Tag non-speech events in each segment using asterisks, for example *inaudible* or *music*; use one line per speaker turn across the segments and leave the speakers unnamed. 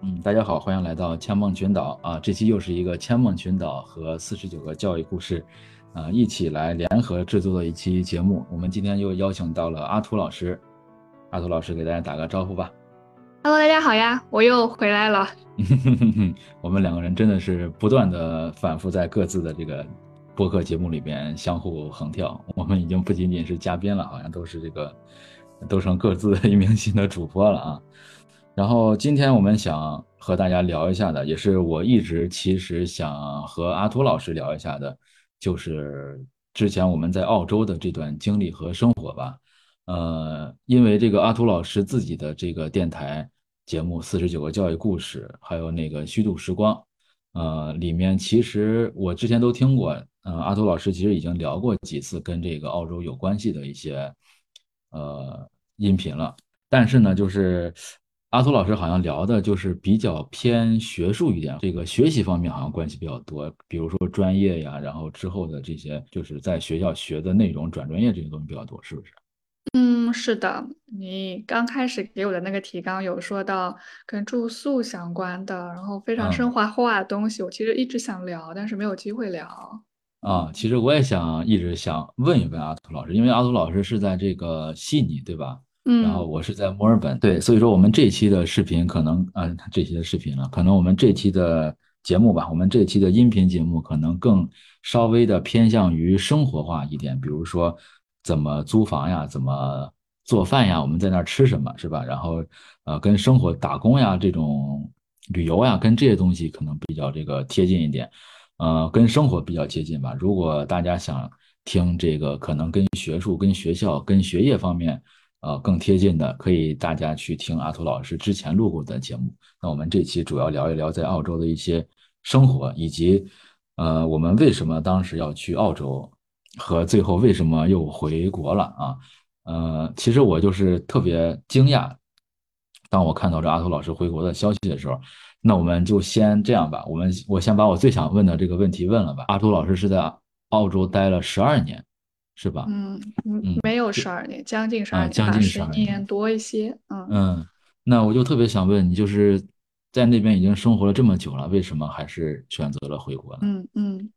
嗯，大家好，欢迎来到千梦群岛啊！这期又是一个千梦群岛和四十九个教育故事，啊，一起来联合制作的一期节目。我们今天又邀请到了阿图老师，阿图老师给大家打个招呼吧。
Hello，大家好呀，我又回来了。*laughs*
我们两个人真的是不断的反复在各自的这个播客节目里边相互横跳，我们已经不仅仅是嘉宾了，好像都是这个都成各自的一名新的主播了啊。然后今天我们想和大家聊一下的，也是我一直其实想和阿图老师聊一下的，就是之前我们在澳洲的这段经历和生活吧。呃，因为这个阿图老师自己的这个电台节目《四十九个教育故事》，还有那个虚度时光，呃，里面其实我之前都听过。呃，阿图老师其实已经聊过几次跟这个澳洲有关系的一些呃音频了，但是呢，就是。阿图老师好像聊的就是比较偏学术一点，这个学习方面好像关系比较多，比如说专业呀，然后之后的这些就是在学校学的内容，转专业这些东西比较多，是不是？
嗯，是的。你刚开始给我的那个提纲有说到跟住宿相关的，然后非常升华化的东西，我其实一直想聊，但是没有机会聊。
啊，其实我也想一直想问一问阿图老师，因为阿图老师是在这个悉尼，对吧？然后我是在墨尔本，对，所以说我们这期的视频可能，啊，这期的视频了，可能我们这期的节目吧，我们这期的音频节目可能更稍微的偏向于生活化一点，比如说怎么租房呀，怎么做饭呀，我们在那儿吃什么是吧？然后，呃，跟生活打工呀，这种旅游呀，跟这些东西可能比较这个贴近一点，呃，跟生活比较接近吧。如果大家想听这个，可能跟学术、跟学校、跟学业方面。呃，更贴近的可以大家去听阿图老师之前录过的节目。那我们这期主要聊一聊在澳洲的一些生活，以及呃，我们为什么当时要去澳洲，和最后为什么又回国了啊？呃，其实我就是特别惊讶，当我看到这阿图老师回国的消息的时候，那我们就先这样吧，我们我先把我最想问的这个问题问了吧。阿图老师是在澳洲待了十二年。是吧？
嗯嗯，没有十二年，将近十二年，
将近
十年多一些。嗯
嗯，那我就特别想问你，就是。在那边已经生活了这么久了，为什么还是选择了回国呢？
嗯嗯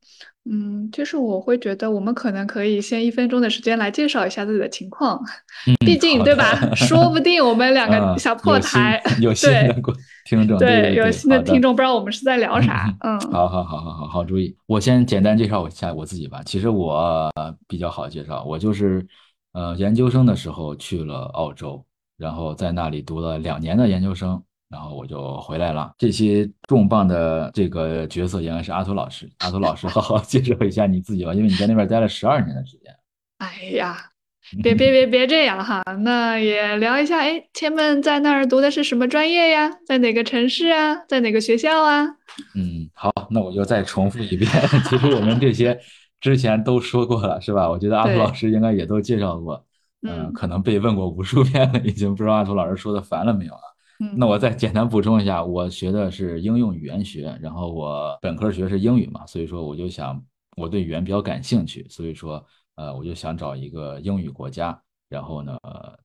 嗯，就是我会觉得我们可能可以先一分钟的时间来介绍一下自己的情况，毕竟对吧？说不定我们两个小破台，
有新的听众，对
有新的听众不知道我们是在聊啥。嗯，
好好好好好好注意。我先简单介绍一下我自己吧。其实我比较好介绍，我就是呃研究生的时候去了澳洲，然后在那里读了两年的研究生。然后我就回来了。这些重磅的这个角色应该是阿图老师。阿图老师，*laughs* 好好介绍一下你自己吧，因为你在那边待了十二年的时间。
哎呀，*laughs* 别别别别这样哈，那也聊一下。哎，千们在那儿读的是什么专业呀？在哪个城市啊？在哪个学校啊？
嗯，好，那我就再重复一遍。其实我们这些之前都说过了，是吧？我觉得阿图老师应该也都介绍过。嗯，可能被问过无数遍了，已经不知道阿图老师说的烦了没有啊？那我再简单补充一下，我学的是应用语言学，然后我本科学是英语嘛，所以说我就想我对语言比较感兴趣，所以说呃我就想找一个英语国家，然后呢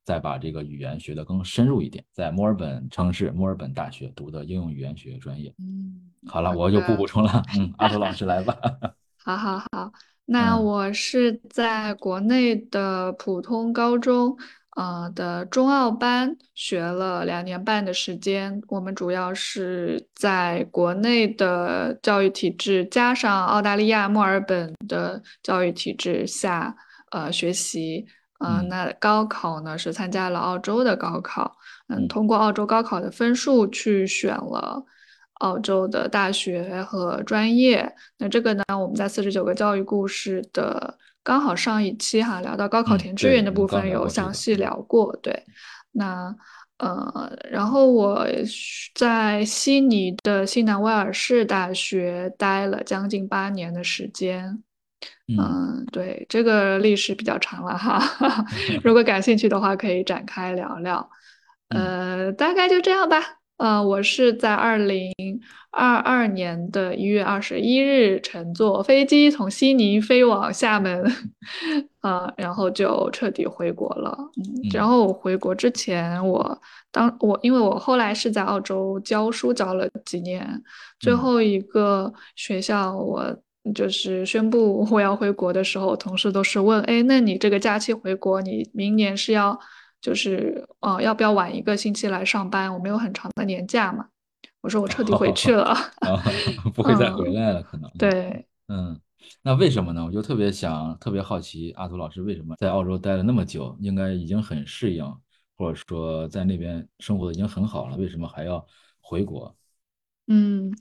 再把这个语言学得更深入一点，在墨尔本城市墨尔本大学读的应用语言学专业。
嗯，
好了，我就不补充了。嗯，*laughs* 阿图老师来吧。*laughs*
好好好，那我是在国内的普通高中。呃的中澳班学了两年半的时间，我们主要是在国内的教育体制加上澳大利亚墨尔本的教育体制下，呃学习。嗯，那高考呢是参加了澳洲的高考，嗯，通过澳洲高考的分数去选了澳洲的大学和专业。那这个呢，我们在四十九个教育故事的。刚好上一期哈聊到高考填志愿的部分有详细聊过，对，那呃，然后我在悉尼的西南威尔士大学待了将近八年的时间，嗯，对，这个历史比较长了哈，*laughs* 如果感兴趣的话可以展开聊聊，呃，大概就这样吧，呃，我是在二零二二年的一月二十一日乘坐飞机从悉尼飞往厦门，呃，然后就彻底回国了。嗯，然后我回国之前，我当我因为我后来是在澳洲教书教了几年，最后一个学校我就是宣布我要回国的时候，同事都是问：哎，那你这个假期回国，你明年是要？就是呃，要不要晚一个星期来上班？我没有很长的年假嘛。我说我彻底回去了 *laughs* *laughs*
不会再回来了，可能。
对，
嗯，那为什么呢？我就特别想，特别好奇，阿图老师为什么在澳洲待了那么久，应该已经很适应，或者说在那边生活的已经很好了，为什么还要回国？
嗯，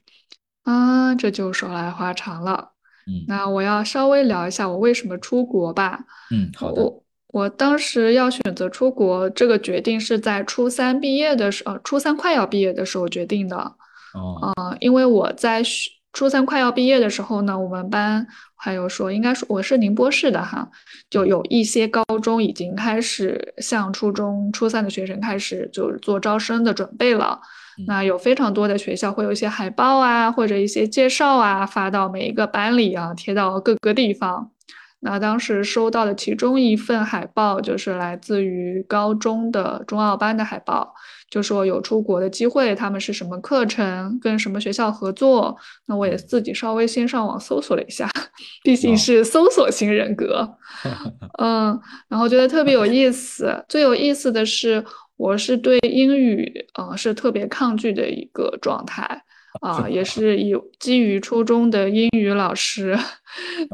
啊，这就说来话长了。
嗯，
那我要稍微聊一下我为什么出国吧。
嗯，好的。
我当时要选择出国，这个决定是在初三毕业的时，呃，初三快要毕业的时候决定的。
哦，
嗯，因为我在初三快要毕业的时候呢，我们班还有说，应该说我是宁波市的哈，就有一些高中已经开始向初中初三的学生开始就是做招生的准备了。那有非常多的学校会有一些海报啊，或者一些介绍啊，发到每一个班里啊，贴到各个地方。那当时收到的其中一份海报，就是来自于高中的中澳班的海报，就说有出国的机会，他们是什么课程，跟什么学校合作。那我也自己稍微先上网搜索了一下，毕竟是搜索型人格，*laughs* 嗯，然后觉得特别有意思。最有意思的是，我是对英语，呃，是特别抗拒的一个状态。*laughs* 啊，也是以基于初中的英语老师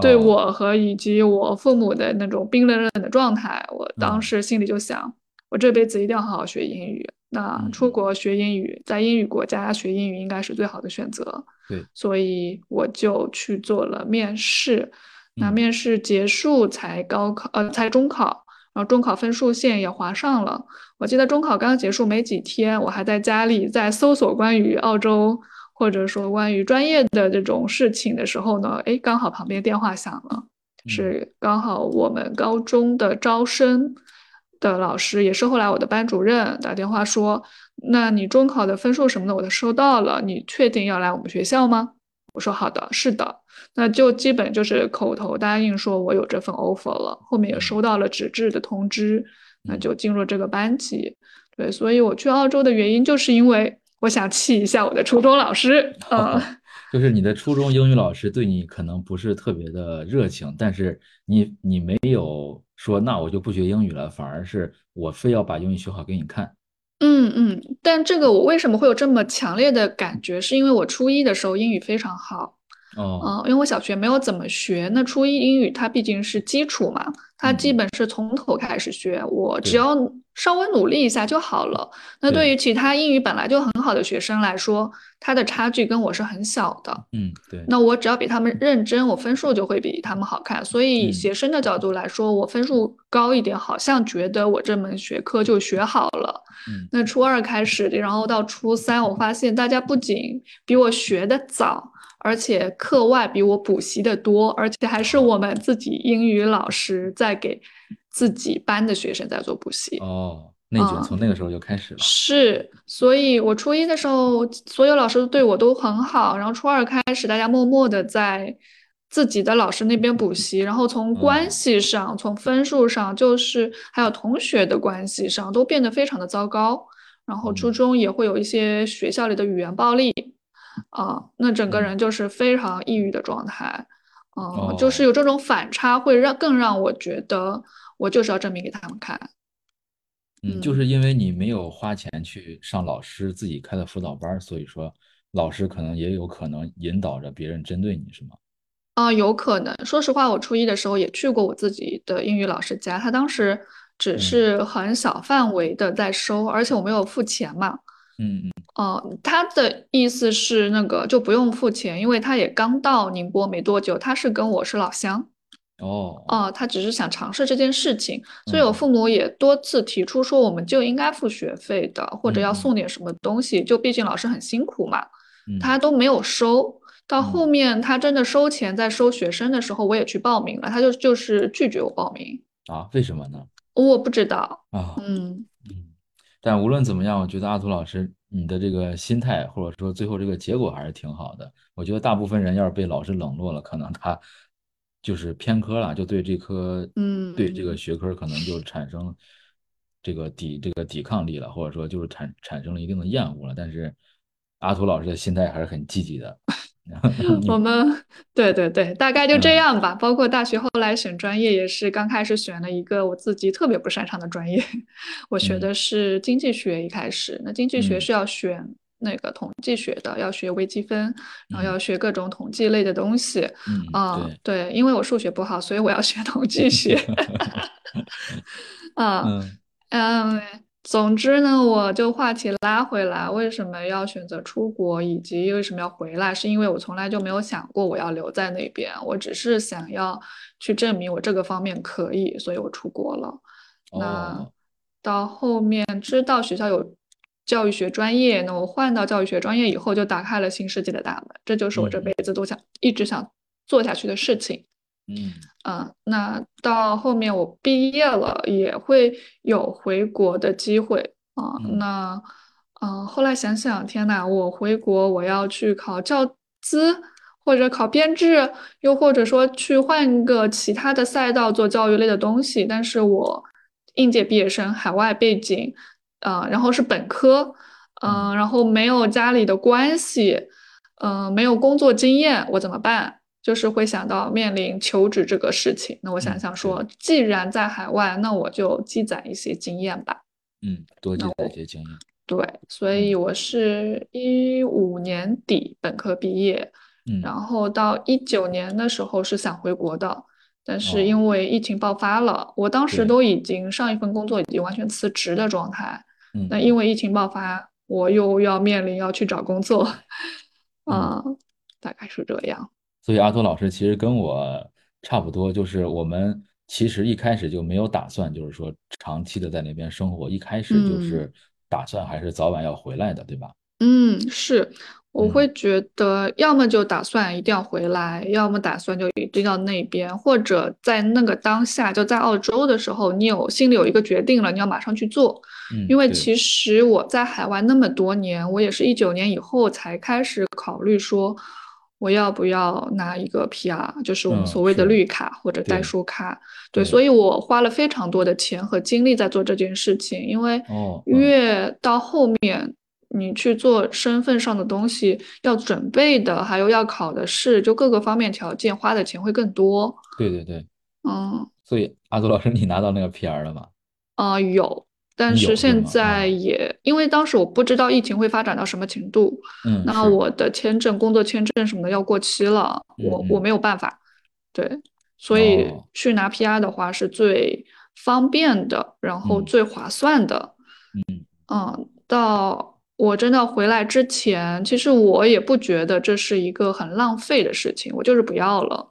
对我和以及我父母的那种冰冷冷的状态，我当时心里就想，我这辈子一定要好好学英语。那出国学英语，在英语国家学英语应该是最好的选择。
对，
所以我就去做了面试。那面试结束才高考，呃，才中考，然后中考分数线也划上了。我记得中考刚结束没几天，我还在家里在搜索关于澳洲。或者说关于专业的这种事情的时候呢，哎，刚好旁边电话响了，是刚好我们高中的招生的老师，也是后来我的班主任打电话说，那你中考的分数什么的我都收到了，你确定要来我们学校吗？我说好的，是的，那就基本就是口头答应说我有这份 offer 了，后面也收到了纸质的通知，那就进入这个班级。对，所以我去澳洲的原因就是因为。我想气一下我的初中老师，*laughs* 嗯，*laughs*
就是你的初中英语老师对你可能不是特别的热情，但是你你没有说那我就不学英语了，反而是我非要把英语学好给你看。
嗯嗯，但这个我为什么会有这么强烈的感觉？是因为我初一的时候英语非常好。
哦，
因为我小学没有怎么学，那初一英语它毕竟是基础嘛，它基本是从头开始学，我只要稍微努力一下就好了。那对于其他英语本来就很好的学生来说，他的差距跟我是很小的。
嗯，对。
那我只要比他们认真，我分数就会比他们好看。所以以学生的角度来说，我分数高一点，好像觉得我这门学科就学好了。
嗯，
那初二开始，然后到初三，我发现大家不仅比我学的早。而且课外比我补习的多，而且还是我们自己英语老师在给自己班的学生在做补习。
哦，内卷从那个时候就开始了。
是，所以我初一的时候，所有老师对我都很好，然后初二开始，大家默默的在自己的老师那边补习，然后从关系上，从分数上，就是还有同学的关系上，都变得非常的糟糕。然后初中也会有一些学校里的语言暴力。啊，那整个人就是非常抑郁的状态，嗯，就是有这种反差，会让更让我觉得我就是要证明给他们看。
嗯，就是因为你没有花钱去上老师自己开的辅导班，所以说老师可能也有可能引导着别人针对你，是吗？
啊，有可能。说实话，我初一的时候也去过我自己的英语老师家，他当时只是很小范围的在收，而且我没有付钱嘛。
嗯嗯。
哦，他的意思是那个就不用付钱，因为他也刚到宁波没多久，他是跟我是老乡。
哦
哦，他只是想尝试这件事情，所以我父母也多次提出说，我们就应该付学费的，或者要送点什么东西，就毕竟老师很辛苦嘛。他都没有收到后面，他真的收钱在收学生的时候，我也去报名了，他就就是拒绝我报名
啊？为什么呢？
我不知道
啊。
嗯
嗯。但无论怎么样，我觉得阿图老师你的这个心态，或者说最后这个结果还是挺好的。我觉得大部分人要是被老师冷落了，可能他就是偏科了，就对这科，
嗯，
对这个学科可能就产生这个抵这个抵抗力了，或者说就是产产生了一定的厌恶了。但是阿图老师的心态还是很积极的。*laughs*
我们对对对，大概就这样吧。包括大学后来选专业，也是刚开始选了一个我自己特别不擅长的专业。我学的是经济学，一开始那经济学是要选那个统计学的，要学微积分，然后要学各种统计类的东西。
嗯，
对，因为我数学不好，所以我要学统计学。*laughs* *laughs* 啊，嗯。总之呢，我就话题拉回来，为什么要选择出国，以及为什么要回来，是因为我从来就没有想过我要留在那边，我只是想要去证明我这个方面可以，所以我出国了。那到后面知道学校有教育学专业，那我换到教育学专业以后，就打开了新世界的大门，这就是我这辈子都想一直想做下去的事情。
嗯
啊，那到后面我毕业了也会有回国的机会啊。那嗯，后来想想，天呐，我回国我要去考教资或者考编制，又或者说去换一个其他的赛道做教育类的东西。但是我应届毕业生，海外背景，啊，然后是本科，嗯，然后没有家里的关系，嗯，没有工作经验，我怎么办？就是会想到面临求职这个事情，那我想想说，既然在海外，那我就积攒一些经验吧。
嗯，多积攒一些经验。
对，所以我是一五年底本科毕业，
嗯，
然后到一九年的时候是想回国的，但是因为疫情爆发了，我当时都已经上一份工作已经完全辞职的状态。
嗯，
那因为疫情爆发，我又要面临要去找工作，啊，大概是这样。
所以阿托老师其实跟我差不多，就是我们其实一开始就没有打算，就是说长期的在那边生活，一开始就是打算还是早晚要回来的，对吧？
嗯，是，我会觉得要么就打算一定要回来，要么打算就一定要那边，或者在那个当下就在澳洲的时候，你有心里有一个决定了，你要马上去做。
嗯，
因为其实我在海外那么多年，我也是一九年以后才开始考虑说。我要不要拿一个 PR，就是我们所谓的绿卡或者代书卡？对，所以我花了非常多的钱和精力在做这件事情。因为越到后面，你去做身份上的东西，要准备的，还有要考的试，就各个方面条件花的钱会更多。
对对对，
嗯。
所以阿杜老师，你拿到那个 PR 了吗？
啊，有。但是现在也，因为当时我不知道疫情会发展到什么程度，
嗯，
那我的签证、工作签证什么的要过期了，我我没有办法，对，所以去拿 PR 的话是最方便的，然后最划算的，
嗯。
嗯，到我真的回来之前，其实我也不觉得这是一个很浪费的事情，我就是不要了，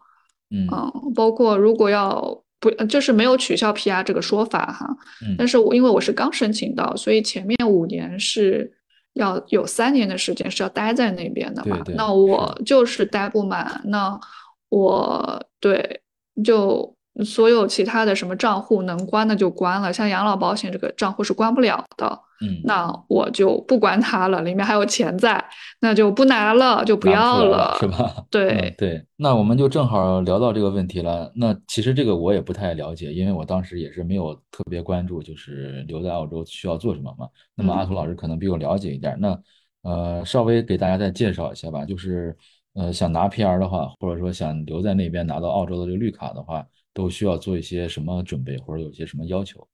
嗯，
包括如果要。不，就是没有取消 PR 这个说法哈。嗯。但是我因为我是刚申请到，所以前面五年是要有三年的时间是要待在那边的嘛。
对对。
那我就是待不满，那我对就所有其他的什么账户能关的就关了，像养老保险这个账户是关不了的。
嗯，
那我就不管它了，里面还有钱在，那就不拿了，就不要
了，是吧？
对
对，那我们就正好聊到这个问题了。那其实这个我也不太了解，因为我当时也是没有特别关注，就是留在澳洲需要做什么嘛。那么阿图老师可能比我了解一点，那呃，稍微给大家再介绍一下吧。就是呃，想拿 PR 的话，或者说想留在那边拿到澳洲的这个绿卡的话，都需要做一些什么准备，或者有些什么要求？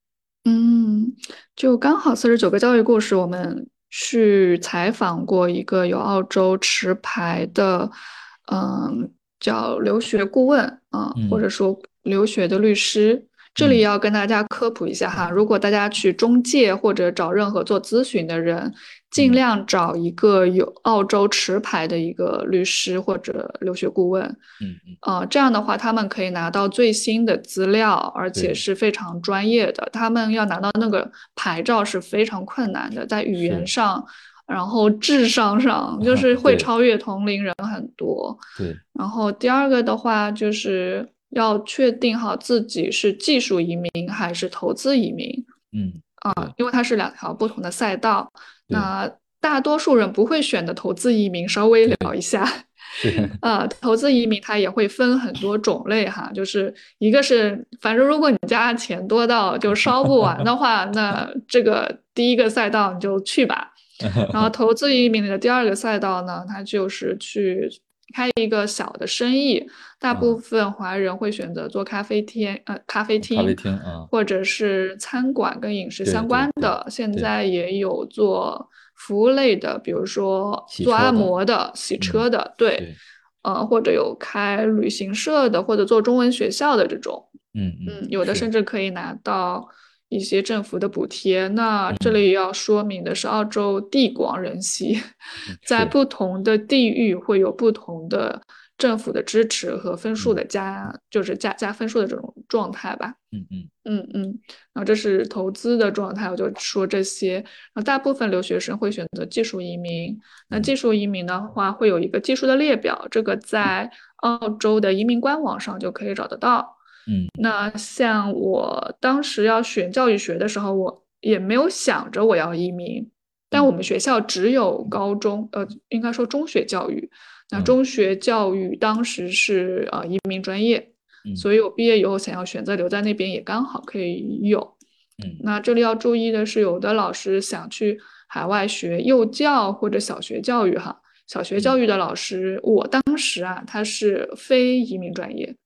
嗯，就刚好四十九个教育故事，我们去采访过一个有澳洲持牌的，嗯，叫留学顾问啊，或者说留学的律师。这里要跟大家科普一下哈，如果大家去中介或者找任何做咨询的人。尽量找一个有澳洲持牌的一个律师或者留学顾问，
嗯嗯，
呃，这样的话他们可以拿到最新的资料，而且是非常专业的。他们要拿到那个牌照是非常困难的，在语言上，然后智商上，就 *laughs* 是会超越同龄人很多。
对。
然后第二个的话，就是要确定好自己是技术移民还是投资移民。
嗯。
啊，因为它是两条不同的赛道。那大多数人不会选的投资移民，稍微聊一下。*laughs* *laughs* 呃，投资移民它也会分很多种类哈，就是一个是，反正如果你家钱多到就烧不完的话，那这个第一个赛道你就去吧。*laughs* 然后投资移民的第二个赛道呢，它就是去开一个小的生意，大部分华人会选择做咖啡厅，呃，咖啡厅，
咖啡厅啊，
或者是餐馆跟饮食相关的，现在也有做。服务类的，比如说做按摩的、洗车的，对，呃，或者有开旅行社的，或者做中文学校的这种，
嗯
嗯，有的甚。至可以拿到一些政府的补贴。那这里要说明的是，澳洲地广人稀，*laughs* 在不同的地域会有不同的。政府的支持和分数的加，就是加加分数的这种状态吧。
嗯嗯
嗯嗯。然后这是投资的状态，我就说这些。然后大部分留学生会选择技术移民。那技术移民的话，会有一个技术的列表，这个在澳洲的移民官网上就可以找得到。
嗯。
那像我当时要选教育学的时候，我也没有想着我要移民，但我们学校只有高中，呃，应该说中学教育。那中学教育当时是呃移民专业，所以我毕业以后想要选择留在那边也刚好可以有。
嗯，
那这里要注意的是，有的老师想去海外学幼教或者小学教育哈，小学教育的老师，我当时啊他是非移民专业，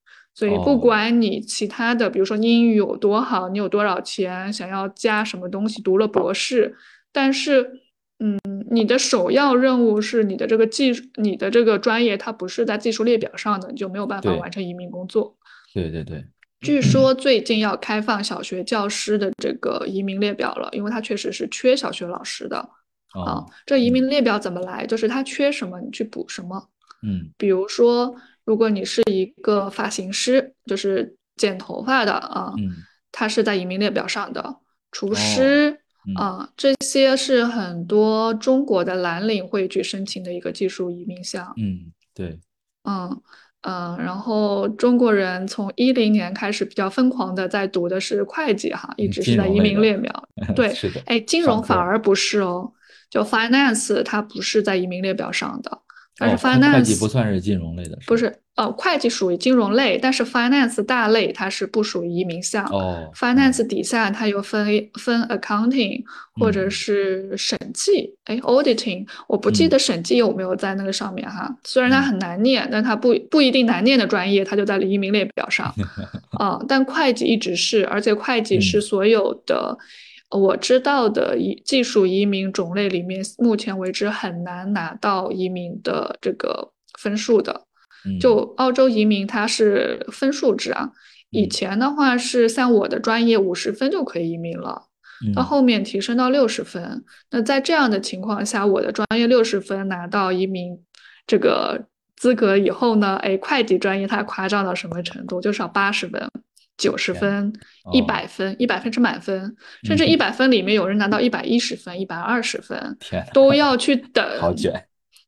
所以不管你其他的，比如说你英语有多好，你有多少钱，想要加什么东西，读了博士，但是。嗯，你的首要任务是你的这个技术，你的这个专业它不是在技术列表上的，你就没有办法完成移民工作。
对对对。
据说最近要开放小学教师的这个移民列表了，因为它确实是缺小学老师的啊。这移民列表怎么来？就是它缺什么，你去补什么。
嗯。
比如说，如果你是一个发型师，就是剪头发的啊，他是在移民列表上的。厨师。啊，这些是很多中国的蓝领会去申请的一个技术移民项。
嗯，对。
嗯嗯，然后中国人从一零年开始比较疯狂的在读的是会计哈，一直是在移民列表。*laughs* 对，
是的。
哎，金融反而不是哦，就 finance 它不是在移民列表上的。但是 finance
会计不算是金融类的，
不是，呃，会计属于金融类，但是 finance 大类它是不属于移民项。
哦
，finance 底下它有分分 accounting 或者是审计，哎，auditing，我不记得审计有没有在那个上面哈。虽然它很难念，但它不不一定难念的专业，它就在移民列表上。*laughs* 啊，但会计一直是，而且会计是所有的。我知道的移技术移民种类里面，目前为止很难拿到移民的这个分数的。就澳洲移民，它是分数制啊。以前的话是像我的专业五十分就可以移民了，到后面提升到六十分。那在这样的情况下，我的专业六十分拿到移民这个资格以后呢，哎，会计专业它夸张到什么程度？就是要八十分。九十分、一百分、一百分是满分，甚至一百分里面有人拿到一百一十分、一百二十分，*laughs* 都要去等。
好卷。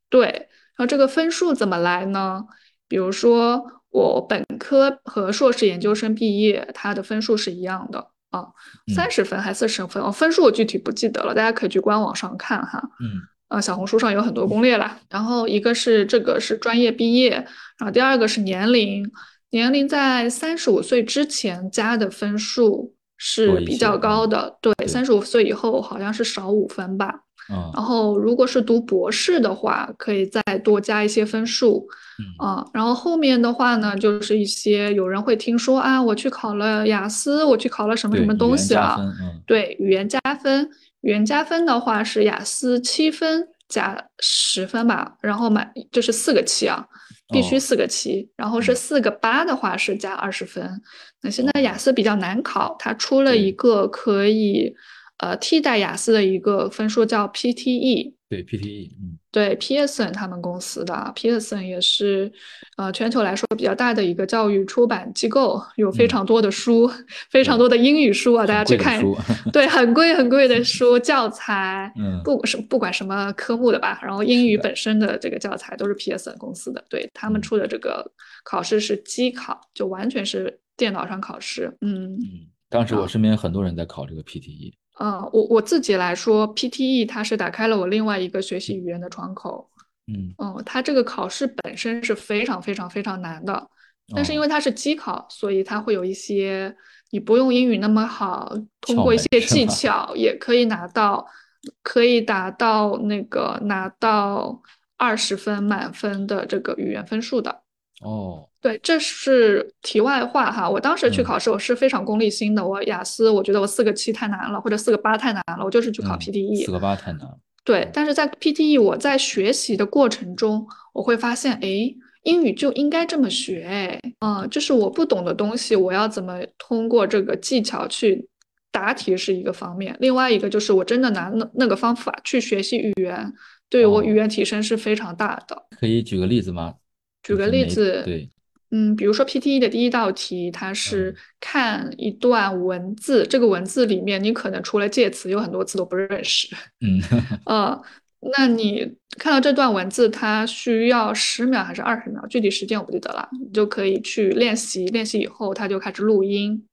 对，然后这个分数怎么来呢？比如说我本科和硕士研究生毕业，它的分数是一样的啊，三十分还是四十分？哦，分数我具体不记得了，大家可以去官网上看哈。
嗯，
啊，小红书上有很多攻略啦。然后一个是这个是专业毕业，然后第二个是年龄。年龄在三十五岁之前加的分数是比较高的，对，三十五岁以后好像是少五分吧。然后如果是读博士的话，可以再多加一些分数。啊，然后后面的话呢，就是一些有人会听说啊，我去考了雅思，我去考了什么什么东西了。对，语言加分，语言加分的话是雅思七分加十分吧，然后满就是四个七啊。必须四个七，然后是四个八的话是加二十分。那现在雅思比较难考，它出了一个可以呃替代雅思的一个分数叫 PTE。
对 PTE，嗯，
对 Pearson 他们公司的 Pearson 也是，呃，全球来说比较大的一个教育出版机构，有非常多的书，*laughs* 非常多的英语书啊，大家去看，对，很贵很贵的书教材，*laughs*
嗯，
不是不管什么科目的吧，然后英语本身的这个教材都是 Pearson 公司的，对他们出的这个考试是机考，就完全是电脑上考试，嗯。
嗯，当时我身边很多人在考这个 PTE。
呃，我我自己来说，PTE 它是打开了我另外一个学习语言的窗口。
嗯
嗯，它这个考试本身是非常非常非常难的，但是因为它是机考，所以它会有一些你不用英语那么好，通过一些技巧也可以拿到，可以达到那个拿到二十分满分的这个语言分数的。
哦，
对，这是题外话哈。我当时去考试，我是非常功利心的。我雅思，我觉得我四个七太难了，或者四个八太难了，我就是去考 PTE。
四个八太难。
对，但是在 PTE 我在学习的过程中，我会发现，哎，英语就应该这么学，哎，嗯，就是我不懂的东西，我要怎么通过这个技巧去答题是一个方面，另外一个就是我真的拿那那个方法去学习语言，对我语言提升是非常大的。
可以举个例子吗？
举个例子，
对。
嗯，比如说 PTE 的第一道题，它是看一段文字，这个文字里面你可能除了介词，有很多词都不认识。
嗯，*laughs*
呃，那你看到这段文字，它需要十秒还是二十秒？具体时间我不记得了，你就可以去练习。练习以后，它就开始录音。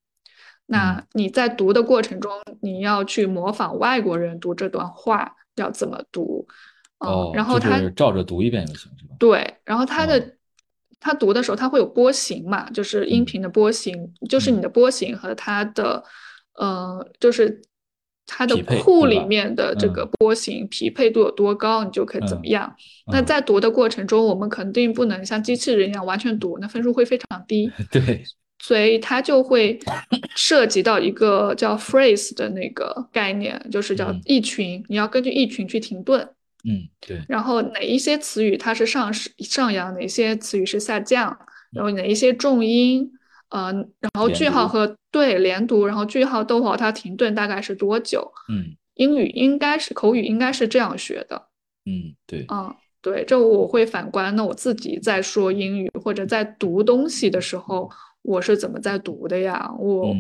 那你在读的过程中，你要去模仿外国人读这段话要怎么读。
哦，
然后他
照着读一遍就行，是吧？
对，然后它的。他读的时候，它会有波形嘛，就是音频的波形，就是你的波形和它的，呃，就是它的库里面的这个波形匹配度有多高，你就可以怎么样。那在读的过程中，我们肯定不能像机器人一样完全读，那分数会非常低。*laughs*
对，
所以它就会涉及到一个叫 phrase 的那个概念，就是叫意群，你要根据意群去停顿。
嗯，对。
然后哪一些词语它是上上扬，哪些词语是下降？然后哪一些重音？呃，然后句号和对连读，然后句号逗号它停顿大概是多久？
嗯，
英语应该是口语应该是这样学的。
嗯，对。
嗯，对，这我会反观，那我自己在说英语或者在读东西的时候，我是怎么在读的呀？我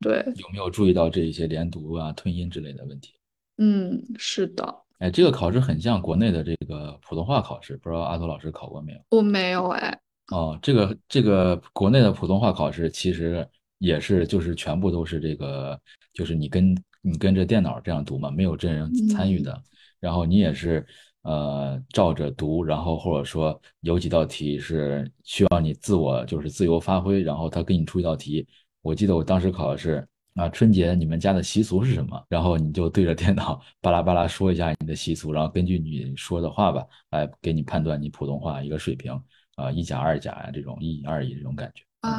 对
有没有注意到这一些连读啊、吞音之类的问题？
嗯，是的。
哎，这个考试很像国内的这个普通话考试，不知道阿图老师考过没有？
我没有哎。
哦，这个这个国内的普通话考试其实也是，就是全部都是这个，就是你跟你跟着电脑这样读嘛，没有真人参与的。然后你也是呃照着读，然后或者说有几道题是需要你自我就是自由发挥，然后他给你出一道题。我记得我当时考的是。啊，春节你们家的习俗是什么？然后你就对着电脑巴拉巴拉说一下你的习俗，然后根据你说的话吧，来给你判断你普通话一个水平啊，一甲二甲呀，这种一乙二乙这种感觉
啊，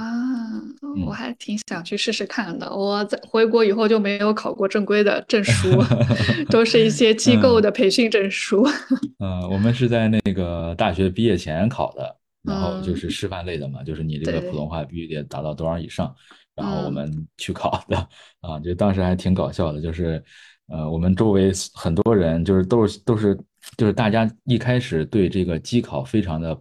我还挺想去试试看的。我在回国以后就没有考过正规的证书，*laughs* 都是一些机构的培训证书。*laughs*
嗯，我们是在那个大学毕业前考的，然后就是师范类的嘛，就是你这个普通话必须得达到多少以上。然后我们去考的啊，就当时还挺搞笑的，就是，呃，我们周围很多人就是都是都是就是大家一开始对这个机考非常的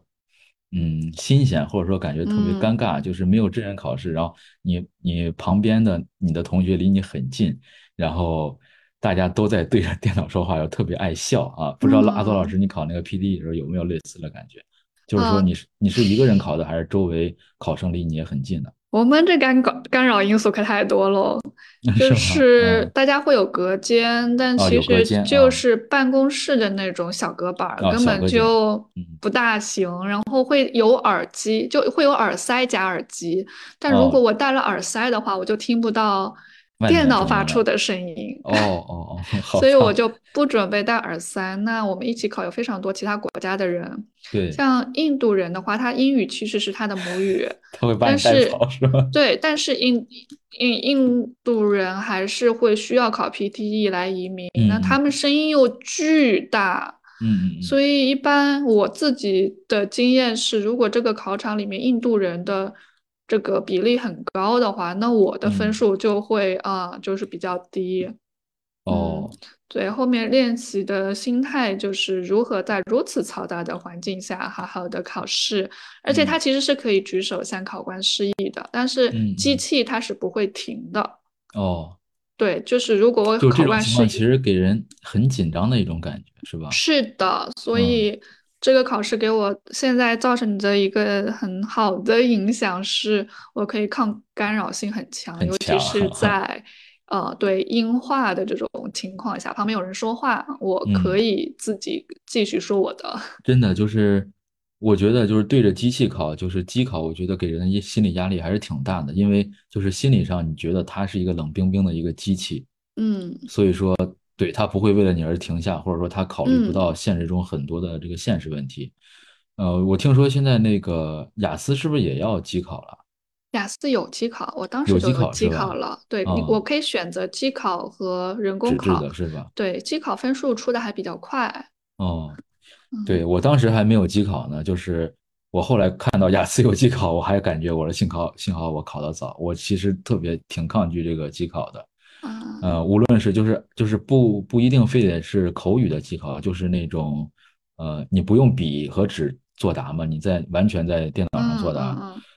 嗯新鲜，或者说感觉特别尴尬，就是没有真人考试，然后你你旁边的你的同学离你很近，然后大家都在对着电脑说话，又特别爱笑啊。不知道阿多老师你考那个 P D 的时候有没有类似的感觉？就是说你是你是一个人考的，还是周围考生离你也很近的？
我们这干扰干扰因素可太多了，*laughs* 就是大家会有隔间，但其实就是办公室的那种小隔板，根本就不大行。然后会有耳机，就会有耳塞加耳机，但如果我戴了耳塞的话，我就听不到。电脑发出的声音
哦哦哦，
所以我就不准备戴耳塞。那我们一起考有非常多其他国家的人，
对，
像印度人的话，他英语其实是他的母语，*laughs*
他会把你带跑是吧？
对，但是印印印度人还是会需要考 PTE 来移民，那他们声音又巨大，
嗯嗯，
所以一般我自己的经验是，如果这个考场里面印度人的。这个比例很高的话，那我的分数就会啊，就是比较低。
哦，
对，后面练习的心态就是如何在如此嘈杂的环境下好好的考试，而且它其实是可以举手向考官示意的，但是机器它是不会停的。
哦，
对，就是如果考官示意，
其实给人很紧张的一种感觉，是吧？
是的，所以。这个考试给我现在造成的一个很好的影响是，我可以抗干扰性很强，尤其是在呃，对音画的这种情况下，旁边有人说话，我可以自己继续说我的。*laughs*
真的就是，我觉得就是对着机器考，就是机考，我觉得给人的心理压力还是挺大的，因为就是心理上你觉得它是一个冷冰冰的一个机器，
嗯，
所以说对他不会为了你而停下，或者说他考虑不到现实中很多的这个现实问题。呃，我听说现在那个雅思是不是也要机考了？
雅思有机考，我当时就有机考了。对，我可以选择机考和人工考，
是吧？
对，机考分数出的还比较快。
哦，对我当时还没有机考呢，就是我后来看到雅思有机考，我还感觉我的幸好幸好我考得早。我其实特别挺抗拒这个机考的。呃，无论是就是就是不不一定非得是口语的机考，就是那种呃你不用笔和纸作答嘛，你在完全在电脑上作答。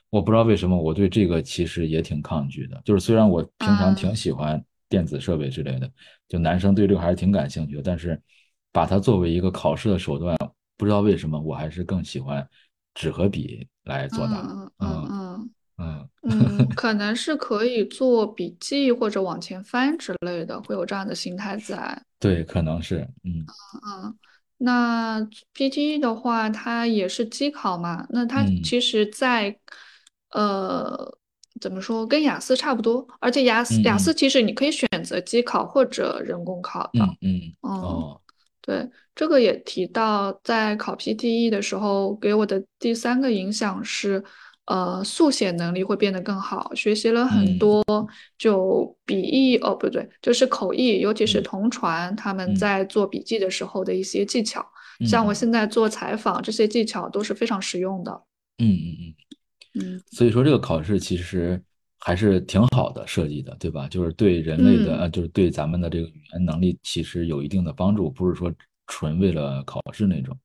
我不知道为什么我对这个其实也挺抗拒的，就是虽然我平常挺喜欢电子设备之类的，就男生对这个还是挺感兴趣的，但是把它作为一个考试的手段，不知道为什么我还是更喜欢纸和笔来作答。
嗯嗯嗯嗯，*laughs* 可能是可以做笔记或者往前翻之类的，会有这样的心态在。
对，可能是，嗯
嗯。那 PTE 的话，它也是机考嘛，那它其实，在呃，怎么说，跟雅思差不多，而且雅思雅思其实你可以选择机考或者人工考的。
嗯嗯哦，
对，这个也提到，在考 PTE 的时候，给我的第三个影响是，呃，速写能力会变得更好，学习了很多就笔译哦，不对，就是口译，尤其是同传他们在做笔记的时候的一些技巧，像我现在做采访，这些技巧都是非常实用的。
嗯嗯嗯。
嗯，
所以说这个考试其实还是挺好的设计的，对吧？就是对人类的呃，就是对咱们的这个语言能力其实有一定的帮助，不是说纯为了考试那种。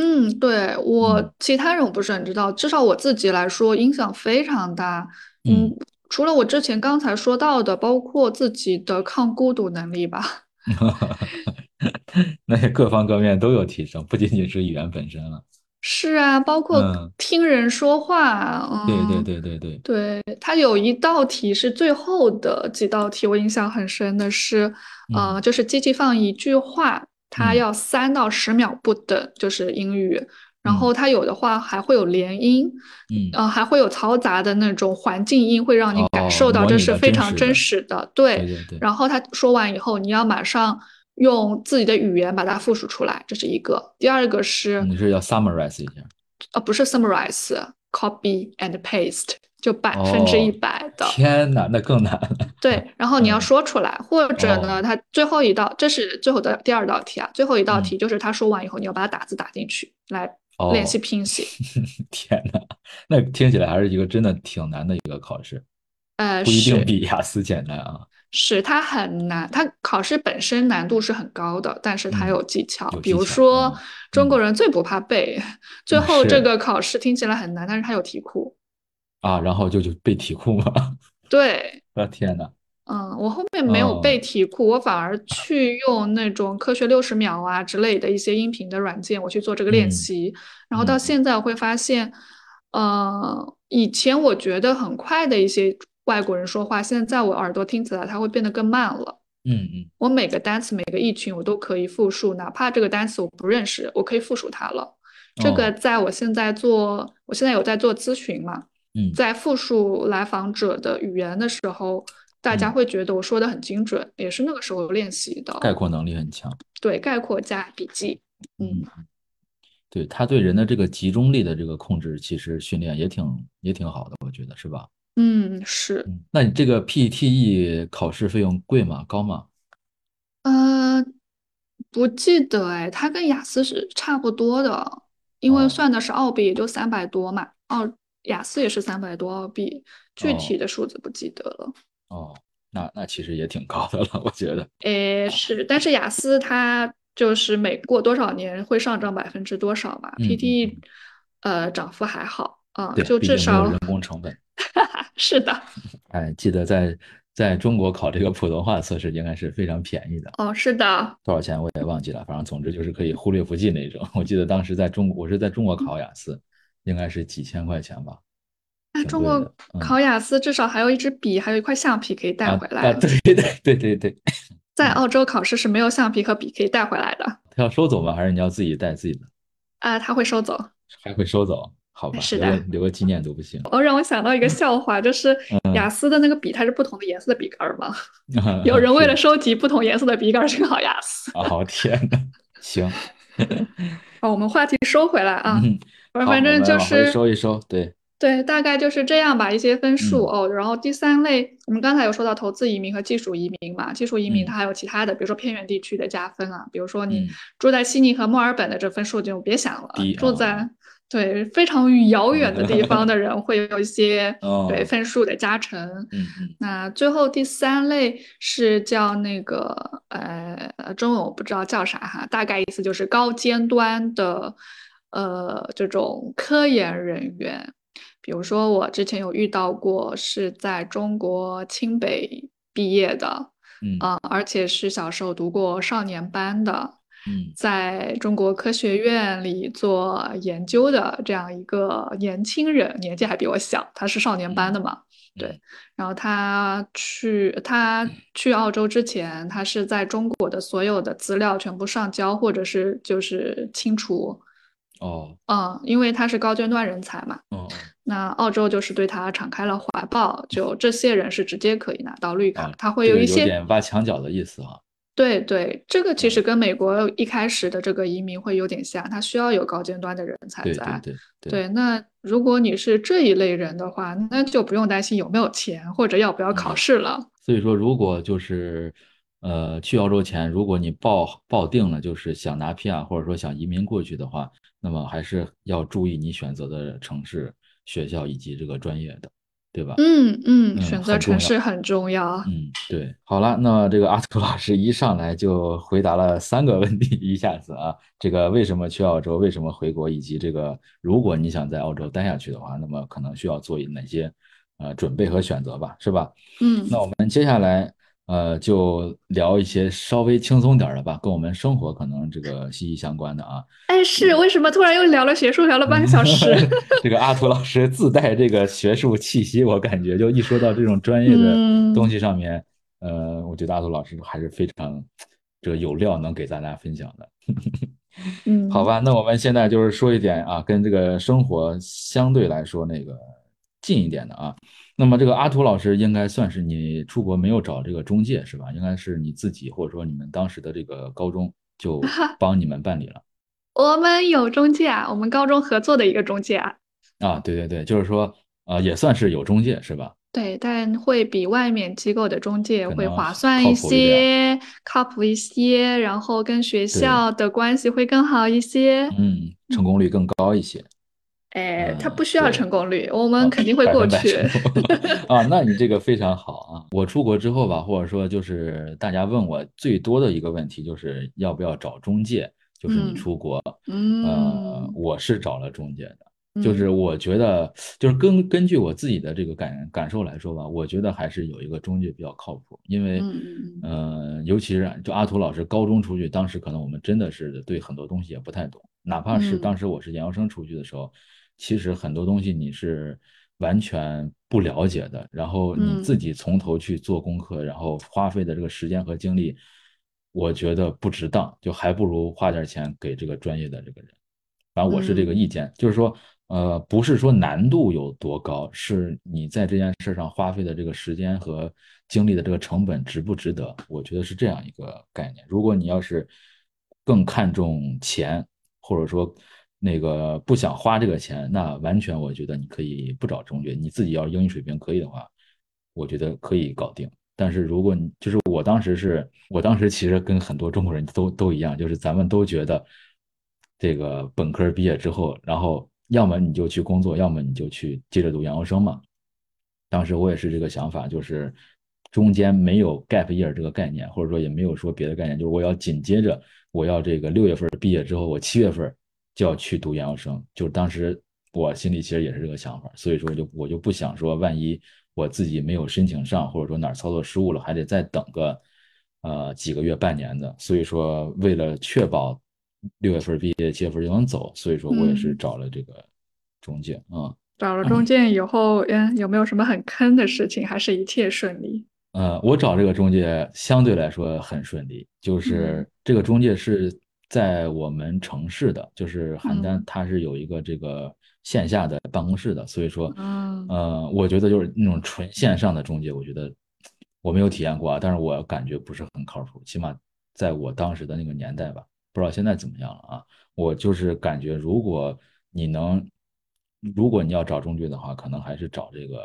嗯，对我其他人我不是很知道，至少我自己来说影响非常大。嗯，除了我之前刚才说到的，包括自己的抗孤独能力吧。*laughs*
那些各方各面都有提升，不仅仅是语言本身了。
是啊，包括听人说话，嗯，
对对对对
对，对他有一道题是最后的几道题，我印象很深的是，呃，就是机器放一句话，它要三到十秒不等，就是英语，然后它有的话还会有连音，
嗯，
呃，还会有嘈杂的那种环境音，会让你感受到这是非常真实的，
对对对，
然后他说完以后，你要马上。用自己的语言把它复述出来，这是一个。第二个是，
你是要 summarize 一下？
呃，不是 summarize，copy and paste，就百分之一百的。
天哪，那更难了。
对，然后你要说出来，或者呢，他最后一道，这是最后的第二道题啊。最后一道题就是他说完以后，你要把它打字打进去，来练习拼写。*laughs*
天哪，那听起来还是一个真的挺难的一个考试。
呃，
不一定比雅思简单啊。*laughs*
是它很难，它考试本身难度是很高的，但是它有技巧。比如说，中国人最不怕背，最后这个考试听起来很难，但是它有题库。
啊，然后就就背题库嘛？*laughs*
对。
我天呐。
嗯，我后面没有背题库，我反而去用那种科学六十秒啊之类的一些音频的软件，我去做这个练习。然后到现在我会发现，呃，以前我觉得很快的一些。外国人说话，现在在我耳朵听起来，它会变得更慢了。
嗯嗯，
我每个单词、每个意群，我都可以复述，哪怕这个单词我不认识，我可以复述它了。这个在我现在做，我现在有在做咨询嘛？
嗯，
在复述来访者的语言的时候，大家会觉得我说的很精准，也是那个时候练习的。
概括能力很强。
对，概括加笔记。嗯，
对他对人的这个集中力的这个控制，其实训练也挺也挺好的，我觉得是吧？
嗯，是。
那你这个 PTE 考试费用贵吗？高吗？
呃，不记得哎，它跟雅思是差不多的，因为算的是澳币，也就三百多嘛。哦，雅思也是三百多澳币，具体的数字不记得了。
哦，那那其实也挺高的了，我觉得。
诶，是，但是雅思它就是每过多少年会上涨百分之多少嘛？PTE，呃，涨幅还好啊，就至少
人工成本。*laughs*
是的，*laughs*
哎，记得在在中国考这个普通话测试应该是非常便宜的
哦。是的，
多少钱我也忘记了，反正总之就是可以忽略不计那种。*laughs* 我记得当时在中国，我是在中国考雅思，应该是几千块钱吧。
那，中国考雅思至少还有一支笔，还有一块橡皮可以带回来。
对对对对对，*laughs*
在澳洲考试是没有橡皮和笔可以带回来的。
他要收走吗？还是你要自己带自己的？
啊，他会收走。
还会收走？好吧，
是的，
留个纪念都不行。*laughs*
哦，让我想到一个笑话，就是雅思的那个笔，它是不同的颜色的笔杆吗？*laughs* 有人为了收集不同颜色的笔杆去考雅思。
哦天呐，行。
好，我们话题收回来啊。反正就是
收一收，对
对，大概就是这样吧。一些分数哦，然后第三类，我们刚才有说到投资移民和技术移民嘛。技术移民它还有其他的，比如说偏远地区的加分啊，比如说你住在悉尼和墨尔本的这分数就别想了，住在。对，非常遥远的地方的人会有一些 *laughs* 对分数的加成。
嗯
嗯。那最后第三类是叫那个呃，中文我不知道叫啥哈，大概意思就是高尖端的呃这种科研人员。比如说我之前有遇到过是在中国清北毕业的，
嗯
啊，而且是小时候读过少年班的。
嗯，
在中国科学院里做研究的这样一个年轻人，年纪还比我小，他是少年班的嘛？对。然后他去他去澳洲之前，他是在中国的所有的资料全部上交，或者是就是清除。
哦。
嗯，因为他是高尖端人才嘛。
哦。
那澳洲就是对他敞开了怀抱，就这些人是直接可以拿到绿卡，他会有一些
有点挖墙脚的意思哈。
对对，这个其实跟美国一开始的这个移民会有点像，他需要有高尖端的人才
在。对对
对。
对，
那如果你是这一类人的话，那就不用担心有没有钱或者要不要考试了。
所以说，如果就是呃去澳洲前，如果你报报定了，就是想拿 PR 或者说想移民过去的话，那么还是要注意你选择的城市、学校以及这个专业的。对吧？
嗯嗯，选择城市很重要。
嗯，对。好了，那这个阿图老师一上来就回答了三个问题，一下子啊，这个为什么去澳洲，为什么回国，以及这个如果你想在澳洲待下去的话，那么可能需要做哪些呃准备和选择吧，是吧？
嗯，
那我们接下来。呃，就聊一些稍微轻松点的吧，跟我们生活可能这个息息相关的啊。
哎，是为什么突然又聊了学术，聊了半个小时？*laughs*
这个阿图老师自带这个学术气息，我感觉就一说到这种专业的东西上面，呃，我觉得阿图老师还是非常这个有料能给大家分享的。*laughs*
嗯，
好吧，那我们现在就是说一点啊，跟这个生活相对来说那个近一点的啊。那么这个阿图老师应该算是你出国没有找这个中介是吧？应该是你自己或者说你们当时的这个高中就 *laughs* 帮你们办理了。
我们有中介啊，我们高中合作的一个中介啊。
啊，对对对，就是说呃也算是有中介是吧？
对，但会比外面机构的中介会划算一些，靠谱一些，然后跟学校的关系会更好一些，
嗯，成功率更高一些。
哎，他不需要成功率，我们肯定会过去。*laughs*
啊，那你这个非常好啊！我出国之后吧，或者说就是大家问我最多的一个问题，就是要不要找中介？就是你出国，
嗯，
呃，我是找了中介的，就是我觉得，就是根根据我自己的这个感感受来说吧，我觉得还是有一个中介比较靠谱，因为，呃，尤其是就阿图老师高中出去，当时可能我们真的是对很多东西也不太懂，哪怕是当时我是研究生出去的时候。其实很多东西你是完全不了解的，然后你自己从头去做功课，然后花费的这个时间和精力，我觉得不值当，就还不如花点钱给这个专业的这个人。反正我是这个意见，就是说，呃，不是说难度有多高，是你在这件事上花费的这个时间和精力的这个成本值不值得？我觉得是这样一个概念。如果你要是更看重钱，或者说。那个不想花这个钱，那完全我觉得你可以不找中介，你自己要是英语水平可以的话，我觉得可以搞定。但是如果你就是我当时是，我当时其实跟很多中国人都都一样，就是咱们都觉得这个本科毕业之后，然后要么你就去工作，要么你就去接着读研究生嘛。当时我也是这个想法，就是中间没有 gap year 这个概念，或者说也没有说别的概念，就是我要紧接着我要这个六月份毕业之后，我七月份。就要去读研究生，就是当时我心里其实也是这个想法，所以说就我就不想说，万一我自己没有申请上，或者说哪儿操作失误了，还得再等个呃几个月、半年的。所以说，为了确保六月份毕业、七月份就能走，所以说我也是找了这个中介啊。
找了中介以后，嗯，有没有什么很坑的事情？还是一切顺利？
呃，我找这个中介相对来说很顺利，就是这个中介是在我们城市的，就是邯郸，它是有一个这个线下的办公室的，所以说，呃，我觉得就是那种纯线上的中介，我觉得我没有体验过啊，但是我感觉不是很靠谱，起码在我当时的那个年代吧，不知道现在怎么样了啊。我就是感觉，如果你能，如果你要找中介的话，可能还是找这个。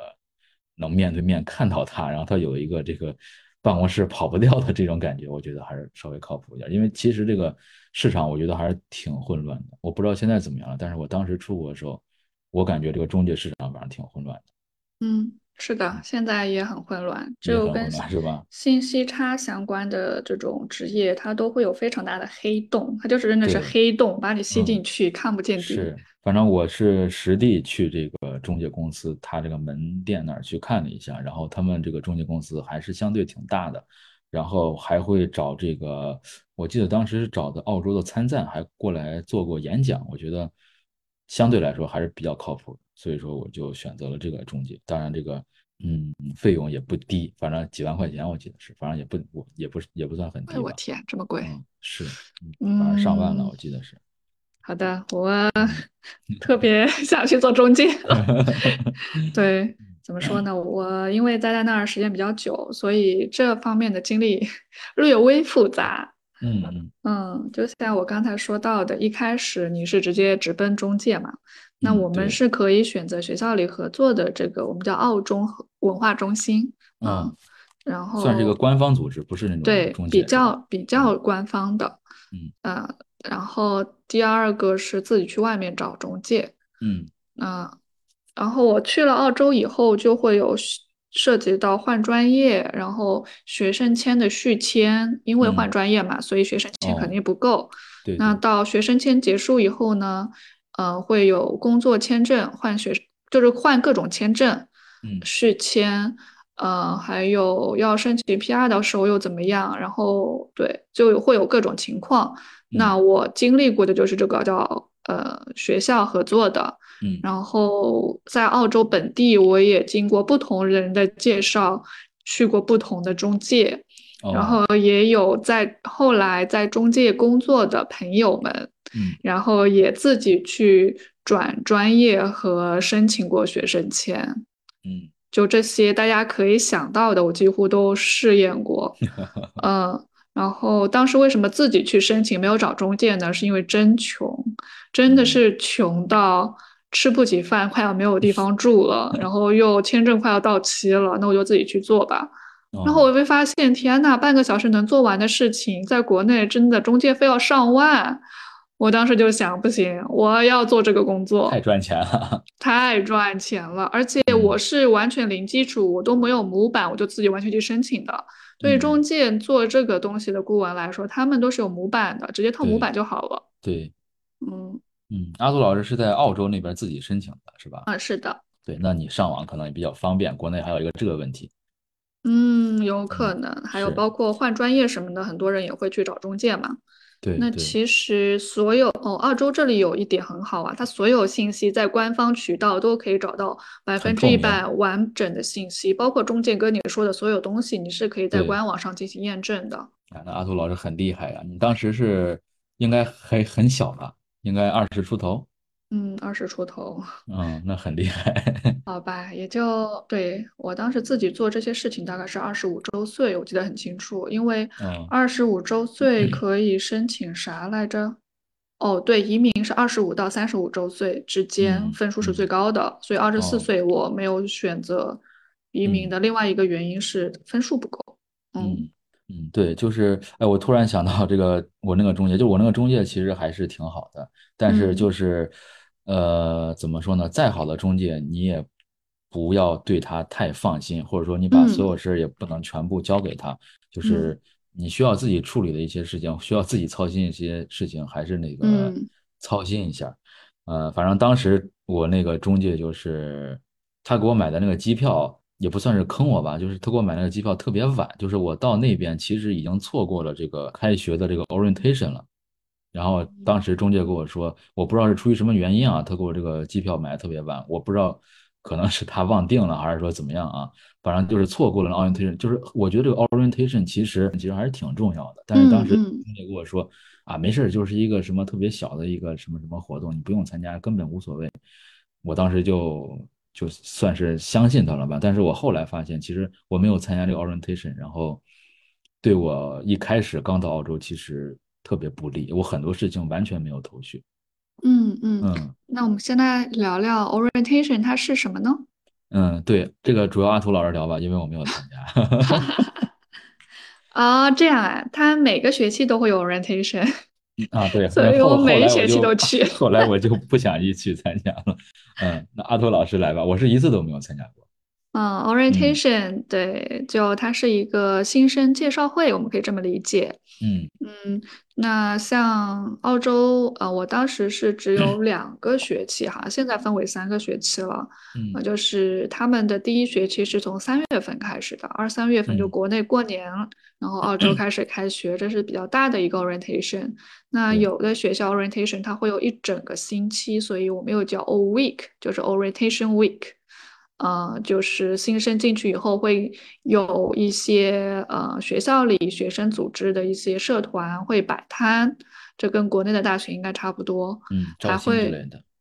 能面对面看到他，然后他有一个这个办公室跑不掉的这种感觉，我觉得还是稍微靠谱一点。因为其实这个市场我觉得还是挺混乱的，我不知道现在怎么样了。但是我当时出国的时候，我感觉这个中介市场反正挺混乱的。
嗯，是的，现在也很混乱，只有跟信息差相关的这种职业，它都会有非常大的黑洞，它就是真的是黑洞，把你吸进去，看不见底。
反正我是实地去这个中介公司，他这个门店那儿去看了一下，然后他们这个中介公司还是相对挺大的，然后还会找这个，我记得当时是找的澳洲的参赞，还过来做过演讲，我觉得相对来说还是比较靠谱，所以说我就选择了这个中介。当然这个嗯费用也不低，反正几万块钱我记得是，反正也不我也不是也不算很低。
哎我天，这么贵？
是，反正上万了，我记得是。
好的，我特别想去做中介。*laughs* 对，怎么说呢？我因为待在那儿时间比较久，所以这方面的经历 *laughs* 略微复杂。
嗯嗯
嗯，就像我刚才说到的，一开始你是直接直奔中介嘛？那我们是可以选择学校里合作的这个，我们叫澳中文化中心。嗯，然后
算是一个官方组织，不是那种
对比较比较官方的。嗯啊。然后第二个是自己去外面找中介，
嗯，
那然后我去了澳洲以后，就会有涉及到换专业，然后学生签的续签，因为换专业嘛，所以学生签肯定不够。
对，
那到学生签结束以后呢，呃，会有工作签证换学，就是换各种签证，
嗯，
续签，呃，还有要申请 PR 的时候又怎么样？然后对，就会有各种情况。那我经历过的就是这个叫呃学校合作的，
嗯，
然后在澳洲本地我也经过不同人的介绍去过不同的中介，然后也有在后来在中介工作的朋友们，
嗯，
然后也自己去转专业和申请过学生签，
嗯，
就这些大家可以想到的我几乎都试验过，*laughs* 嗯。然后当时为什么自己去申请没有找中介呢？是因为真穷，真的是穷到吃不起饭，快要没有地方住了，然后又签证快要到期了，那我就自己去做吧。然后我会发现，天呐，半个小时能做完的事情，在国内真的中介费要上万。我当时就想，不行，我要做这个工作，
太赚钱了，*laughs*
太赚钱了，而且我是完全零基础，我都没有模板，我就自己完全去申请的。对中介做这个东西的顾问来说，他们都是有模板的，直接套模板就好了。
对，
嗯
嗯，阿杜老师是在澳洲那边自己申请的，是吧？
啊，是的。
对，那你上网可能也比较方便。国内还有一个这个问题。
嗯，有可能，还有包括换专业什么的，很多人也会去找中介嘛。对那其实所有哦，澳洲这里有一点很好啊，它所有信息在官方渠道都可以找到百分之一百完整的信息，包括中介跟你说的所有东西，你是可以在官网上进行验证的。
啊，那阿图老师很厉害呀！你当时是应该还很小吧？应该二十出头。
嗯，二十出头，
嗯，那很厉害。*laughs*
好吧，也就对我当时自己做这些事情，大概是二十五周岁，我记得很清楚，因为二十五周岁可以申请啥来着？哦，对，移民是二十五到三十五周岁之间分数是最高的，所以二十四岁我没有选择移民的另外一个原因是分数不够。
嗯嗯，对，就是哎，我突然想到这个，我那个中介，就我那个中介其实还是挺好的，但是就是。呃，怎么说呢？再好的中介，你也不要对他太放心，或者说你把所有事儿也不能全部交给他。就是你需要自己处理的一些事情，需要自己操心一些事情，还是那个操心一下。呃，反正当时我那个中介就是他给我买的那个机票，也不算是坑我吧，就是他给我买那个机票特别晚，就是我到那边其实已经错过了这个开学的这个 orientation 了。然后当时中介跟我说，我不知道是出于什么原因啊，他给我这个机票买的特别晚，我不知道可能是他忘订了还是说怎么样啊，反正就是错过了 orientation。就是我觉得这个 orientation 其实其实还是挺重要的，但是当时中介跟我说啊，没事，就是一个什么特别小的一个什么什么活动，你不用参加，根本无所谓。我当时就。就算是相信他了吧，但是我后来发现，其实我没有参加这个 orientation，然后对我一开始刚到澳洲其实特别不利，我很多事情完全没有头绪。
嗯嗯嗯，那我们现在聊聊 orientation 它是什么呢？
嗯，对，这个主要阿图老师聊吧，因为我没有参加。*laughs*
啊，这样啊，他每个学期都会有 orientation。
啊，对，
所以我每一学期都 *laughs* 去。
后来我就不想一去参加了。嗯，那阿托老师来吧，我是一次都没有参加过。
嗯，orientation，对，就它是一个新生介绍会，我们可以这么理解。
嗯
嗯，那像澳洲，呃，我当时是只有两个学期哈，现在分为三个学期了。
嗯，
就是他们的第一学期是从三月份开始的，二三月份就国内过年，然后澳洲开始开学，这是比较大的一个 orientation。那有的学校 orientation 它会有一整个星期，所以我们又叫 all week，就是 orientation week。呃，就是新生进去以后会有一些呃学校里学生组织的一些社团会摆摊，这跟国内的大学应该差不多。
嗯，
还会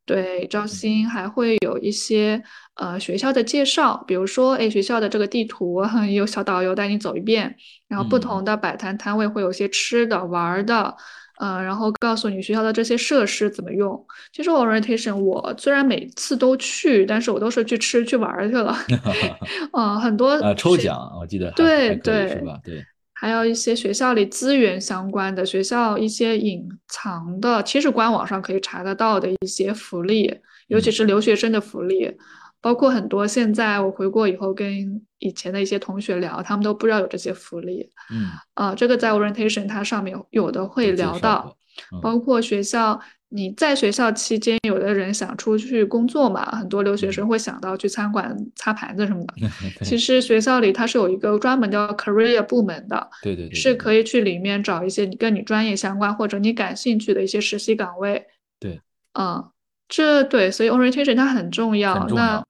对招新，还会有一些呃学校的介绍，比如说哎学校的这个地图 *laughs* 有小导游带你走一遍，然后不同的摆摊摊位会有些吃的玩的。嗯，然后告诉你学校的这些设施怎么用。其实 orientation 我虽然每次都去，但是我都是去吃去玩去了。*laughs* 呃，很多
呃抽奖，我记得
对对
是吧？对，
还有一些学校里资源相关的，学校一些隐藏的，其实官网上可以查得到的一些福利，尤其是留学生的福利。包括很多现在我回国以后跟以前的一些同学聊，他们都不知道有这些福利。
嗯，
啊，这个在 orientation 它上面有的会聊到，包括学校你在学校期间，有的人想出去工作嘛，很多留学生会想到去餐馆擦盘子什么的。*laughs* 其实学校里它是有一个专门叫 career 部门的，
对对对，
是可以去里面找一些你跟你专业相关或者你感兴趣的一些实习岗位。
对，
嗯。这对，所以 orientation 它很重要。那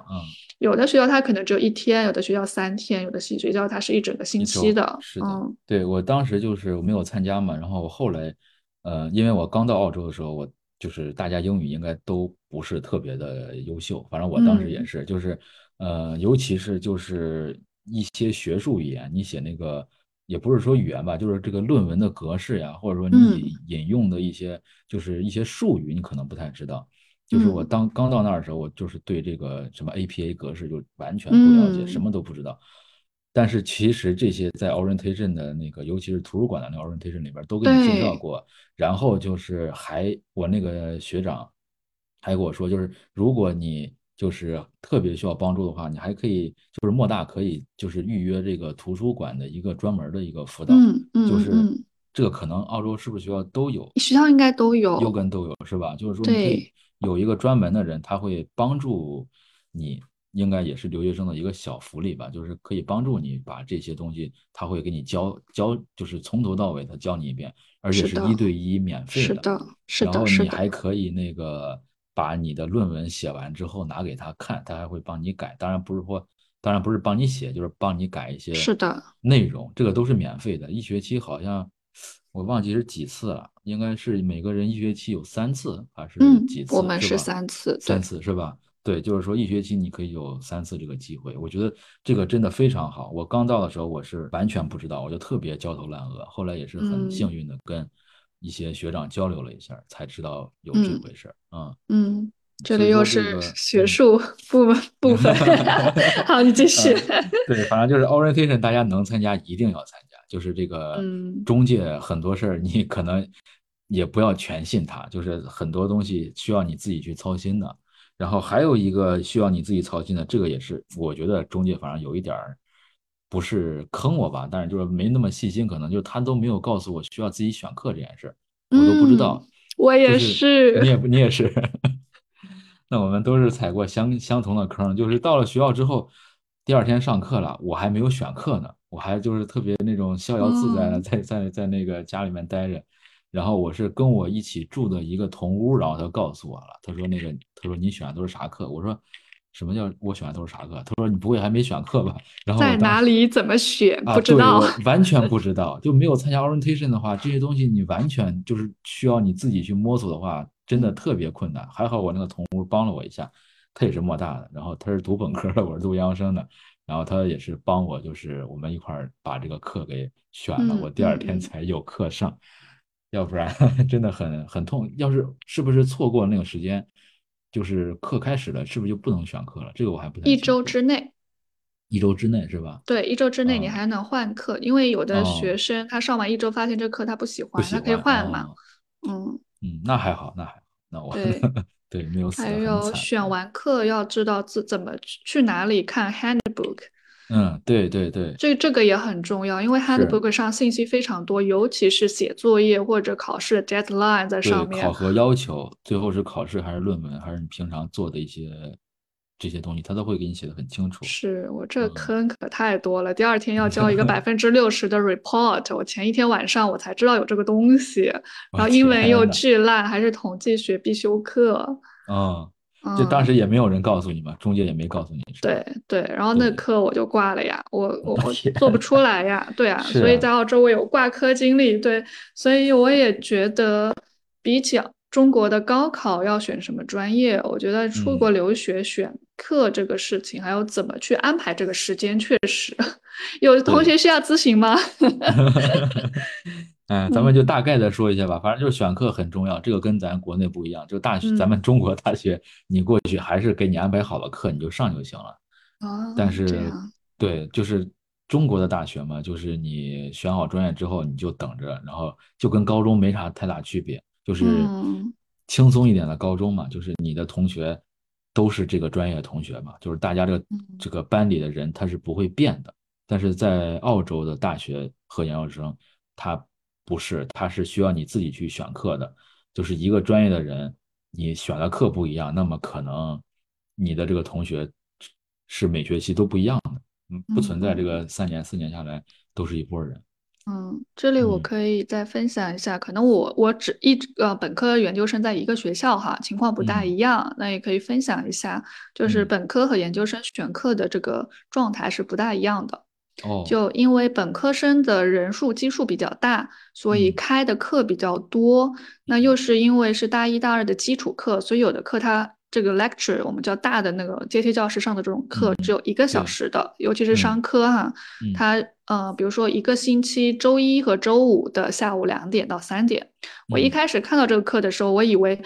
有的学校它可能只有一天，有的学校三天，有的学校它是一整个星期的。
是的，对我当时就是我没有参加嘛，然后我后来，呃，因为我刚到澳洲的时候，我就是大家英语应该都不是特别的优秀，反正我当时也是，就是呃，尤其是就是一些学术语言，你写那个也不是说语言吧，就是这个论文的格式呀，或者说你引用的一些就是一些术语，你可能不太知道。就是我当刚到那儿的时候，我就是对这个什么 APA 格式就完全不了解，什么都不知道。但是其实这些在 orientation 的那个，尤其是图书馆的那个 orientation 里边都给你介绍过。然后就是还我那个学长还跟我说，就是如果你就是特别需要帮助的话，你还可以就是莫大可以就是预约这个图书馆的一个专门的一个辅导。就是这个可能澳洲是不是学校都有？
学校应该都有，
优根都有是吧？就是说对。有一个专门的人，他会帮助你，应该也是留学生的一个小福利吧，就是可以帮助你把这些东西，他会给你教教，就是从头到尾他教你一遍，而且是一对一免费的。
是的，是的，
然后你还可以那个把你的论文写完之后拿给他看，他还会帮你改。当然不是说，当然不是帮你写，就是帮你改一些
是的
内容，这个都是免费的。一学期好像。我忘记是几次了，应该是每个人一学期有三次还是几次？
我们是三次，
三次是吧？对，就是说一学期你可以有三次这个机会。我觉得这个真的非常好。我刚到的时候我是完全不知道，我就特别焦头烂额。后来也是很幸运的跟一些学长交流了一下，才知道有这回事儿。
嗯嗯，这里又是学术部 *laughs* 部分。*laughs* 好，你继续。
对，反正就是 orientation，大家能参加一定要参加。就是这个中介很多事儿，你可能也不要全信他，就是很多东西需要你自己去操心的。然后还有一个需要你自己操心的，这个也是我觉得中介反正有一点儿不是坑我吧，但是就是没那么细心，可能就他都没有告诉我需要自己选课这件事，我都不知道。
我也是，
你也你也是。*laughs* 那我们都是踩过相相同的坑，就是到了学校之后，第二天上课了，我还没有选课呢。我还就是特别那种逍遥自在的，在在在那个家里面待着，然后我是跟我一起住的一个同屋，然后他告诉我了，他说那个他说你选的都是啥课？我说什么叫我选的都是啥课？他说你不会还没选课吧？然后
在哪里怎么选
啊？
不知道，*laughs*
完全不知道，就没有参加 orientation 的话，这些东西你完全就是需要你自己去摸索的话，真的特别困难。还好我那个同屋帮了我一下，他也是莫大的，然后他是读本科的，我是读研究生的。然后他也是帮我，就是我们一块儿把这个课给选了，我第二天才有课上，要不然 *laughs* 真的很很痛。要是是不是错过那个时间，就是课开始了，是不是就不能选课了？这个我还不太。
一周之内，
一周之内是吧？
对，一周之内你还能换课，因为有的学生他上完一周发现这课他不喜欢，他可以换嘛。
嗯嗯，那还好，那还好，那我 *laughs*
对。
没有死
还有选完课要知道自怎么去哪里看 handbook。
嗯，对对对，
这这个也很重要，因为 handbook 上信息非常多，尤其是写作业或者考试的 deadline 在上面。
考核要求，最后是考试还是论文，还是你平常做的一些。这些东西他都会给你写的很清楚。
是我这坑可太多了，第二天要交一个 *laughs* 百分之六十的 report，我前一天晚上我才知道有这个东西，*laughs* 然后英文又巨烂，还是统计学必修课。
嗯，就当时也没有人告诉你嘛，中介也没告诉你。
对对，然后那课我就挂了呀，我我我做不出来呀，对啊，*laughs* 所以在澳洲我有挂科经历，对，所以我也觉得比较中国的高考要选什么专业，我觉得出国留学选。课这个事情，还有怎么去安排这个时间，确实有同学需要咨询吗？
嗯，*laughs* 咱们就大概的说一下吧。反正就是选课很重要，这个跟咱国内不一样。就大学，咱们中国大学，你过去还是给你安排好了课，你就上就行了。
哦，
但是对，就是中国的大学嘛，就是你选好专业之后，你就等着，然后就跟高中没啥太大区别，就是轻松一点的高中嘛，就是你的同学。都是这个专业的同学嘛，就是大家这个这个班里的人他是不会变的。但是在澳洲的大学和研究生，他不是，他是需要你自己去选课的。就是一个专业的人，你选的课不一样，那么可能你的这个同学是每学期都不一样的，嗯，不存在这个三年四年下来都是一拨人。
嗯，这里我可以再分享一下，可能我我只一呃本科研究生在一个学校哈，情况不大一样，那也可以分享一下，就是本科和研究生选课的这个状态是不大一样的。
哦，
就因为本科生的人数基数比较大，所以开的课比较多，那又是因为是大一大二的基础课，所以有的课它。这个 lecture 我们叫大的那个阶梯教室上的这种课只有一个小时的，尤其是商科哈，它呃，比如说一个星期周一和周五的下午两点到三点。我一开始看到这个课的时候，我以为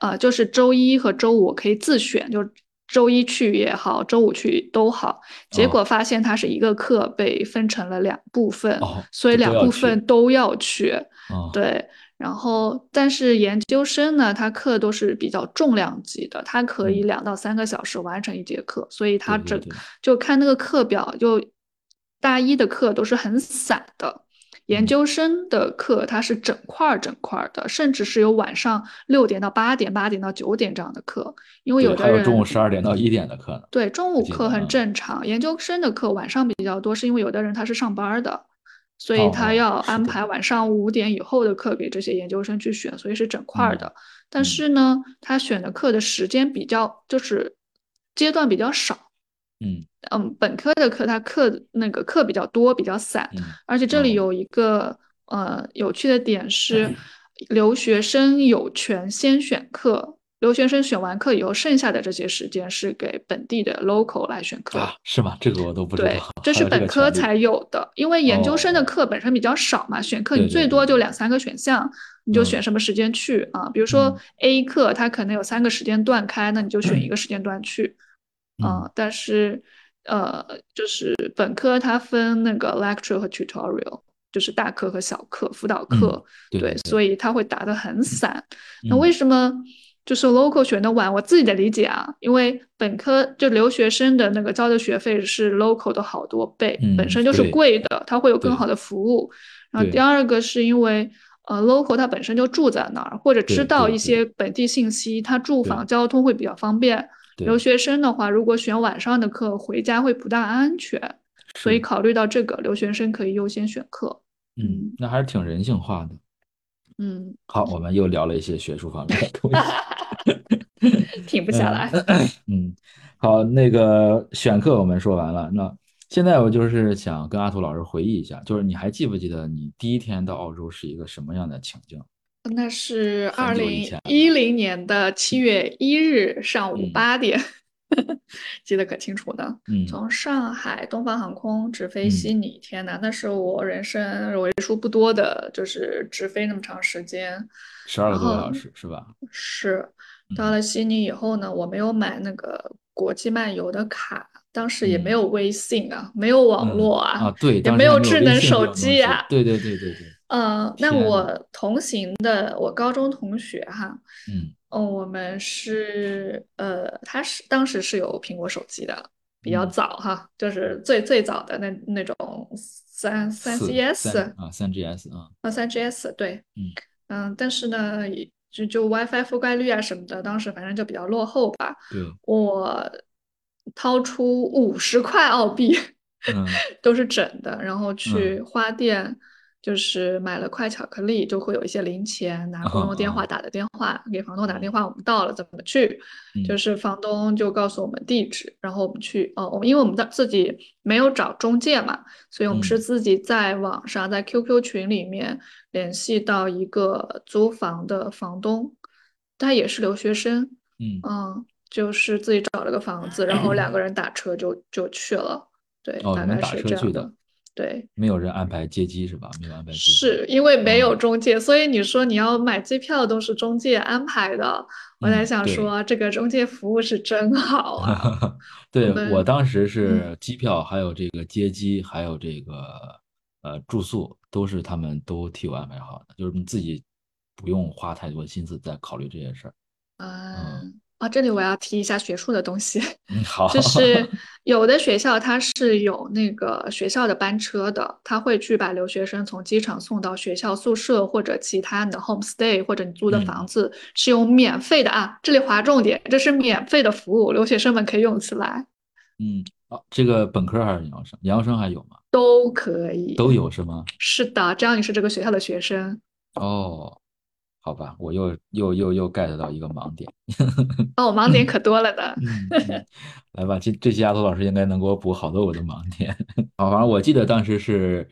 呃就是周一和周五可以自选，就周一去也好，周五去都好。结果发现它是一个课被分成了两部分，所以两部分都要去。对。然后，但是研究生呢，他课都是比较重量级的，他可以两到三个小时完成一节课，所以他整就看那个课表，就大一的课都是很散的，研究生的课它是整块整块的，甚至是有晚上六点到八点、八点到九点这样的课，因为有的人
中午十二点到一点的课呢。
对，中午课很正常，研究生的课晚上比较多，是因为有的人他是上班的。所以他要安排晚上五点以后的课给这些研究生去选，所以是整块的。但是呢，他选的课的时间比较就是阶段比较少。
嗯
嗯，本科的课他课那个课比较多，比较散。而且这里有一个呃有趣的点是，留学生有权先选课。留学生选完课以后，剩下的这些时间是给本地的 local 来选课
啊？是吗？这个我都不知道。
对，这 *laughs* 是本科才有的，因为研究生的课本身比较少嘛，选课你最多就两三个选项，你就选什么时间去啊？比如说 A 课，它可能有三个时间段开，那你就选一个时间段去啊。但是呃，就是本科它分那个 lecture 和 tutorial，就是大课和小课辅导课，
对，
所以它会打得很散。那为什么？就是 local 选的晚，我自己的理解啊，因为本科就留学生的那个交的学费是 local 的好多倍，本身就是贵的，它会有更好的服务。然后第二个是因为呃 local 它本身就住在那儿，或者知道一些本地信息，他住房交通会比较方便。留学生的话，如果选晚上的课，回家会不大安全，所以考虑到这个，留学生可以优先选课。
嗯，那还是挺人性化的。
嗯，
好，我们又聊了一些学术方面的东
西，*laughs* 停不下来。
嗯，好，那个选课我们说完了，那现在我就是想跟阿图老师回忆一下，就是你还记不记得你第一天到澳洲是一个什么样的情境？
那是二零一零年的七月一日上午八点。记得可清楚呢。嗯，从上海东方航空直飞悉尼，天哪，那是我人生为数不多的，就是直飞那么长时间，
十二个多小时是吧？
是。到了悉尼以后呢，我没有买那个国际漫游的卡，当时也没有微信啊，没有网络啊，
啊对，
也
没有
智能手机啊，
对对对对对。
嗯，那我同行的我高中同学哈，
嗯。
哦，我们是呃，他是当时是有苹果手机的，比较早哈，就是最最早的那那种三三 GS
啊，三 GS 啊，
啊三 GS 对，
嗯
嗯，但是呢，就就 WiFi 覆盖率啊什么的，当时反正就比较落后吧。
对，
我掏出五十块澳币，
嗯，
都是整的，然后去花店。就是买了块巧克力，就会有一些零钱，拿公用电话打的电话，给房东打电话，我们到了怎么去？就是房东就告诉我们地址，然后我们去。哦，我们因为我们的自己没有找中介嘛，所以我们是自己在网上在 QQ 群里面联系到一个租房的房东，他也是留学生，嗯，就是自己找了个房子，然后两个人打车就就去了，对，大概是这样的。对，
没有人安排接机是吧？没有安排接机，
是因为没有中介，所以你说你要买机票都是中介安排的。我在想说，这个中介服务是真好啊。*laughs*
对我当时是机票，还有这个接机，还有这个呃住宿，都是他们都替我安排好的，就是你自己不用花太多心思在考虑这些事儿。
嗯。啊，这里我要提一下学术的东西。
嗯，好，
就是有的学校它是有那个学校的班车的，他会去把留学生从机场送到学校宿舍或者其他的 home stay，或者你租的房子是有免费的啊。这里划重点，这是免费的服务，留学生们可以用起来。
嗯，啊，这个本科还是研究生？研究生还有吗？
都可以，
都有是吗？
是的，只要你是这个学校的学生。
哦。好吧，我又又又又 get 到一个盲点。
哦，盲点可多了的。*laughs*
来吧，这这期丫头老师应该能给我补好多我的盲点。*laughs* 好，反正我记得当时是，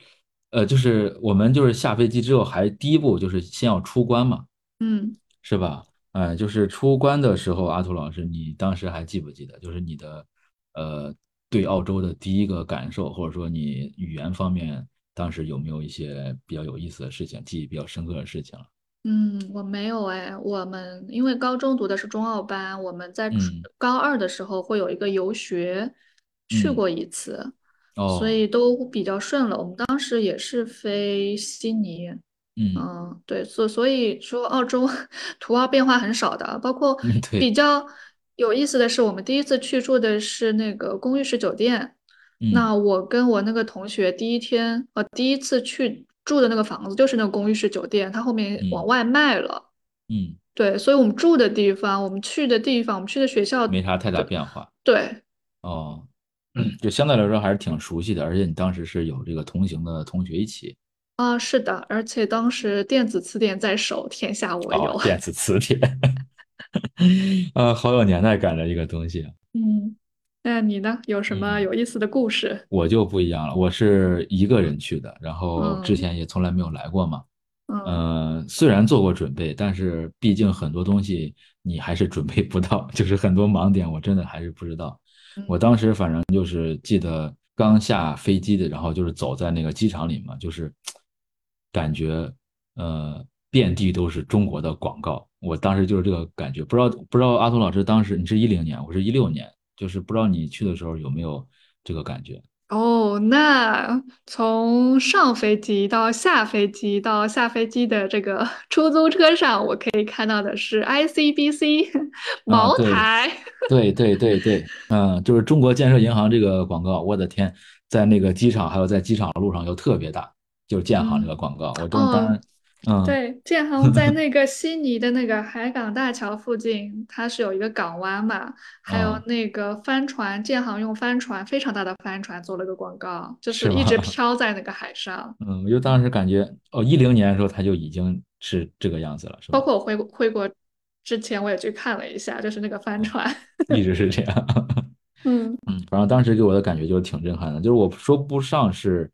呃，就是我们就是下飞机之后，还第一步就是先要出关嘛。
嗯，
是吧？哎，就是出关的时候，阿图老师，你当时还记不记得？就是你的呃，对澳洲的第一个感受，或者说你语言方面当时有没有一些比较有意思的事情，记忆比较深刻的事情了？
嗯，我没有哎，我们因为高中读的是中澳班，我们在高二的时候会有一个游学，去过一次，所以都比较顺了。我们当时也是飞悉尼，嗯，对，所所以说澳洲图澳变化很少的，包括比较有意思的是，我们第一次去住的是那个公寓式酒店，那我跟我那个同学第一天呃第一次去。住的那个房子就是那个公寓式酒店，它后面往外卖了。
嗯，
对，所以我们住的地方，我们去的地方，我们去的学校
没啥太大变化。
对，
哦，就相对来说还是挺熟悉的，而且你当时是有这个同行的同学一起。
啊，是的，而且当时电子词典在手，天下我有。
电子词典，*laughs* 啊，好有年代感的一个东西。
嗯。那你呢？有什么有意思的故事？
我就不一样了，我是一个人去的，然后之前也从来没有来过嘛。嗯，虽然做过准备，但是毕竟很多东西你还是准备不到，*laughs* 就是很多盲点我真的还是不知道。我当时反正就是记得刚下飞机的，然后就是走在那个机场里嘛，就是感觉呃遍地都是中国的广告，我当时就是这个感觉。不知道不知道阿童老师当时你是一零年，我是一六年。就是不知道你去的时候有没有这个感觉
哦？那从上飞机到下飞机到下飞机的这个 *laughs* 出租车上，我可以看到的是 ICBC *laughs* 茅台。
对对对对，嗯，就是中国建设银行这个广告，我的天，在那个机场还有在机场路上又特别大，就是建行这个广告，我当当。嗯，
对，建行在那个悉尼的那个海港大桥附近，它是有一个港湾嘛，还有那个帆船，建行用帆船非常大的帆船做了个广告，就是一直 *laughs* 飘在那个海上。
嗯，我就当时感觉，哦，一零年的时候它就已经是这个样子了，是吧？
包括我回回国之前，我也去看了一下，就是那个帆船，
一直是这样。*laughs*
嗯
嗯，反正当时给我的感觉就是挺震撼的，就是我说不上是，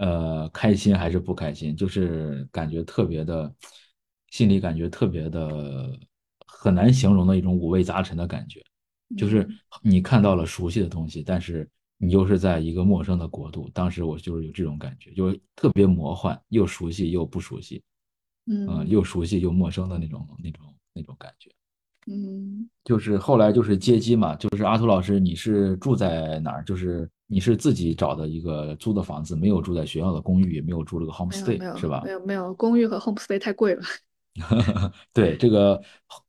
呃，开心还是不开心，就是感觉特别的，心里感觉特别的很难形容的一种五味杂陈的感觉，就是你看到了熟悉的东西，但是你又是在一个陌生的国度，当时我就是有这种感觉，就是特别魔幻，又熟悉又不熟悉，嗯，又熟悉又陌生的那种那种那种感觉。
嗯，
就是后来就是接机嘛，就是阿图老师，你是住在哪儿？就是你是自己找的一个租的房子，没有住在学校的公寓，也没有住这个 homestay，是吧？
没有没有，公寓和 homestay 太贵了。*laughs*
对，这个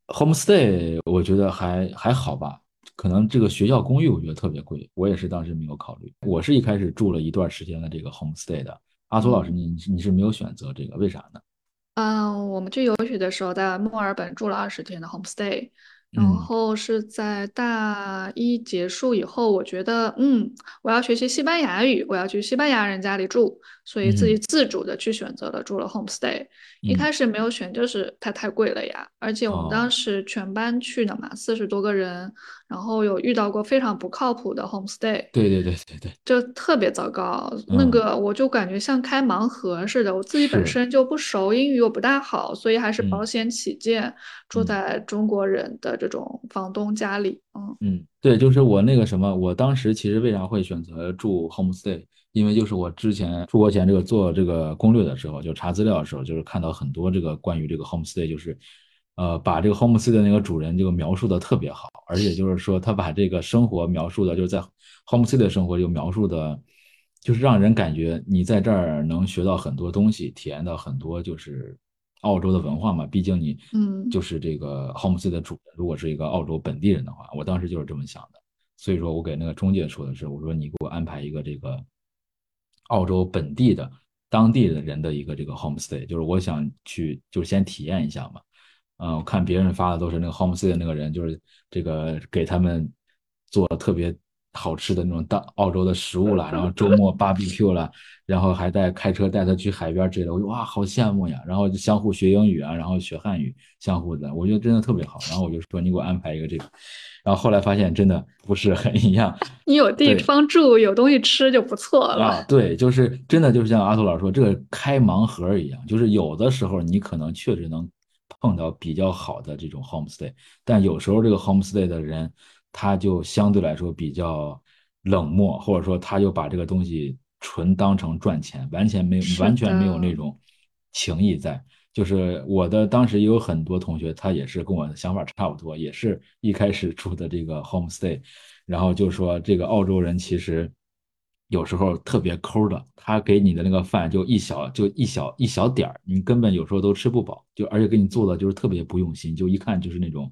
homestay 我觉得还还好吧，可能这个学校公寓我觉得特别贵，我也是当时没有考虑。我是一开始住了一段时间的这个 homestay 的。阿图老师，你你是没有选择这个，为啥呢？
嗯，我们去游学的时候，在墨尔本住了二十天的 homestay，然后是在大一结束以后，我觉得，嗯，我要学习西班牙语，我要去西班牙人家里住，所以自己自主的去选择了住了 homestay。一开始没有选，就是它太贵了呀，而且我们当时全班去的嘛，四十多个人，然后有遇到过非常不靠谱的 homestay，
对对对对对，
就特别糟糕。那个我就感觉像开盲盒似的，我自己本身就不熟，英语又不大好，所以还是保险起见，住在中国人的这种房东家里。嗯
嗯，对，就是我那个什么，我当时其实为啥会选择住 homestay？因为就是我之前出国前这个做这个攻略的时候，就查资料的时候，就是看到很多这个关于这个 homestay，就是，呃，把这个 homestay 的那个主人这个描述的特别好，而且就是说他把这个生活描述的，就是在 homestay 的生活就描述的，就是让人感觉你在这儿能学到很多东西，体验到很多就是澳洲的文化嘛。毕竟你，
嗯，
就是这个 homestay 的主人，如果是一个澳洲本地人的话，我当时就是这么想的。所以说我给那个中介说的是，我说你给我安排一个这个。澳洲本地的当地的人的一个这个 homestay，就是我想去，就是先体验一下嘛。嗯，我看别人发的都是那个 homestay 的那个人，就是这个给他们做特别好吃的那种大澳洲的食物了，*laughs* 然后周末 barbecue 了，然后还带开车带他去海边之类的。我就哇，好羡慕呀！然后就相互学英语啊，然后学汉语，相互的，我觉得真的特别好。然后我就说你给我安排一个这个。然后后来发现真的不是很一样。*laughs*
你有地方住，有东西吃就不错了。
啊，对，就是真的，就是像阿图老师说，这个开盲盒一样，就是有的时候你可能确实能碰到比较好的这种 homestay，但有时候这个 homestay 的人他就相对来说比较冷漠，或者说他就把这个东西纯当成赚钱，完全没有完全没有那种情谊在。就是我的当时也有很多同学，他也是跟我的想法差不多，也是一开始住的这个 homestay，然后就说这个澳洲人其实有时候特别抠的，他给你的那个饭就一小就一小一小点儿，你根本有时候都吃不饱，就而且给你做的就是特别不用心，就一看就是那种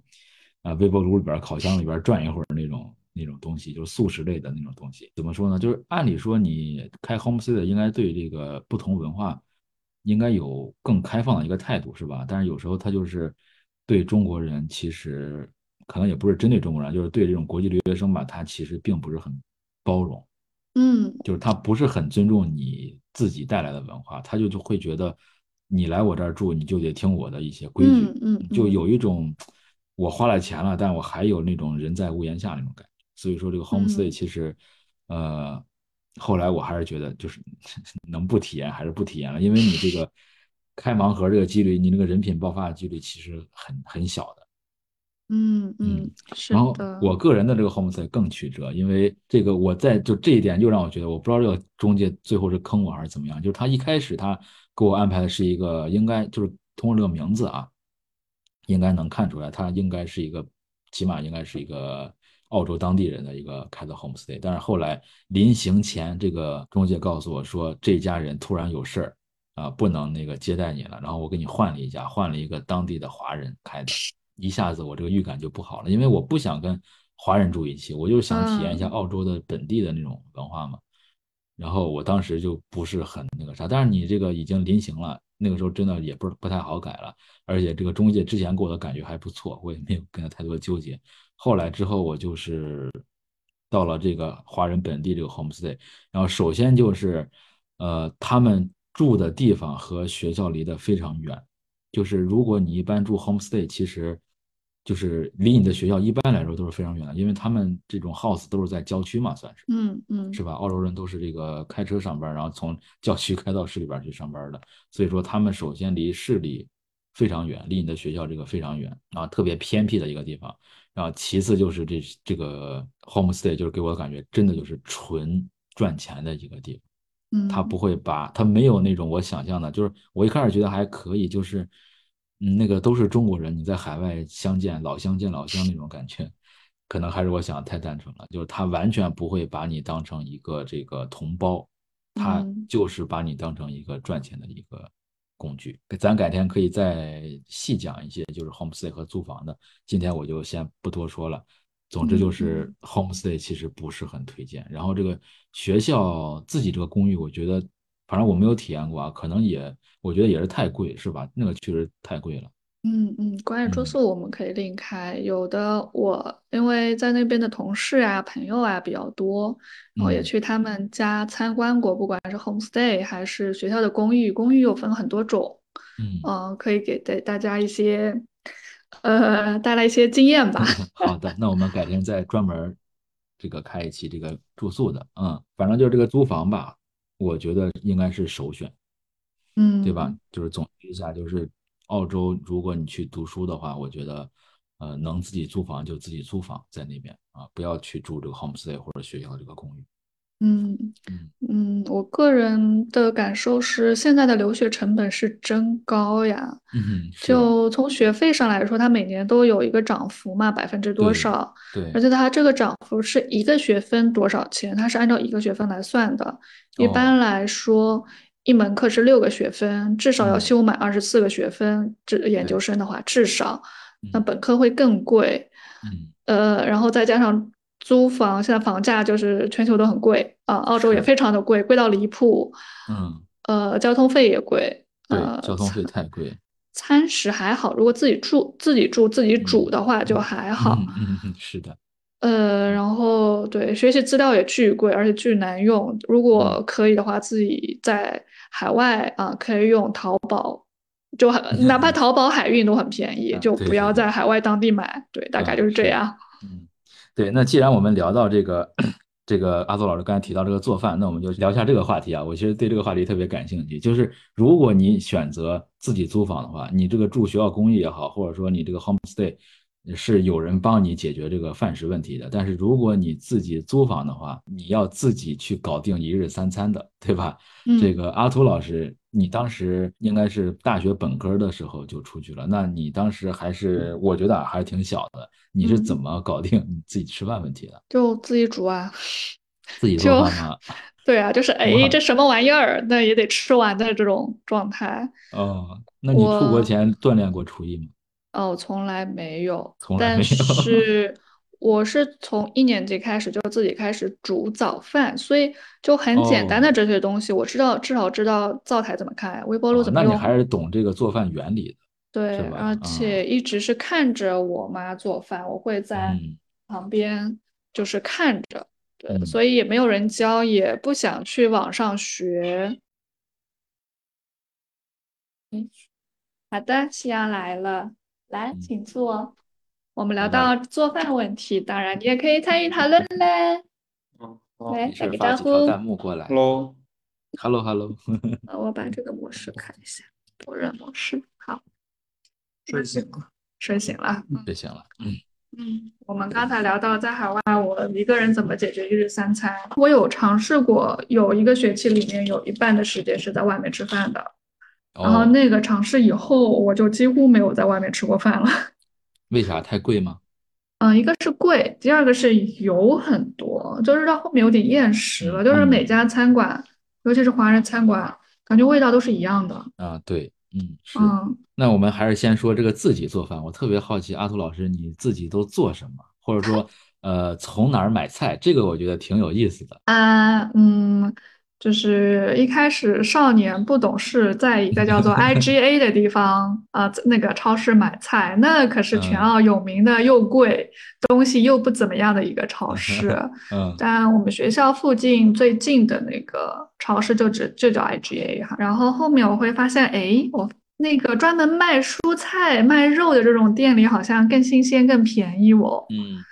啊微波炉里边、烤箱里边转一会儿那种那种东西，就是素食类的那种东西。怎么说呢？就是按理说你开 homestay 的应该对这个不同文化。应该有更开放的一个态度，是吧？但是有时候他就是对中国人，其实可能也不是针对中国人，就是对这种国际留学生吧，他其实并不是很包容。
嗯，
就是他不是很尊重你自己带来的文化，他就就会觉得你来我这儿住，你就得听我的一些规矩。
嗯嗯，
就有一种我花了钱了，但我还有那种人在屋檐下那种感觉。所以说，这个 homestay 其实，呃。后来我还是觉得，就是 *laughs* 能不体验还是不体验了，因为你这个 *laughs* 开盲盒这个几率，你那个人品爆发的几率其实很很小的。
嗯嗯，
然后我个人的这个 homestay 更曲折，因为这个我在就这一点又让我觉得，我不知道这个中介最后是坑我还是怎么样。就是他一开始他给我安排的是一个，应该就是通过这个名字啊，应该能看出来，他应该是一个，起码应该是一个。澳洲当地人的一个开的 homestay，但是后来临行前，这个中介告诉我说，这家人突然有事儿啊，不能那个接待你了。然后我给你换了一家，换了一个当地的华人开的，一下子我这个预感就不好了，因为我不想跟华人住一起，我就想体验一下澳洲的本地的那种文化嘛。然后我当时就不是很那个啥，但是你这个已经临行了，那个时候真的也不是不太好改了，而且这个中介之前给我的感觉还不错，我也没有跟他太多纠结。后来之后，我就是到了这个华人本地这个 homestay，然后首先就是，呃，他们住的地方和学校离得非常远，就是如果你一般住 homestay，其实就是离你的学校一般来说都是非常远的，因为他们这种 house 都是在郊区嘛，算是，
嗯嗯，
是吧？澳洲人都是这个开车上班，然后从郊区开到市里边去上班的，所以说他们首先离市里非常远，离你的学校这个非常远，然后特别偏僻的一个地方，然后其次就是这这个 homestay，就是给我的感觉真的就是纯赚钱的一个地方。嗯他不会把，他没有那种我想象的，就是我一开始觉得还可以，就是，嗯，那个都是中国人，你在海外相见，老乡见老乡那种感觉，可能还是我想的太单纯了，就是他完全不会把你当成一个这个同胞，他就是把你当成一个赚钱的一个工具。咱改天可以再细讲一些，就是 homestay 和租房的，今天我就先不多说了。总之就是 homestay 其实不是很推荐，然后这个学校自己这个公寓，我觉得反正我没有体验过啊，可能也我觉得也是太贵，是吧？那个确实太贵了。
嗯嗯，关于住宿我们可以另开，有的我因为在那边的同事啊、朋友啊比较多，然后也去他们家参观过，不管是 homestay 还是学校的公寓，公寓又分很多种，嗯，可以给大大家一些。呃，带来一些经验吧。*laughs*
好的，那我们改天再专门这个开一期这个住宿的，嗯，反正就是这个租房吧，我觉得应该是首选，
嗯，
对吧？就是总结一下，就是澳洲，如果你去读书的话，我觉得，呃，能自己租房就自己租房在那边啊，不要去住这个 homestay 或者学校这个公寓。
嗯嗯我个人的感受是，现在的留学成本是真高呀。
嗯，
就从学费上来说，它每年都有一个涨幅嘛，百分之多少？
对。
而且它这个涨幅是一个学分多少钱？它是按照一个学分来算的。一般来说，一门课是六个学分，至少要修满二十四个学分。这研究生的话，至少。那本科会更贵。
嗯。
呃，然后再加上。租房现在房价就是全球都很贵啊，澳洲也非常的贵，贵到离谱。
嗯，
呃，交通费也贵。
对，交通费太贵。
餐食还好，如果自己住、自己住、自己煮的话就还好。
嗯嗯，是的。
呃，然后对，学习资料也巨贵，而且巨难用。如果可以的话，自己在海外啊，可以用淘宝，就 *laughs* 哪怕淘宝海运都很便宜，就不要在海外当地买。对，大概就是这样。
对，那既然我们聊到这个，这个阿祖老师刚才提到这个做饭，那我们就聊一下这个话题啊。我其实对这个话题特别感兴趣，就是如果你选择自己租房的话，你这个住学校公寓也好，或者说你这个 homestay。是有人帮你解决这个饭食问题的，但是如果你自己租房的话，你要自己去搞定一日三餐的，对吧？这个阿图老师，你当时应该是大学本科的时候就出去了，那你当时还是我觉得还是挺小的，你是怎么搞定你自己吃饭问题的？
就自己煮啊，
自己做饭吗？*laughs*
对啊，就是哎，这什么玩意儿？那也得吃完的这种状态。
哦，那你出国前锻炼过厨艺吗？
哦，从来没有，
从来没有。但 *laughs*
是我是从一年级开始就自己开始煮早饭，所以就很简单的这些东西，我知道至少知道灶台怎么开，微波炉怎么用。
那你还是懂这个做饭原理的，
对，而且一直是看着我妈做饭，我会在旁边就是看着，对，所以也没有人教，也不想去网上学。嗯，好的，夕阳来了。来，请坐。我们聊到做饭问题，当然你也可以参与讨论嘞。来打个招呼。
弹幕过来。
Hello，Hello，Hello。
我把这个模式看一下，默认模式。好。
睡醒了。
睡醒了。
睡醒了。嗯。
嗯，我们刚才聊到在海外，我一个人怎么解决一日三餐。我有尝试过，有一个学期里面有一半的时间是在外面吃饭的。然后那个尝试以后，我就几乎没有在外面吃过饭了。*laughs*
为啥？太贵吗？
嗯，一个是贵，第二个是油很多，就是到后面有点厌食了。就是每家餐馆，尤其是华人餐馆，感觉味道都是一样的。
啊，对，嗯，是。那我们还是先说这个自己做饭。我特别好奇，阿图老师你自己都做什么，或者说，*laughs* 呃，从哪儿买菜？这个我觉得挺有意思的。
啊，嗯。就是一开始少年不懂事，在一个叫做 IGA 的地方啊，那个超市买菜，那可是全澳有名的又贵，东西又不怎么样的一个超市。*laughs*
嗯，
但我们学校附近最近的那个超市就只就叫 IGA 哈。然后后面我会发现，哎，我那个专门卖蔬菜、卖肉的这种店里好像更新鲜、更便宜哦。
嗯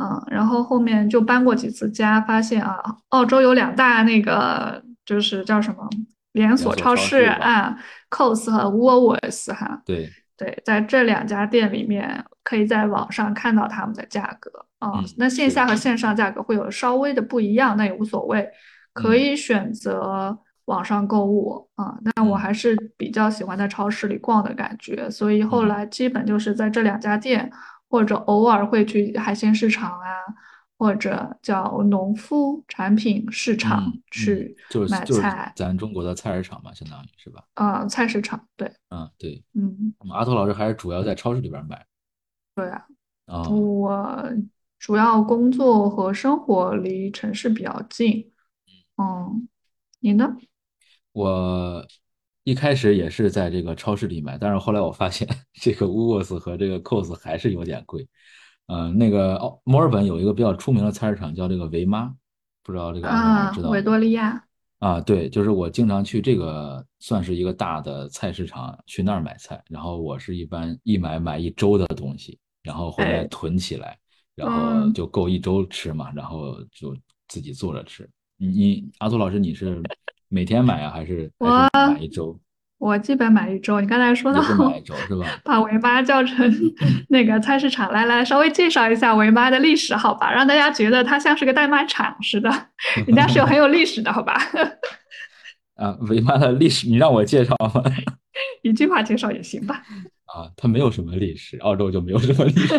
嗯，然后后面就搬过几次家，发现啊，澳洲有两大那个就是叫什么连锁超市啊，Coles 和 Woolworths 哈。
对
对，在这两家店里面，可以在网上看到他们的价格啊。那线下和线上价格会有稍微的不一样，那也无所谓，可以选择。网上购物啊，那我还是比较喜欢在超市里逛的感觉，所以后来基本就是在这两家店，或者偶尔会去海鲜市场啊，或者叫农夫产品市场去买菜。
咱中国的菜市场嘛，相当于是吧？
啊，菜市场，对。
嗯，对。
嗯，
阿拓老师还是主要在超市里边买。
对啊。
啊。
我主要工作和生活离城市比较近。嗯，你呢？
我一开始也是在这个超市里买，但是后来我发现 *laughs* 这个 Woolworths 和这个 Coles 还是有点贵。嗯，那个哦，墨尔本有一个比较出名的菜市场叫这个维妈，不知道这个啊，知道
维多利亚
啊，对，就是我经常去这个算是一个大的菜市场，去那儿买菜。然后我是一般一买买一周的东西，然后回来囤起来，然后就够一周吃嘛，然后就自己做着吃。你你阿图老师你是？每天买啊，还是还是买一周？*laughs*
我基本买一周。你刚才说的
买一周是吧？*laughs*
把维妈叫成 *laughs* 那个菜市场，来来，稍微介绍一下维妈的历史，好吧？让大家觉得它像是个代卖场似的，人家是有很有历史的，好吧？
啊，维妈的历史，你让我介绍吗？
一句话介绍也行吧？
啊，它没有什么历史，澳洲就没有什么历史。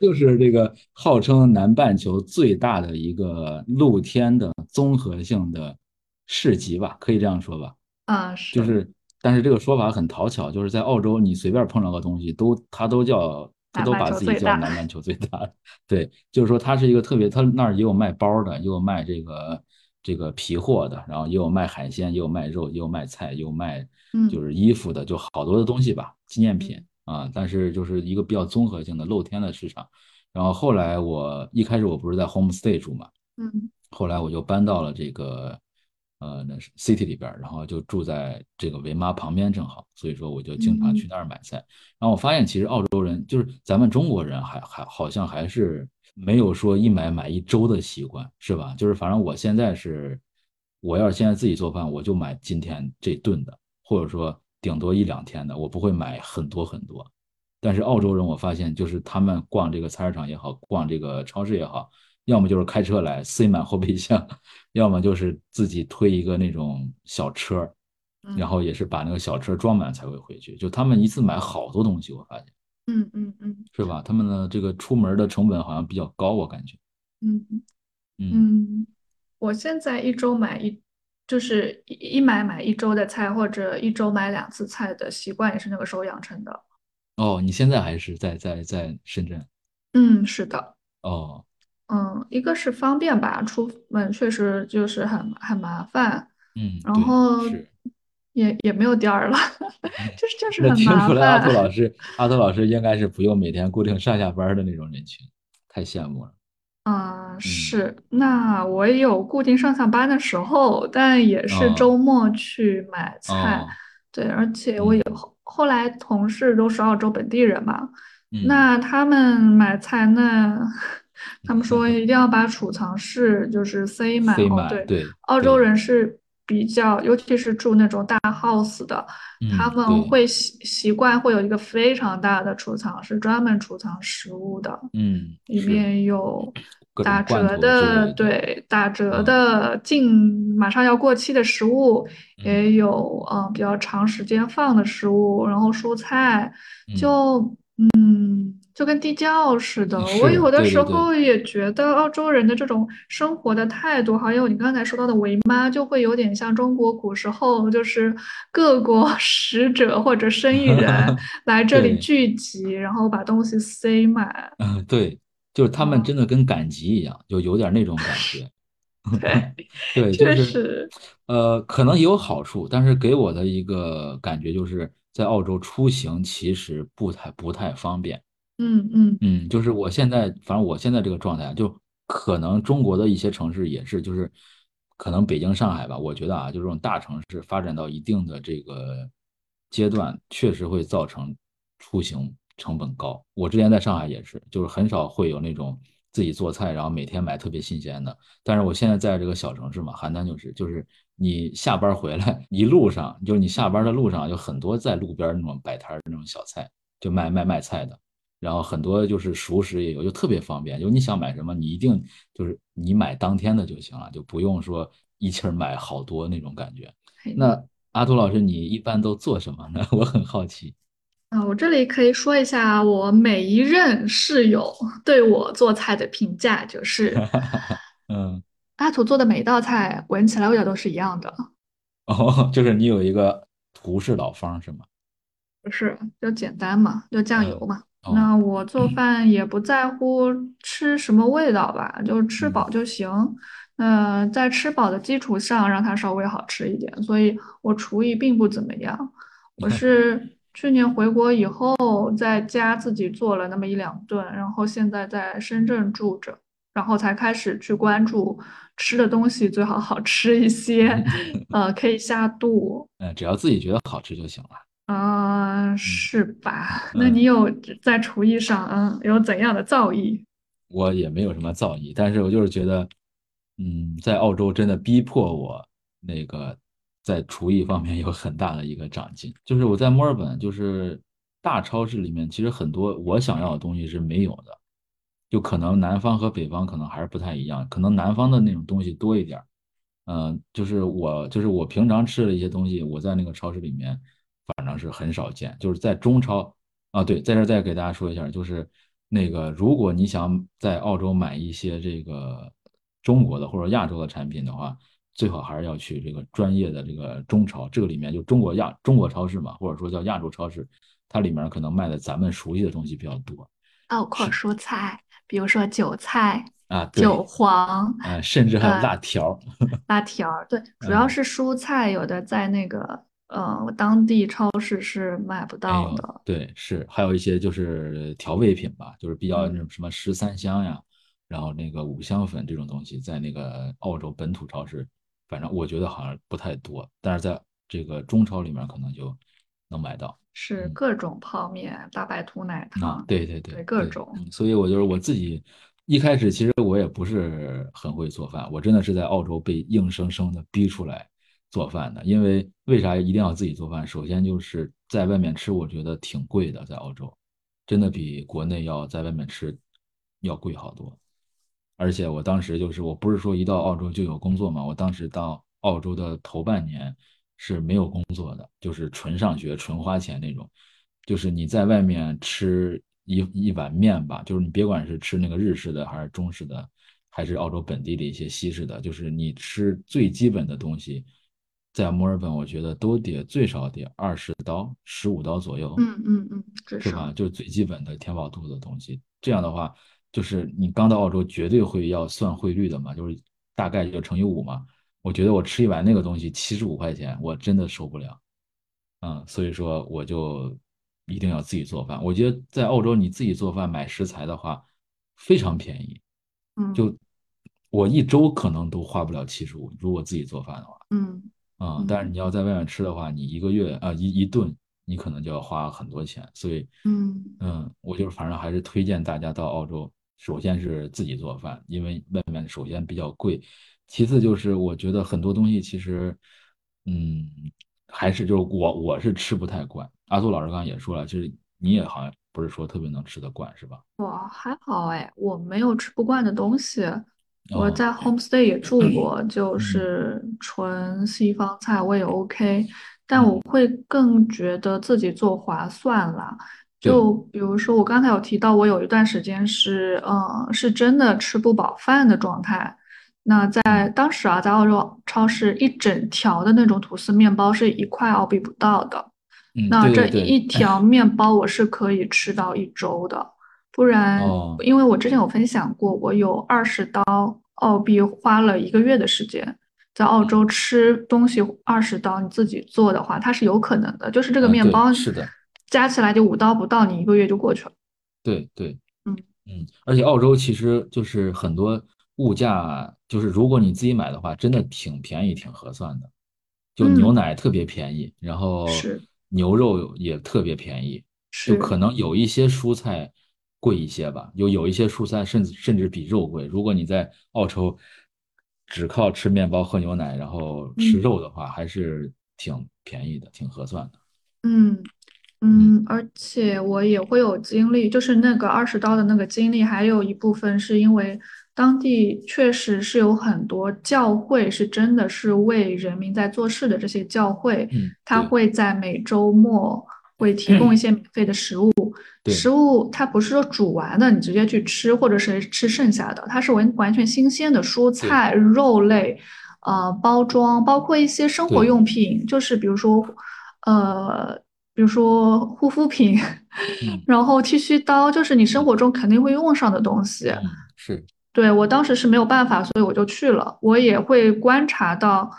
就是这个号称南半球最大的一个露天的综合性的市集吧，可以这样说吧？
啊，是。
就是，但是这个说法很讨巧，就是在澳洲，你随便碰到个东西，都它都叫，它都把自己叫南半球最大。对，就是说它是一个特别，它那儿也有卖包的，也有卖这个这个皮货的，然后也有卖海鲜，也有卖肉，也有卖菜，也有卖就是衣服的，就好多的东西吧，纪念品。啊，但是就是一个比较综合性的露天的市场，然后后来我一开始我不是在 homestay 住嘛，
嗯，
后来我就搬到了这个呃那是 city 里边，然后就住在这个维妈旁边正好，所以说我就经常去那儿买菜。然后我发现其实澳洲人就是咱们中国人还还好像还是没有说一买买一周的习惯，是吧？就是反正我现在是，我要是现在自己做饭，我就买今天这顿的，或者说。顶多一两天的，我不会买很多很多。但是澳洲人，我发现就是他们逛这个菜市场也好，逛这个超市也好，要么就是开车来塞满后备箱，要么就是自己推一个那种小车，然后也是把那个小车装满才会回去。就他们一次买好多东西，我发现，
嗯嗯嗯，
是吧？他们的这个出门的成本好像比较高，我感觉。
嗯嗯嗯，我现在一周买一。就是一买买一周的菜，或者一周买两次菜的习惯，也是那个时候养成的。
哦，你现在还是在在在深圳？
嗯，是的。
哦，
嗯，一个是方便吧，出门确实就是很很麻烦。
嗯，
然后也也没有第二了，*laughs* 就是就是很麻
烦。听出来，阿杜老师，阿杜老师应该是不用每天固定上下班的那种人群，太羡慕了。
啊，是，那我也有固定上下班的时候，但也是周末去买菜。对，而且我有后后来同事都是澳洲本地人嘛，那他们买菜，那 *laughs* 他们说一定要把储藏室就是塞满。哦，
对，
澳洲人是。比较，尤其是住那种大 house 的，他们会习习惯会有一个非常大的储藏室，专门储藏食物的。
嗯，
里面有打折的，对，打折的近马上要过期的食物，也有嗯比较长时间放的食物，然后蔬菜，就嗯。就跟地窖似的，我有的时候也觉得澳洲人的这种生活的态度，还有你刚才说到的维妈，就会有点像中国古时候，就是各国 *laughs* 使者或者生意人 *laughs* 来这里聚集，然后把东西塞满。
嗯，对，就是他们真的跟赶集一样，就有点那种感觉。*laughs* 对，
就
是，呃，可能也有好处，但是给我的一个感觉就是在澳洲出行其实不太不太方便。
嗯嗯
嗯，就是我现在，反正我现在这个状态，就可能中国的一些城市也是，就是可能北京、上海吧，我觉得啊，就这种大城市发展到一定的这个阶段确实会造成出行成本高。我之前在上海也是，就是很少会有那种自己做菜，然后每天买特别新鲜的。但是我现在在这个小城市嘛，邯郸就是，就是你下班回来一路上，就是你下班的路上有很多在路边那种摆摊那种小菜，就卖卖卖菜的。然后很多就是熟食也有，就特别方便。就你想买什么，你一定就是你买当天的就行了，就不用说一气儿买好多那种感觉。那阿图老师，你一般都做什么呢？*laughs* 我很好奇。
啊，我这里可以说一下我每一任室友 *laughs* 对我做菜的评价，就是，*laughs*
嗯，*laughs*
阿土做的每一道菜闻起来味道都是一样的。
哦，就是你有一个图式老方是吗？
不是，就简单嘛，就酱油嘛。那我做饭也不在乎吃什么味道吧，就吃饱就行。呃，在吃饱的基础上，让它稍微好吃一点。所以我厨艺并不怎么样。我是去年回国以后，在家自己做了那么一两顿，然后现在在深圳住着，然后才开始去关注吃的东西最好好吃一些，*laughs* 呃，可以下肚。
嗯，只要自己觉得好吃就行了。
啊，是吧？那你有在厨艺上，嗯，有怎样的造诣？
我也没有什么造诣，但是我就是觉得，嗯，在澳洲真的逼迫我那个在厨艺方面有很大的一个长进。就是我在墨尔本，就是大超市里面，其实很多我想要的东西是没有的，就可能南方和北方可能还是不太一样，可能南方的那种东西多一点嗯，就是我就是我平常吃的一些东西，我在那个超市里面。反正是很少见，就是在中超啊，对，在这再给大家说一下，就是那个如果你想在澳洲买一些这个中国的或者亚洲的产品的话，最好还是要去这个专业的这个中超，这个里面就中国亚中国超市嘛，或者说叫亚洲超市，它里面可能卖的咱们熟悉的东西比较多，
包括蔬菜，比如说韭菜
啊，
韭黄，
啊，甚至还有辣条，
辣条，对，*laughs* 主要是蔬菜，有的在那个。嗯，当地超市是买不到的。
对，是还有一些就是调味品吧，就是比较那种什么十三香呀，然后那个五香粉这种东西，在那个澳洲本土超市，反正我觉得好像不太多，但是在这个中超里面可能就能买到。
是各种泡面、大白兔奶糖，
对对对，
各种。
所以我就是我自己一开始其实我也不是很会做饭，我真的是在澳洲被硬生生的逼出来。做饭的，因为为啥一定要自己做饭？首先就是在外面吃，我觉得挺贵的，在澳洲，真的比国内要在外面吃要贵好多。而且我当时就是，我不是说一到澳洲就有工作嘛，我当时到澳洲的头半年是没有工作的，就是纯上学、纯花钱那种。就是你在外面吃一一碗面吧，就是你别管是吃那个日式的，还是中式的，还是澳洲本地的一些西式的，就是你吃最基本的东西。在墨尔本，我觉得都得最少得二十刀、十五刀左右，
嗯嗯嗯，
是吧？就是最基本的填饱肚子的东西。这样的话，就是你刚到澳洲，绝对会要算汇率的嘛，就是大概就乘以五嘛。我觉得我吃一碗那个东西七十五块钱，我真的受不了。嗯，所以说我就一定要自己做饭。我觉得在澳洲你自己做饭买食材的话非常便宜，
嗯，
就我一周可能都花不了七十五，如果自己做饭的话，
嗯。
啊，但是你要在外面吃的话，你一个月啊一一顿，你可能就要花很多钱。所以，
嗯
嗯，我就是反正还是推荐大家到澳洲，首先是自己做饭，因为外面首先比较贵，其次就是我觉得很多东西其实，嗯，还是就是我我是吃不太惯。阿苏老师刚刚也说了，就是你也好像不是说特别能吃得惯，是吧？
我还好哎，我没有吃不惯的东西。我在 homestay 也住过，就是纯西方菜我也 OK，但我会更觉得自己做划算啦。就比如说我刚才有提到，我有一段时间是，嗯，是真的吃不饱饭的状态。那在当时啊，在澳洲超市一整条的那种吐司面包是一块澳币不到的，那这一条面包我是可以吃到一周的。不然，因为我之前有分享过，我有二十刀澳币花了一个月的时间在澳洲吃东西，二十刀你自己做的话，它是有可能的，就是这个面包
是的，
加起来就五刀不到，你一个月就过去了。
对对，
嗯
嗯，而且澳洲其实就是很多物价，就是如果你自己买的话，真的挺便宜，挺合算的，就牛奶特别便宜，然后。牛肉也特别便宜，
就
可能有一些蔬菜贵一些吧，有有一些蔬菜甚至甚至比肉贵。如果你在澳洲只靠吃面包喝牛奶，然后吃肉的话，还是挺便宜的，挺合算的。
嗯嗯，而且我也会有经历，就是那个二十刀的那个经历，还有一部分是因为。当地确实是有很多教会，是真的是为人民在做事的。这些教会，
嗯，
他会在每周末会 *clears throat* 提供一些免费的食物。食物它不是说煮完的你直接去吃，或者是吃剩下的，它是完完全新鲜的蔬菜、肉类，呃，包装，包括一些生活用品，就是比如说，呃，比如说护肤品，*laughs* 然后剃须刀，就是你生活中肯定会用上的东西。
是。
对我当时是没有办法，所以我就去了。我也会观察到，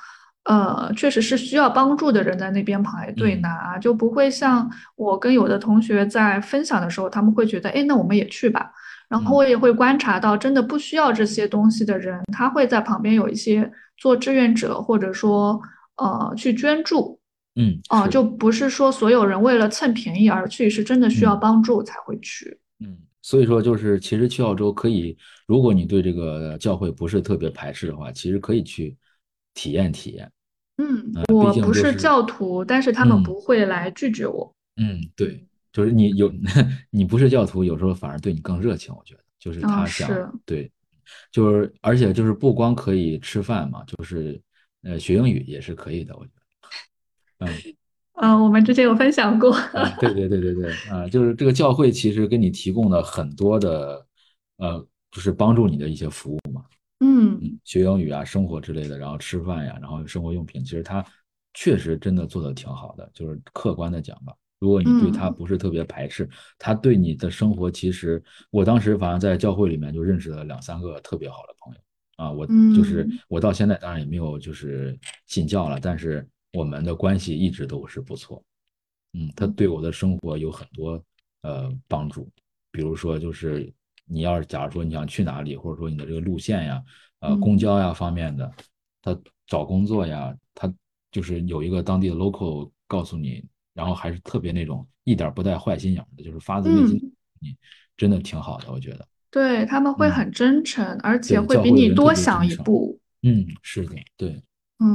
呃，确实是需要帮助的人在那边排队拿，就不会像我跟有的同学在分享的时候，他们会觉得，哎，那我们也去吧。然后我也会观察到，真的不需要这些东西的人，他会在旁边有一些做志愿者，或者说，呃，去捐助。
嗯，
哦，就不是说所有人为了蹭便宜而去，是真的需要帮助才会去。
嗯。所以说，就是其实去澳洲可以，如果你对这个教会不是特别排斥的话，其实可以去体验体验。
嗯，我不是教徒，但是他们不会来拒绝我。
嗯，对，就是你有 *laughs* 你不是教徒，有时候反而对你更热情。我觉得，就是他想对，就是而且就是不光可以吃饭嘛，就是呃学英语也是可以的。我觉得，嗯。
啊，我们之前有分享过。
对对对对对，啊，就是这个教会其实给你提供了很多的，呃，就是帮助你的一些服务嘛。
嗯，
学英语啊，生活之类的，然后吃饭呀，然后生活用品，其实他确实真的做的挺好的。就是客观的讲吧，如果你对他不是特别排斥，他对你的生活，其实我当时反正在教会里面就认识了两三个特别好的朋友啊。我就是我到现在当然也没有就是信教了，但是。我们的关系一直都是不错，嗯，他对我的生活有很多呃帮助，比如说就是你要是假如说你想去哪里，或者说你的这个路线呀，呃，公交呀方面的，他找工作呀，他就是有一个当地的 local 告诉你，然后还是特别那种一点不带坏心眼的，就是发自内心，你真的挺好的，我觉得。
对他们会。很真诚，而且会比你多想一步。
嗯，是的，对，
嗯。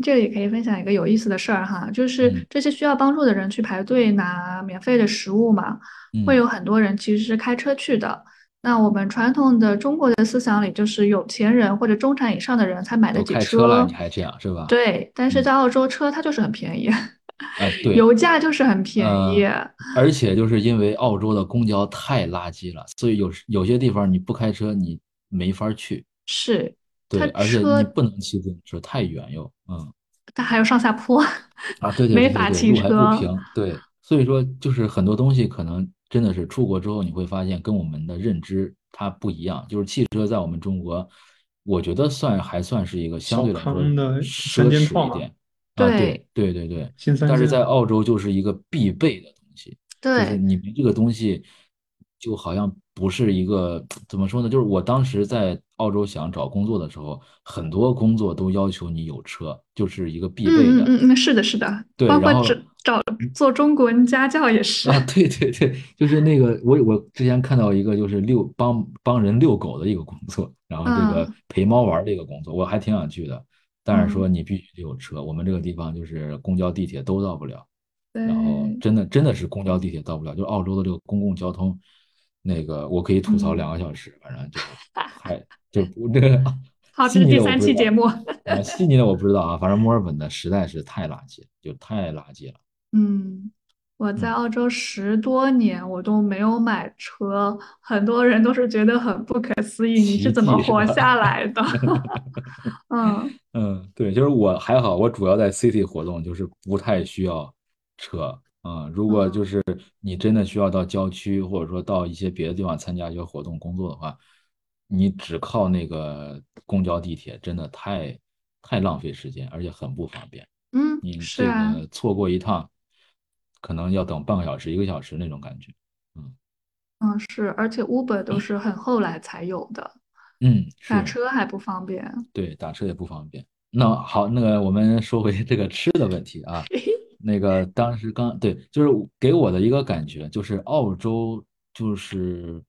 这里可以分享一个有意思的事儿哈，就是这些需要帮助的人去排队拿免费的食物嘛，会有很多人其实是开车去的。那我们传统的中国的思想里，就是有钱人或者中产以上的人才买得起
车。你还这样是吧？
对，但是在澳洲车它就是很便宜，*laughs* 油价就是很便宜。
而且就是因为澳洲的公交太垃圾了，所以有有些地方你不开车你没法去。
是。
对，而且你不能骑自行车，太远又，嗯，
它还有上下坡
啊，对对对对，路还不平，对，所以说就是很多东西可能真的是出国之后你会发现跟我们的认知它不一样，就是汽车在我们中国，我觉得算还算是一个相对来说奢侈一点，对对对对，但是在澳洲就是一个必备的东西，就是你们这个东西就好像。不是一个怎么说呢？就是我当时在澳洲想找工作的时候，很多工作都要求你有车，就是一个必备的。
嗯嗯，是的，是的。
对，
包括找找做中国人家教也是。
啊，对对对，就是那个我我之前看到一个就是遛帮帮人遛狗的一个工作，然后这个陪猫玩的一个工作，我还挺想去的。但是说你必须得有车，我们这个地方就是公交地铁都到不了。然后真的真的是公交地铁到不了，就是澳洲的这个公共交通。那个我可以吐槽两个小时，反正就 *laughs* 还就 *laughs* 这个。*laughs*
好，这是第三期节目。
啊，悉尼的我不知道啊，反正墨尔本的实在是太垃圾，就太垃圾了。
嗯，我在澳洲十多年，我都没有买车，很多人都是觉得很不可思议，你是怎么活下来的？嗯
嗯，对，就是我还好，我主要在 city 活动，就是不太需要车。嗯，如果就是你真的需要到郊区，或者说到一些别的地方参加一些活动工作的话，你只靠那个公交地铁，真的太太浪费时间，而且很不方便。
嗯，
你这个错过一趟，可能要等半个小时、一个小时那种感觉。
嗯嗯，是，而且 Uber 都是很后来才有的。
嗯，
打车还不方便。
对，打车也不方便。那好，那个我们说回这个吃的问题啊。*laughs* 那个当时刚对，就是给我的一个感觉，就是澳洲就是，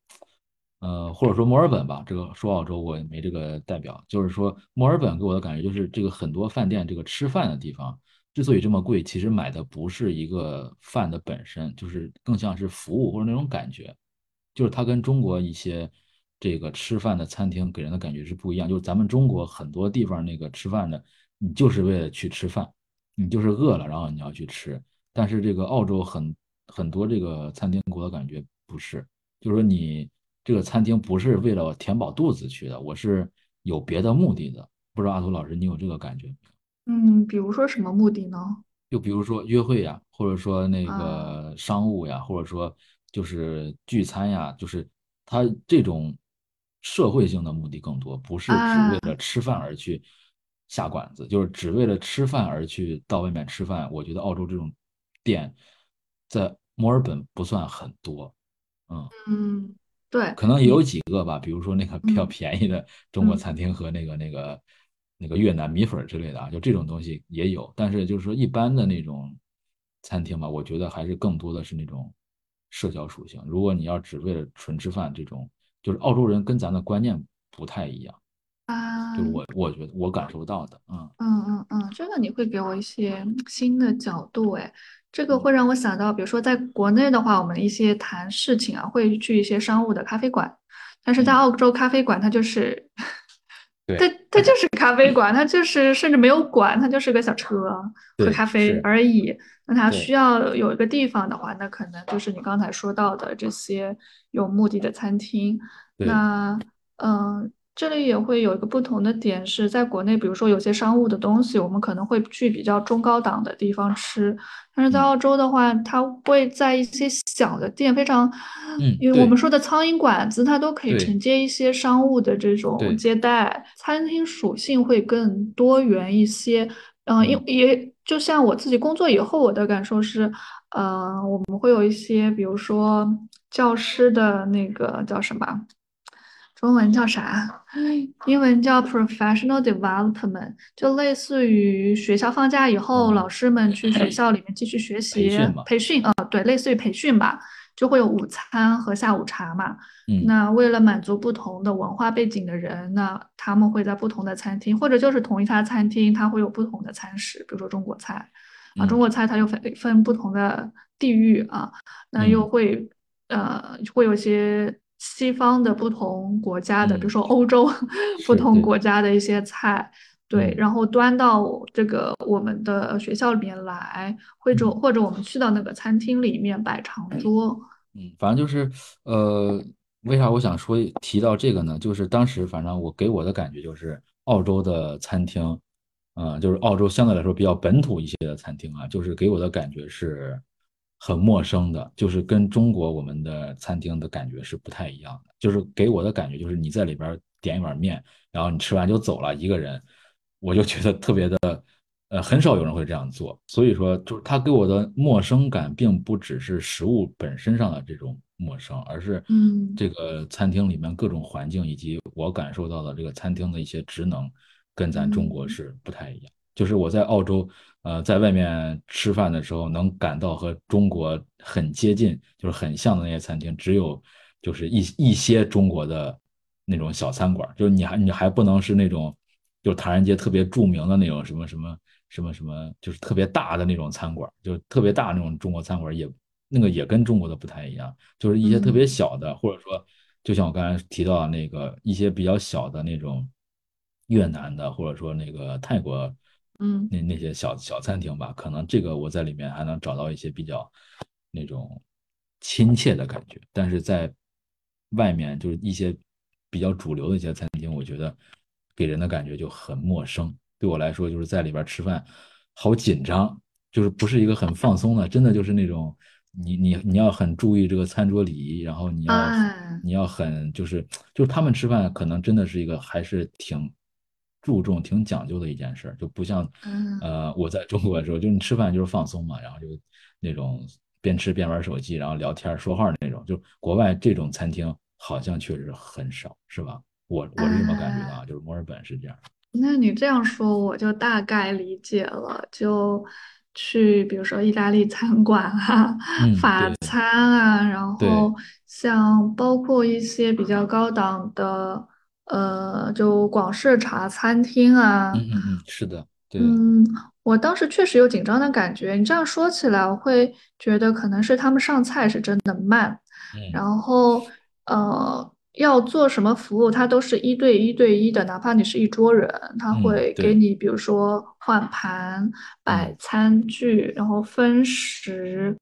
呃，或者说墨尔本吧，这个说澳洲我也没这个代表，就是说墨尔本给我的感觉就是这个很多饭店这个吃饭的地方之所以这么贵，其实买的不是一个饭的本身，就是更像是服务或者那种感觉，就是它跟中国一些这个吃饭的餐厅给人的感觉是不一样，就是咱们中国很多地方那个吃饭的，你就是为了去吃饭。你就是饿了，然后你要去吃，但是这个澳洲很很多这个餐厅给我的感觉不是，就是说你这个餐厅不是为了填饱肚子去的，我是有别的目的的。不知道阿图老师你有这个感觉没有？
嗯，比如说什么目的呢？
就比如说约会呀，或者说那个商务呀，或者说就是聚餐呀，就是他这种社会性的目的更多，不是只为了吃饭而去。下馆子就是只为了吃饭而去到外面吃饭，我觉得澳洲这种店在墨尔本不算很多，
嗯嗯，对，
可能也有几个吧，比如说那个比较便宜的中国餐厅和那个那个那个越南米粉之类的啊，就这种东西也有，但是就是说一般的那种餐厅吧，我觉得还是更多的是那种社交属性。如果你要只为了纯吃饭，这种就是澳洲人跟咱的观念不太一样。我我觉得我感受到的，
嗯。嗯嗯嗯，这个你会给我一些新的角度，哎，这个会让我想到，比如说在国内的话，我们一些谈事情啊，会去一些商务的咖啡馆，但是在澳洲咖啡馆，它就是，它。它就是咖啡馆，它就是甚至没有馆，它就是个小车喝咖啡而已。那它需要有一个地方的话，那可能就是你刚才说到的这些有目的的餐厅。那嗯。这里也会有一个不同的点，是在国内，比如说有些商务的东西，我们可能会去比较中高档的地方吃，但是在澳洲的话，它会在一些小的店，非常，因为我们说的苍蝇馆子，它都可以承接一些商务的这种接待，餐厅属性会更多元一些。嗯，因也就像我自己工作以后，我的感受是，呃，我们会有一些，比如说教师的那个叫什么？中文叫啥？英文叫 professional development，就类似于学校放假以后，老师们去学校里面继续学习培训啊，对，类似于培训吧，就会有午餐和下午茶嘛。那为了满足不同的文化背景的人，那他们会在不同的餐厅，或者就是同一家餐厅，它会有不同的餐食，比如说中国菜啊，中国菜它又分分不同的地域啊，那又会呃会有些。西方的不同国家的，比如说欧洲 *laughs* 不同国家的一些菜，对，然后端到这个我们的学校里面来，或者或者我们去到那个餐厅里面摆长桌。
嗯，反正就是呃，为啥我想说提到这个呢？就是当时反正我给我的感觉就是澳洲的餐厅，嗯，就是澳洲相对来说比较本土一些的餐厅啊，就是给我的感觉是。很陌生的，就是跟中国我们的餐厅的感觉是不太一样的。就是给我的感觉，就是你在里边点一碗面，然后你吃完就走了，一个人，我就觉得特别的，呃，很少有人会这样做。所以说，就是他给我的陌生感，并不只是食物本身上的这种陌生，而是，
嗯，
这个餐厅里面各种环境以及我感受到的这个餐厅的一些职能，跟咱中国是不太一样。就是我在澳洲。呃，在外面吃饭的时候，能感到和中国很接近，就是很像的那些餐厅，只有就是一一些中国的那种小餐馆，就是你还你还不能是那种，就是唐人街特别著名的那种什么什么什么什么，就是特别大的那种餐馆，就特别大那种中国餐馆也那个也跟中国的不太一样，就是一些特别小的，或者说就像我刚才提到的那个一些比较小的那种越南的，或者说那个泰国。
嗯，
那那些小小餐厅吧，可能这个我在里面还能找到一些比较那种亲切的感觉，但是在外面就是一些比较主流的一些餐厅，我觉得给人的感觉就很陌生。对我来说，就是在里边吃饭好紧张，就是不是一个很放松的，真的就是那种你你你要很注意这个餐桌礼仪，然后你要你要很就是就是他们吃饭可能真的是一个还是挺。注重挺讲究的一件事，就不像，呃，我在中国的时候，就你吃饭就是放松嘛，然后就那种边吃边玩手机，然后聊天说话那种。就国外这种餐厅好像确实很少，是吧？我我是这么感觉的啊，就是墨尔本是这样。
那你这样说，我就大概理解了。就去，比如说意大利餐馆啊、*laughs* 法餐啊，然后像包括一些比较高档的，呃，就广式茶餐厅啊。
嗯嗯嗯，是的，对。
嗯，我当时确实有紧张的感觉。你这样说起来，我会觉得可能是他们上菜是真的慢，然后呃。要做什么服务，他都是一对一对一的，哪怕你是一桌人，他会给你，比如说换盘、摆餐具，然后分食。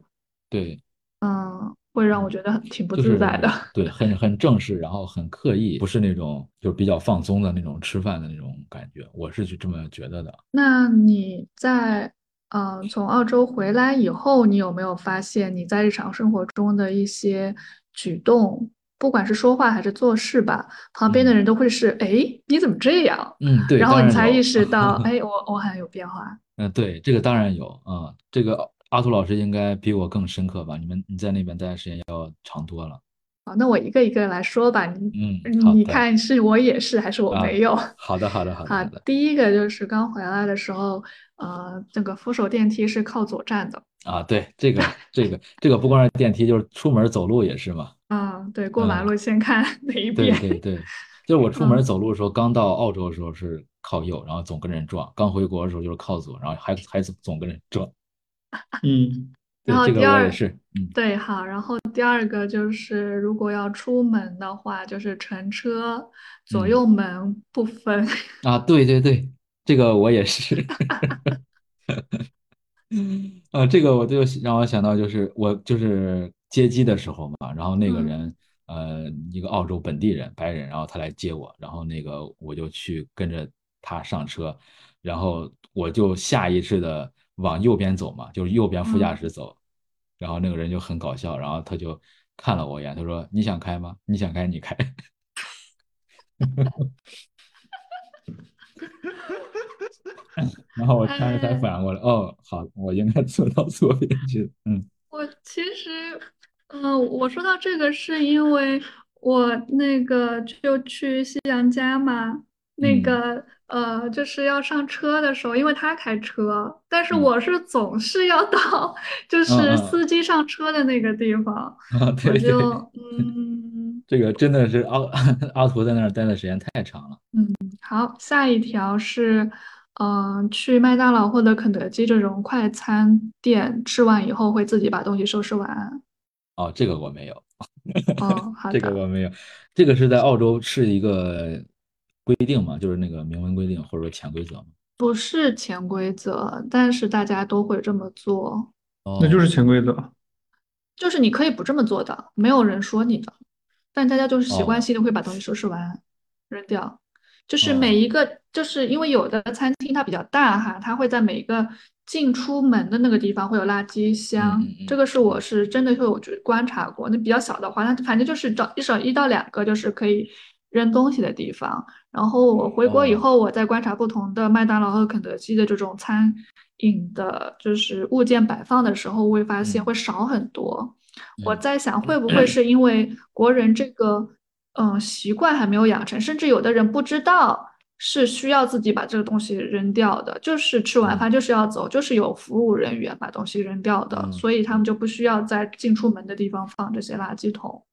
对，
嗯，会让我觉得很挺不自在的。
对，很很正式，然后很刻意，不是那种就比较放松的那种吃饭的那种感觉，我是这么觉得的。
那你在嗯从澳洲回来以后，你有没有发现你在日常生活中的一些举动？不管是说话还是做事吧，旁边的人都会是哎，你怎么这样？
嗯，对，
然后你才意识到，*laughs* 哎，我我好像有变化。
嗯，对，这个当然有啊。这个阿图老师应该比我更深刻吧？你们你在那边待的时间要长多了。
好，那我一个一个来说吧。
嗯，
你看是我也是还是我没有？
好的，好的，好的。*laughs* 好
的，第一个就是刚回来的时候，呃，那个扶手电梯是靠左站的。
啊，对，这个这个这个不光是电梯，就是出门走路也是嘛。
啊，对，过马路先看哪一边。
对对对，就是我出门走路的时候，刚到澳洲的时候是靠右，然后总跟人撞；刚回国的时候就是靠左，然后还还总跟人撞。*laughs*
嗯，
然后第二
也是，嗯，
对，好，然后第二个就是如果要出门的话，就是乘车左右门不分。*laughs*
啊，对对对，这个我也是。啊，*laughs* 这个我就让我想到，就是我就是接机的时候嘛，然后那个人，呃，一个澳洲本地人，白人，然后他来接我，然后那个我就去跟着他上车，然后我就下意识的往右边走嘛，就是右边副驾驶走，然后那个人就很搞笑，然后他就看了我一眼，他说：“你想开吗？你想开你开。*laughs* ”然后我当时才反应过来，哦，好，我应该坐到左边去。嗯，*laughs*
我其实，嗯，我说到这个是因为我那个就去夕阳家嘛，那个呃，就是要上车的时候，因为他开车，但是我是总是要到就是司机上车的那个地方，我就嗯，*laughs*
这个真的是阿阿图在那儿待的时间太长了。
嗯，好，下一条是。嗯，去麦当劳或者肯德基这种快餐店吃完以后，会自己把东西收拾完。
哦，这个我没有。
哦，*laughs* 好
的。这个我没有。这个是在澳洲是一个规定嘛？就是那个明文规定或者说潜规则吗？
不是潜规则，但是大家都会这么做。
哦，
那就是潜规则。
就是你可以不这么做的，没有人说你的，但大家就是习惯性的会把东西收拾完，扔掉。就是每一个，就是因为有的餐厅它比较大哈，它会在每一个进出门的那个地方会有垃圾箱，这个是我是真的会有去观察过。那比较小的话，那反正就是找一少一到两个就是可以扔东西的地方。然后我回国以后，我在观察不同的麦当劳和肯德基的这种餐饮的，就是物件摆放的时候，会发现会少很多。我在想，会不会是因为国人这个。嗯，习惯还没有养成，甚至有的人不知道是需要自己把这个东西扔掉的，就是吃完饭就是要走，就是有服务人员把东西扔掉的，所以他们就不需要在进出门的地方放这些垃圾桶。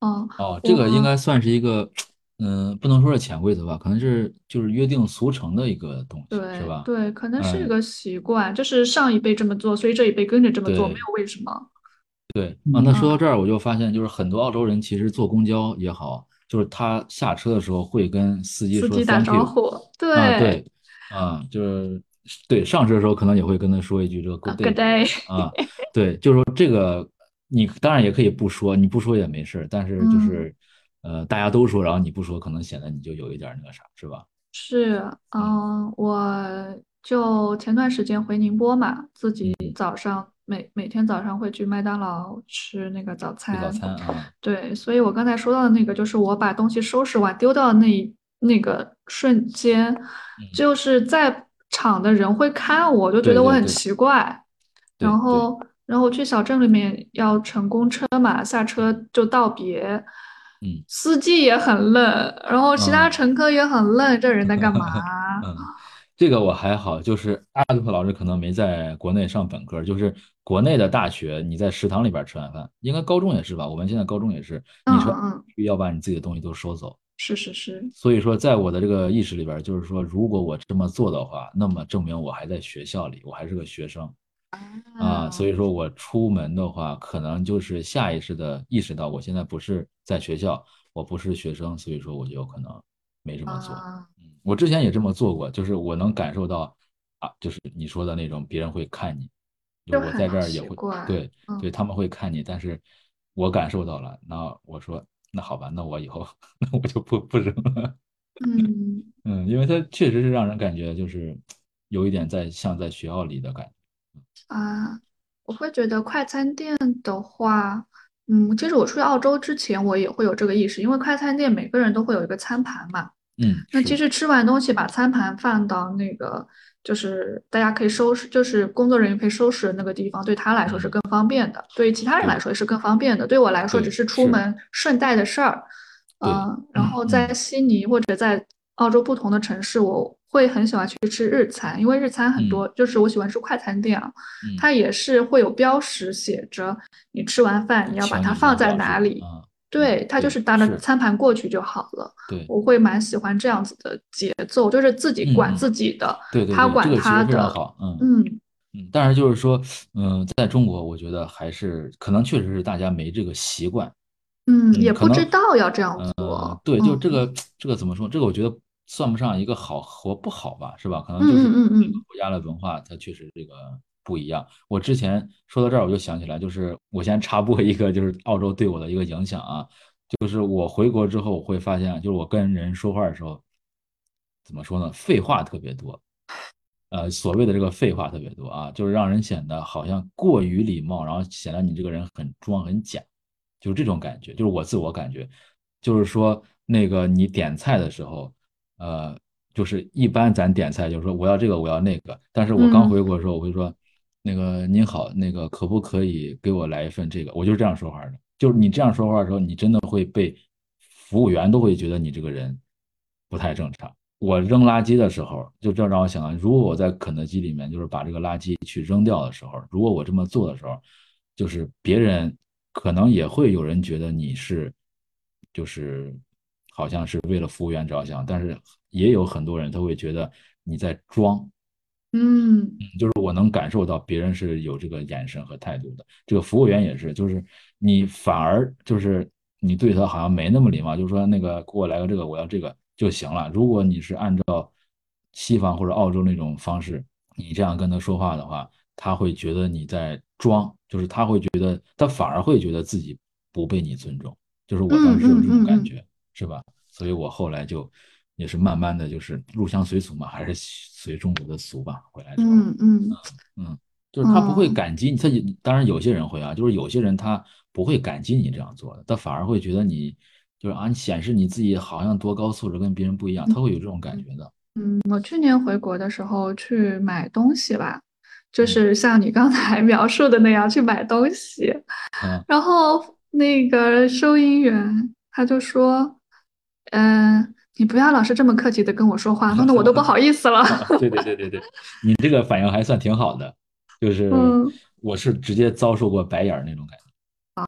嗯，
哦，这个应该算是一个，嗯，不能说是潜规则吧，可能是就是约定俗成的一个东西，是吧？
对，可能是一个习惯，就是上一辈这么做，所以这一辈跟着这么做，没有为什么。
对啊，那说到这儿，我就发现，就是很多澳洲人其实坐公交也好，就是他下车的时候会跟司机说
打招呼，对
对啊，就是对上车的时候可能也会跟他说一句这个 good day 啊，*laughs* 对，就是说这个你当然也可以不说，你不说也没事，但是就是呃大家都说，然后你不说，可能显得你就有一点那个啥，是吧？
是，嗯，我就前段时间回宁波嘛，自己早上。每每天早上会去麦当劳吃那个早餐，
早餐啊，
对，所以我刚才说到的那个，就是我把东西收拾完丢到那那个瞬间，就是在场的人会看我，就觉得我很奇怪，然后然后去小镇里面要乘公车嘛，下车就道别，
嗯，
司机也很愣，然后其他乘客也很愣，这人在干嘛？*laughs*
嗯这个我还好，就是阿杜克老师可能没在国内上本科，就是国内的大学，你在食堂里边吃完饭，应该高中也是吧？我们现在高中也是，你说要把你自己的东西都收走。
是是是。
所以说，在我的这个意识里边，就是说，如果我这么做的话，那么证明我还在学校里，我还是个学生。啊，所以说我出门的话，可能就是下意识的意识到，我现在不是在学校，我不是学生，所以说我就可能没这么做。嗯，我之前也这么做过，就是我能感受到，啊，就是你说的那种，别人会看你，我在这儿也会，对对，他们会看你，但是我感受到了，那我说，那好吧，那我以后 *laughs* 那我就不不扔了。嗯 *laughs* 嗯，因为它确实是让人感觉就是有一点在像在学校里的感觉。
啊，我会觉得快餐店的话，嗯，其实我出去澳洲之前，我也会有这个意识，因为快餐店每个人都会有一个餐盘嘛。
嗯，
那其实吃完东西把餐盘放到那个，就是大家可以收拾，就是工作人员可以收拾的那个地方，对他来说是更方便的，对于其他人来说也是更方便的。对我来说，只是出门顺带的事儿。嗯，然后在悉尼或者在澳洲不同的城市，我。会很喜欢去吃日餐，因为日餐很多，就是我喜欢吃快餐店啊，它也是会有标识写着你吃完饭你要把它放在哪里，对，它就是搭着餐盘过去就好了。
对，
我会蛮喜欢这样子的节奏，就是自己管自己的，
对对，
他管他的，
嗯嗯嗯。但是就是说，嗯，在中国，我觉得还是可能确实是大家没这个习惯，
嗯，也不知道要这样
做。对，就这个这个怎么说？这个我觉得。算不上一个好和不好吧，是吧？可能就是每个国家的文化，它确实这个不一样。我之前说到这儿，我就想起来，就是我先插播一个，就是澳洲对我的一个影响啊，就是我回国之后，我会发现，就是我跟人说话的时候，怎么说呢？废话特别多，呃，所谓的这个废话特别多啊，就是让人显得好像过于礼貌，然后显得你这个人很装很假，就是这种感觉，就是我自我感觉，就是说那个你点菜的时候。呃，就是一般咱点菜就是说我要这个我要那个，但是我刚回国的时候我会说，那个您好，那个可不可以给我来一份这个？我就是这样说话的。就是你这样说话的时候，你真的会被服务员都会觉得你这个人不太正常。我扔垃圾的时候，就这让我想到，如果我在肯德基里面就是把这个垃圾去扔掉的时候，如果我这么做的时候，就是别人可能也会有人觉得你是，就是。好像是为了服务员着想，但是也有很多人他会觉得你在装，
嗯，
就是我能感受到别人是有这个眼神和态度的。这个服务员也是，就是你反而就是你对他好像没那么礼貌，就是说那个给我来个这个，我要这个就行了。如果你是按照西方或者澳洲那种方式，你这样跟他说话的话，他会觉得你在装，就是他会觉得他反而会觉得自己不被你尊重，就是我当时有这种感觉。是吧？所以我后来就也是慢慢的就是入乡随俗嘛，还是随中国的俗吧。回来之后，
嗯嗯
嗯，就是他不会感激你，他当然有些人会啊，就是有些人他不会感激你这样做的，他反而会觉得你就是啊，你显示你自己好像多高素质，跟别人不一样，他会有这种感觉的。
嗯，我去年回国的时候去买东西吧，就是像你刚才 *laughs* 描述的那样去买东西，然后那个收银员他就说。嗯，你不要老是这么客气的跟我说话，弄得我都不好意思了。*laughs*
对对对对对，你这个反应还算挺好的，就是我是直接遭受过白眼那种感
觉。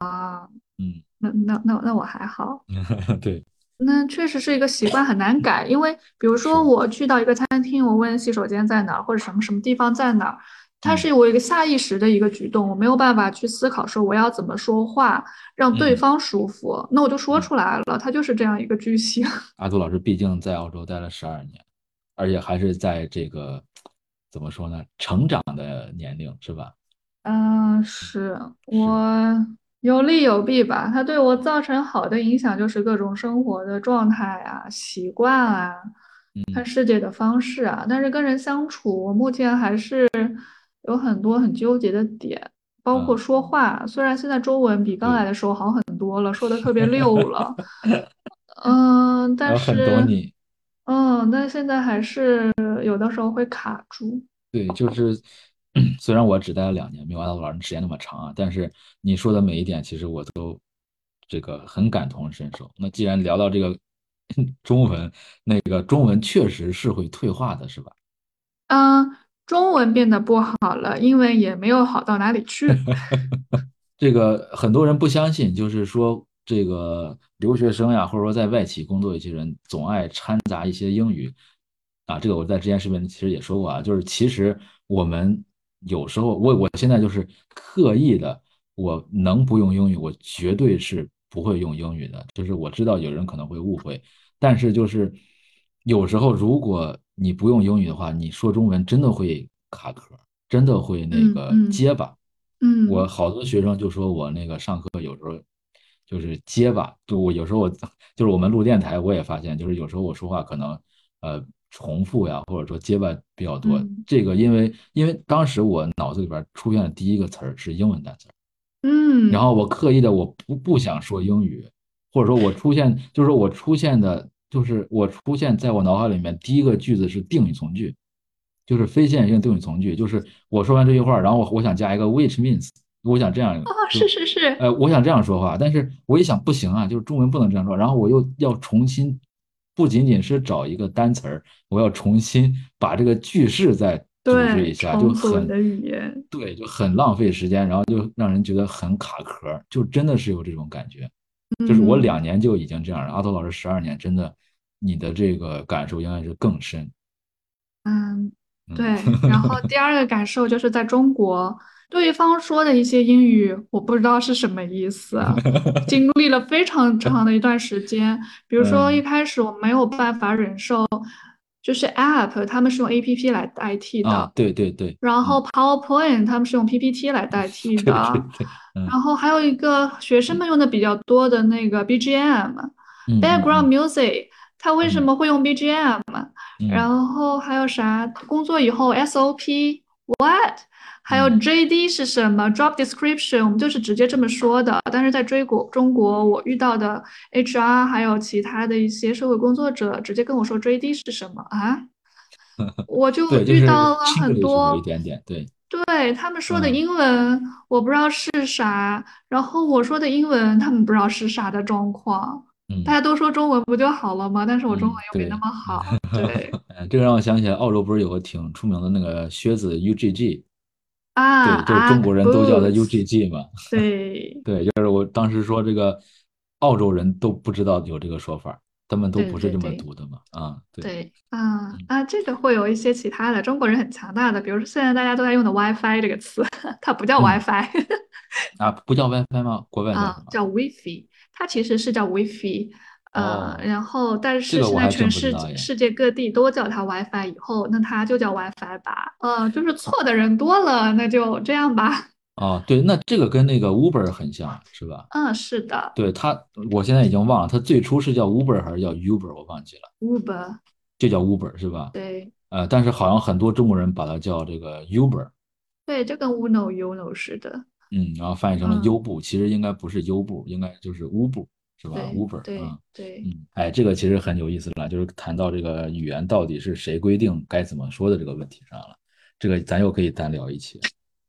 啊，嗯，那那那那我还好。*laughs*
对，
那确实是一个习惯很难改，因为比如说我去到一个餐厅，我问洗手间在哪儿，或者什么什么地方在哪儿。它是我一个下意识的一个举动，我没有办法去思考说我要怎么说话让对方舒服，那我就说出来了，它就是这样一个句型。*laughs*
阿杜老师毕竟在澳洲待了十二年，而且还是在这个怎么说呢，成长的年龄是吧？
嗯，是我有利有弊吧。它对我造成好的影响就是各种生活的状态啊、习惯啊、看世界的方式啊。但是跟人相处，我目前还是。有很多很纠结的点，包括说话。虽然现在中文比刚来的时候好很多了，说的特别 *laughs* 溜了，嗯，但是很多你，嗯，但现在还是有的时候会卡住。
对，就是 *clears throat* 虽然我只待了两年，没有阿杜老师时间那么长啊，但是你说的每一点，其实我都这个很感同身受。那既然聊到这个 *laughs* 中文，那个中文确实是会退化的，是吧？
嗯，中文变得不好了，英文也没有好到哪里去。*laughs*
这个很多人不相信，就是说这个留学生呀，或者说在外企工作一些人，总爱掺杂一些英语啊。这个我在之前视频里其实也说过啊，就是其实我们有时候，我我现在就是刻意的，我能不用英语，我绝对是不会用英语的。就是我知道有人可能会误会，但是就是有时候如果你不用英语的话，你说中文真的会卡壳，真的会那个结巴。
嗯，
我好多学生就说我那个上课有时候就是结巴，就我有时候我就是我们录电台，我也发现就是有时候我说话可能呃重复呀，或者说结巴比较多。这个因为因为当时我脑子里边出现的第一个词儿是英文单词，
嗯，
然后我刻意的我不不想说英语，或者说我出现就是说我出现的就是我出现在我脑海里面第一个句子是定语从句。就是非线性定语从句，就是我说完这句话，然后我我想加一个 which means，我想这样，
哦，是是是，
呃，我想这样说话，但是我一想不行啊，就是中文不能这样说，然后我又要重新，不仅仅是找一个单词儿，我要重新把这个句式再组织一下，就很对，就很浪费时间，然后就让人觉得很卡壳，就真的是有这种感觉，就是我两年就已经这样了，阿头老师十二年，真的，你的这个感受应该是更深，
嗯。对，然后第二个感受就是在中国，对方说的一些英语我不知道是什么意思，*laughs* 经历了非常长的一段时间。比如说一开始我没有办法忍受，就是 App 他们是用 APP 来代替的，
对对对。
然后 PowerPoint 他们是用 PPT 来代 *laughs* 替的，然后还有一个学生们用的比较多的那个 BGM，Background Music。他为什么会用 BGM？然后还有啥？工作以后 SOP，What？还有 JD 是什么？Job Description？我们就是直接这么说的。但是在追国中国，我遇到的 HR 还有其他的一些社会工作者，直接跟我说 JD 是什么啊？*laughs* 我就遇到了很多
一点点，对，
对他们说的英文我不知道是啥，然后我说的英文他们不知道是啥的状况。大家都说中文不就好了吗？但是我中文又没那么好。*laughs* 对，*laughs*
这个让我想起来，澳洲不是有个挺出名的那个靴子 U G G
啊？
对，就是中国人都叫它 U G G 嘛。*laughs*
对，
对，就是我当时说这个澳洲人都不知道有这个说法，他们都不是这么读的嘛。啊，
对，啊啊，这个会有一些其他的中国人很强大的，比如说现在大家都在用的 WiFi 这个词，*laughs* 它不叫 WiFi
啊，不叫 WiFi 吗？国外
叫叫 WiFi。它其实是叫 WiFi，呃，然后但是现在全世界世界各地都叫它 WiFi，以后那它就叫 WiFi 吧。呃，就是错的人多了，那就这样吧。*laughs*
哦，对，那这个跟那个 Uber 很像是吧？
嗯，是的。
对它，我现在已经忘了，它最初是叫 Uber 还是叫 Uber，我忘记了。
Uber
就叫 Uber 是吧？
对。
呃，但是好像很多中国人把它叫这个 Uber。
对，就跟 Uno Uno 似的。
嗯，然后翻译成了优步，其实应该不是优步，应该就是乌布，是吧？Uber，
对
对，嗯，哎，这个其实很有意思了，就是谈到这个语言到底是谁规定该怎么说的这个问题上了，这个咱又可以单聊一期。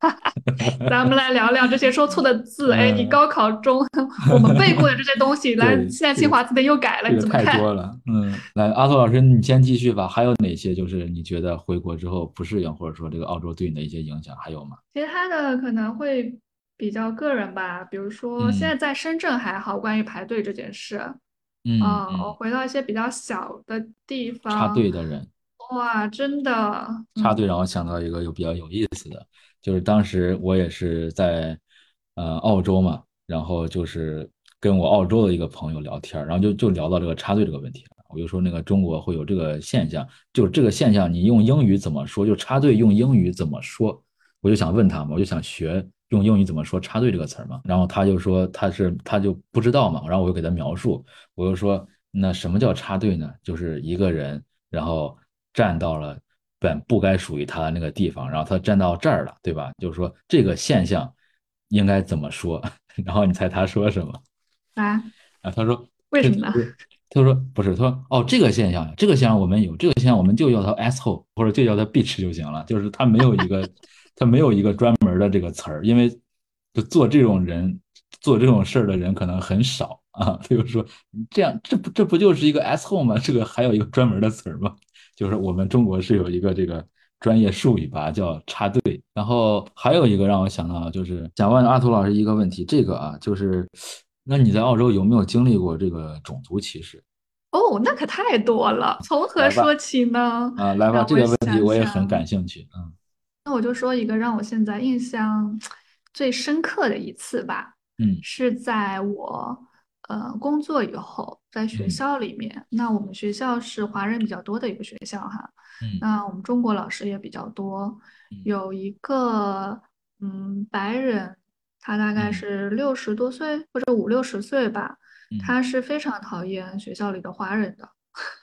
*laughs*
咱们来聊聊这些说错的字。哎，你高考中我们背过的这些东西，*laughs* 来，现在清华字典又改了，你怎么看？
太多了，嗯，来，阿拓老师，你先继续吧。还有哪些就是你觉得回国之后不适应，或者说这个澳洲对你的一些影响，还有吗？
其他的可能会。比较个人吧，比如说现在在深圳还好，关于排队这件事，
嗯，
我回到一些比较小的地方，
插队的人，
哇，真的
插队让我想到一个有比较有意思的，就是当时我也是在呃澳洲嘛，然后就是跟我澳洲的一个朋友聊天，然后就就聊到这个插队这个问题了，我就说那个中国会有这个现象，就这个现象你用英语怎么说？就插队用英语怎么说？我就想问他嘛，我就想学。用英语怎么说插队这个词儿嘛？然后他就说他是他就不知道嘛。然后我就给他描述，我就说那什么叫插队呢？就是一个人然后站到了本不该属于他的那个地方，然后他站到这儿了，对吧？就是说这个现象应该怎么说？*laughs* 然后你猜他说什么？
啊
啊，他说
为什么呢？
他说不是，他说哦这个现象，这个现象我们有，这个现象我们就叫它 asshole 或者就叫它 bitch 就行了，就是他没有一个。他没有一个专门的这个词儿，因为就做这种人做这种事儿的人可能很少啊。比如说这样，这不这不就是一个 asshole 吗？这个还有一个专门的词儿吗？就是我们中国是有一个这个专业术语吧，叫插队。然后还有一个让我想到，就是想问阿图老师一个问题，这个啊，就是那你在澳洲有没有经历过这个种族歧视？
哦，那可太多了，从何说起呢？
啊，来吧，这个问题我也很感兴趣。嗯，
那我就说一个让我现在印象最深刻的一次吧。
嗯，
是在我呃工作以后，在学校里面。那我们学校是华人比较多的一个学校哈。
嗯，
那我们中国老师也比较多。有一个嗯白人，他大概是六十多岁或者五六十岁吧。他是非常讨厌学校里的华人的。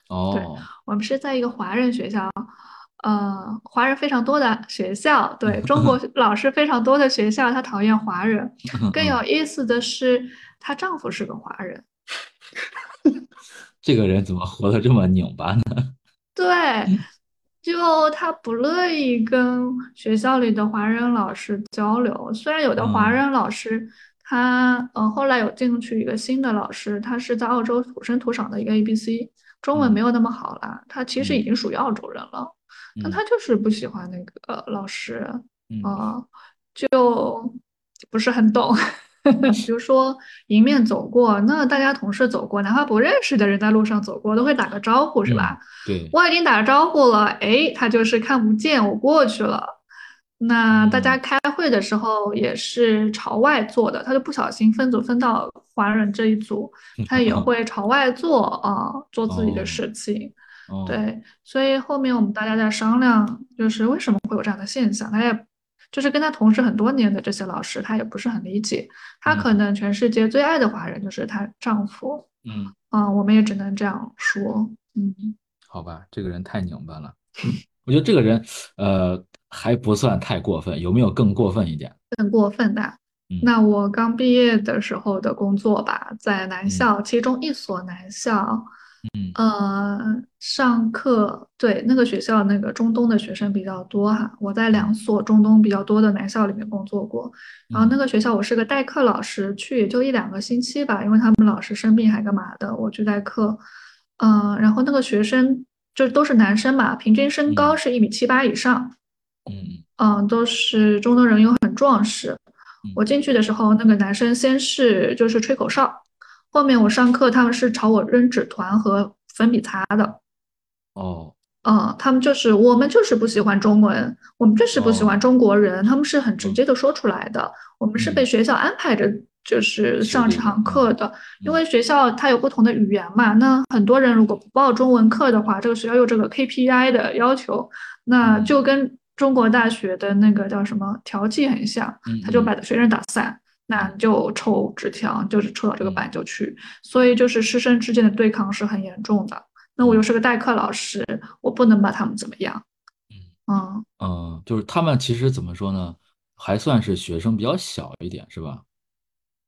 哦，
对，我们是在一个华人学校。呃，华人非常多的学校，对中国 *laughs* 老师非常多的学校，她讨厌华人。*laughs* 更有意思的是，她丈夫是个华人。*laughs*
这个人怎么活得这么拧巴呢？
对，就他不乐意跟学校里的华人老师交流。虽然有的华人老师，他呃后来有进去一个新的老师，他是在澳洲土生土长的一个 A B C，中文没有那么好啦，他其实已经属于澳洲人了。但他就是不喜欢那个老师，啊，就不是很懂。*laughs* 比如说迎面走过，那大家同事走过，哪怕不认识的人在路上走过，都会打个招呼，是吧？
对，
我已经打了招呼了，哎，他就是看不见我过去了。那大家开会的时候也是朝外坐的，他就不小心分组分到华人这一组，*laughs* 他也会朝外坐啊，做自己的事情。对，所以后面我们大家在商量，就是为什么会有这样的现象。他也就是跟他同事很多年的这些老师，他也不是很理解。他可能全世界最爱的华人就是她丈夫。
嗯，
啊，我们也只能这样说。嗯，
好吧，这个人太拧巴了。*laughs* 我觉得这个人，呃，还不算太过分。有没有更过分一点？
更过分的？那我刚毕业的时候的工作吧，在南校，其中一所南校。
嗯
呃，上课对那个学校那个中东的学生比较多哈，我在两所中东比较多的男校里面工作过，然后那个学校我是个代课老师，去也就一两个星期吧，因为他们老师生病还干嘛的，我去代课。嗯，然后那个学生就都是男生嘛，平均身高是一米七八以上，
嗯
嗯，都是中东人，又很壮实。我进去的时候，那个男生先是就是吹口哨。后面我上课，他们是朝我扔纸团和粉笔擦的。
哦，
嗯，他们就是我们就是不喜欢中文，我们就是不喜欢中国人，他们是很直接的说出来的。我们是被学校安排着就是上这堂课的，因为学校它有不同的语言嘛。那很多人如果不报中文课的话，这个学校有这个 KPI 的要求，那就跟中国大学的那个叫什么调剂很像，他就把学生打散。那就抽纸条，就是抽到这个班就去，所以就是师生之间的对抗是很严重的。那我又是个代课老师，我不能把他们怎么样。
嗯嗯就是他们其实怎么说呢，还算是学生比较小一点，是吧？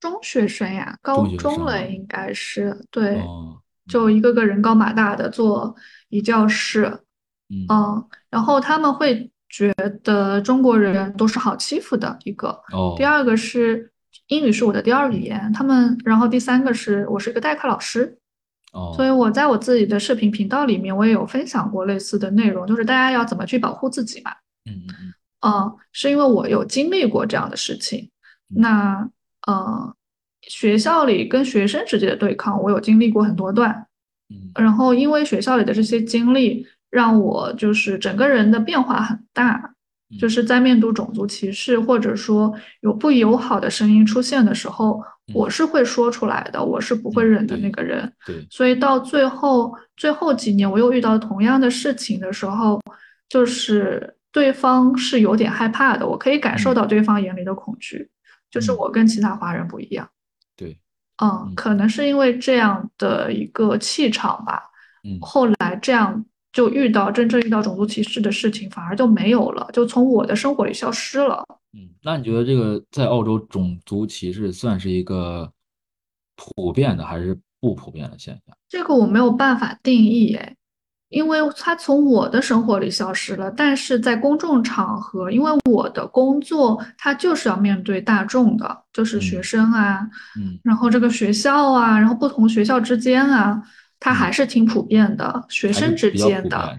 中学生呀，高中了应该是对，
哦，
就一个个人高马大的坐一教室，嗯，然后他们会觉得中国人都是好欺负的一个。
哦，
第二个是。英语是我的第二语言，他们，然后第三个是我是一个代课老师，
哦，
所以我在我自己的视频频道里面，我也有分享过类似的内容，就是大家要怎么去保护自己嘛，
嗯嗯嗯，
嗯，是因为我有经历过这样的事情，那，呃，学校里跟学生之间的对抗，我有经历过很多段，
嗯，
然后因为学校里的这些经历，让我就是整个人的变化很大。就是在面对种族歧视，或者说有不友好的声音出现的时候，我是会说出来的，我是不会忍的那个人。
对，
所以到最后最后几年，我又遇到同样的事情的时候，就是对方是有点害怕的，我可以感受到对方眼里的恐惧，就是我跟其他华人不一样。
对，
嗯，可能是因为这样的一个气场吧。
嗯，
后来这样。就遇到真正遇到种族歧视的事情，反而就没有了，就从我的生活里消失了。
嗯，那你觉得这个在澳洲种族歧视算是一个普遍的还是不普遍的现象？
这个我没有办法定义，哎，因为它从我的生活里消失了，但是在公众场合，因为我的工作它就是要面对大众的，就是学生啊，
嗯，
然后这个学校啊，然后不同学校之间啊。它还是挺普遍的，学生之间的，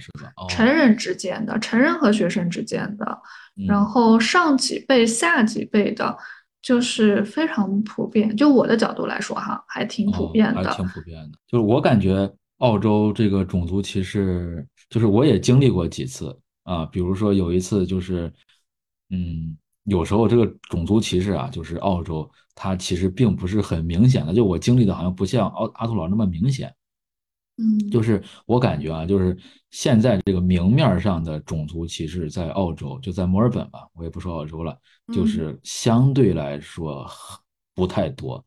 成人之间的，成人和学生之间的，然后上几辈、下几辈的，就是非常普遍。就我的角度来说，哈，还挺普遍的，
还挺普遍的。就是我感觉澳洲这个种族歧视，就是我也经历过几次啊，比如说有一次就是，嗯。有时候这个种族歧视啊，就是澳洲，它其实并不是很明显的。就我经历的，好像不像奥阿图老那么明显。
嗯，
就是我感觉啊，就是现在这个明面上的种族歧视，在澳洲，就在墨尔本吧，我也不说澳洲了，就是相对来说不太多。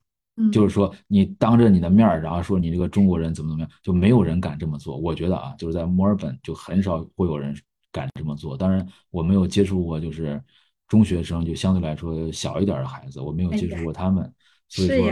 就是说你当着你的面儿，然后说你这个中国人怎么怎么样，就没有人敢这么做。我觉得啊，就是在墨尔本就很少会有人敢这么做。当然，我没有接触过，就是。中学生就相对来说小一点的孩子，我没有接触过他们，所以说，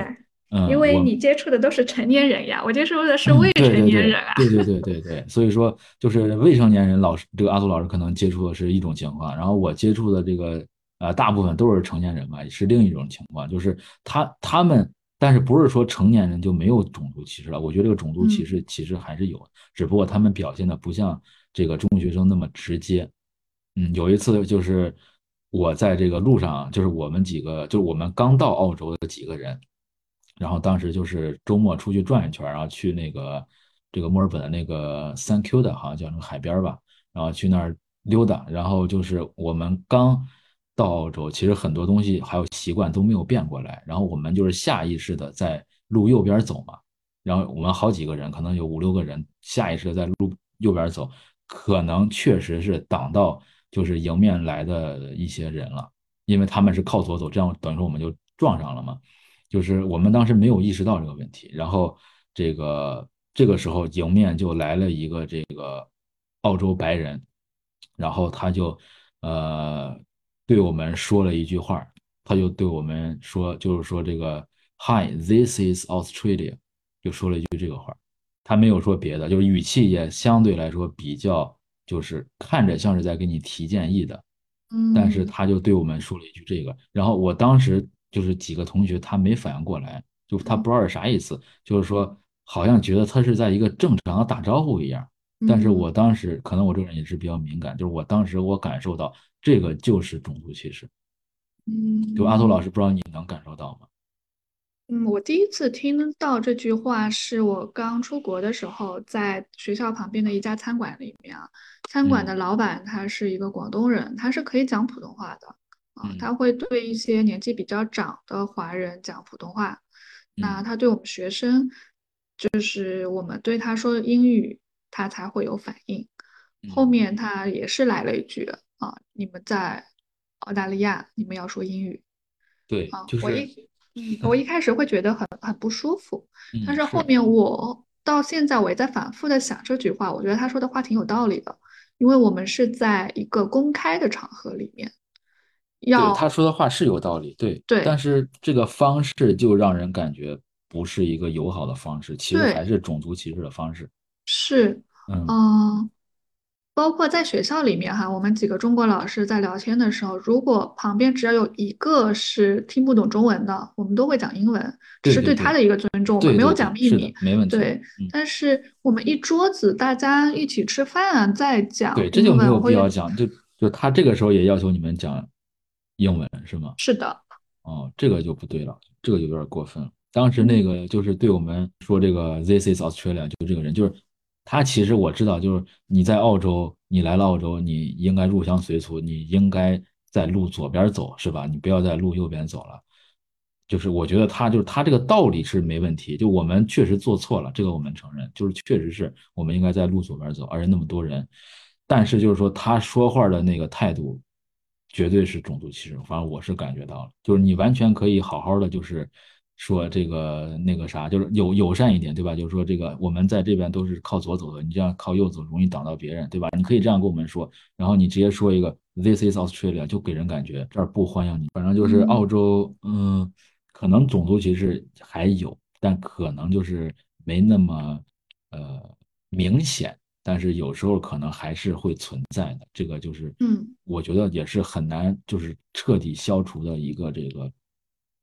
嗯，
因为你接触的都是成年人呀，我接触的是未成年人啊，
对对对对对，所以说就是未成年人，老师这个阿苏老师可能接触的是一种情况，然后我接触的这个呃大部分都是成年人嘛，是另一种情况，就是他他们，但是不是说成年人就没有种族歧视了？我觉得这个种族歧视其实还是有，只不过他们表现的不像这个中学生那么直接。嗯，有一次就是。我在这个路上，就是我们几个，就是我们刚到澳洲的几个人，然后当时就是周末出去转一圈，然后去那个这个墨尔本的那个 Thank You 的，好像叫什么海边吧，然后去那儿溜达。然后就是我们刚到澳洲，其实很多东西还有习惯都没有变过来。然后我们就是下意识的在路右边走嘛，然后我们好几个人，可能有五六个人，下意识的在路右边走，可能确实是挡到。就是迎面来的一些人了，因为他们是靠左走，这样等于说我们就撞上了嘛。就是我们当时没有意识到这个问题，然后这个这个时候迎面就来了一个这个澳洲白人，然后他就呃对我们说了一句话，他就对我们说，就是说这个 Hi，this is Australia，就说了一句这个话，他没有说别的，就是语气也相对来说比较。就是看着像是在给你提建议的，
嗯，
但是他就对我们说了一句这个，然后我当时就是几个同学他没反应过来，就他不知道是啥意思，就是说好像觉得他是在一个正常的打招呼一样，但是我当时可能我这个人也是比较敏感，就是我当时我感受到这个就是种族歧视，
嗯，
就阿。图老师不知道你能感受到吗？
嗯，我第一次听到这句话是我刚出国的时候，在学校旁边的一家餐馆里面啊，餐馆的老板他是一个广东人，他是可以讲普通话的啊，他会对一些年纪比较长的华人讲普通话，那他对我们学生，就是我们对他说英语，他才会有反应。后面他也是来了一句啊，你们在澳大利亚，你们要说英语。
对，
啊，
就是。*laughs*
嗯，我一开始会觉得很很不舒服，但是后面我到现在我也在反复的想这句话，我觉得他说的话挺有道理的，因为我们是在一个公开的场合里面，要
他说的话是有道理，对
对，
但是这个方式就让人感觉不是一个友好的方式，其实还是种族歧视的方式，
是，
嗯。
包括在学校里面哈，我们几个中国老师在聊天的时候，如果旁边只要有一个是听不懂中文的，我们都会讲英文，这是对他的一个尊重，我们没有讲秘密，
没问题。
对，但是我们一桌子大家一起吃饭再讲，
对，这就没有必要讲，就就他这个时候也要求你们讲英文是吗？
是的。
哦，这个就不对了，这个就有点过分了。当时那个就是对我们说这个 This is Australia，就这个人就是。他其实我知道，就是你在澳洲，你来了澳洲，你应该入乡随俗，你应该在路左边走，是吧？你不要在路右边走了。就是我觉得他就是他这个道理是没问题，就我们确实做错了，这个我们承认，就是确实是我们应该在路左边走，而且那么多人。但是就是说他说话的那个态度，绝对是种族歧视，反正我是感觉到了，就是你完全可以好好的就是。说这个那个啥，就是友友善一点，对吧？就是说这个我们在这边都是靠左走的，你这样靠右走容易挡到别人，对吧？你可以这样跟我们说，然后你直接说一个 This is Australia，就给人感觉这儿不欢迎你。反正就是澳洲，嗯，可能种族歧视还有，但可能就是没那么呃明显，但是有时候可能还是会存在的。这个就是，
嗯，
我觉得也是很难就是彻底消除的一个这个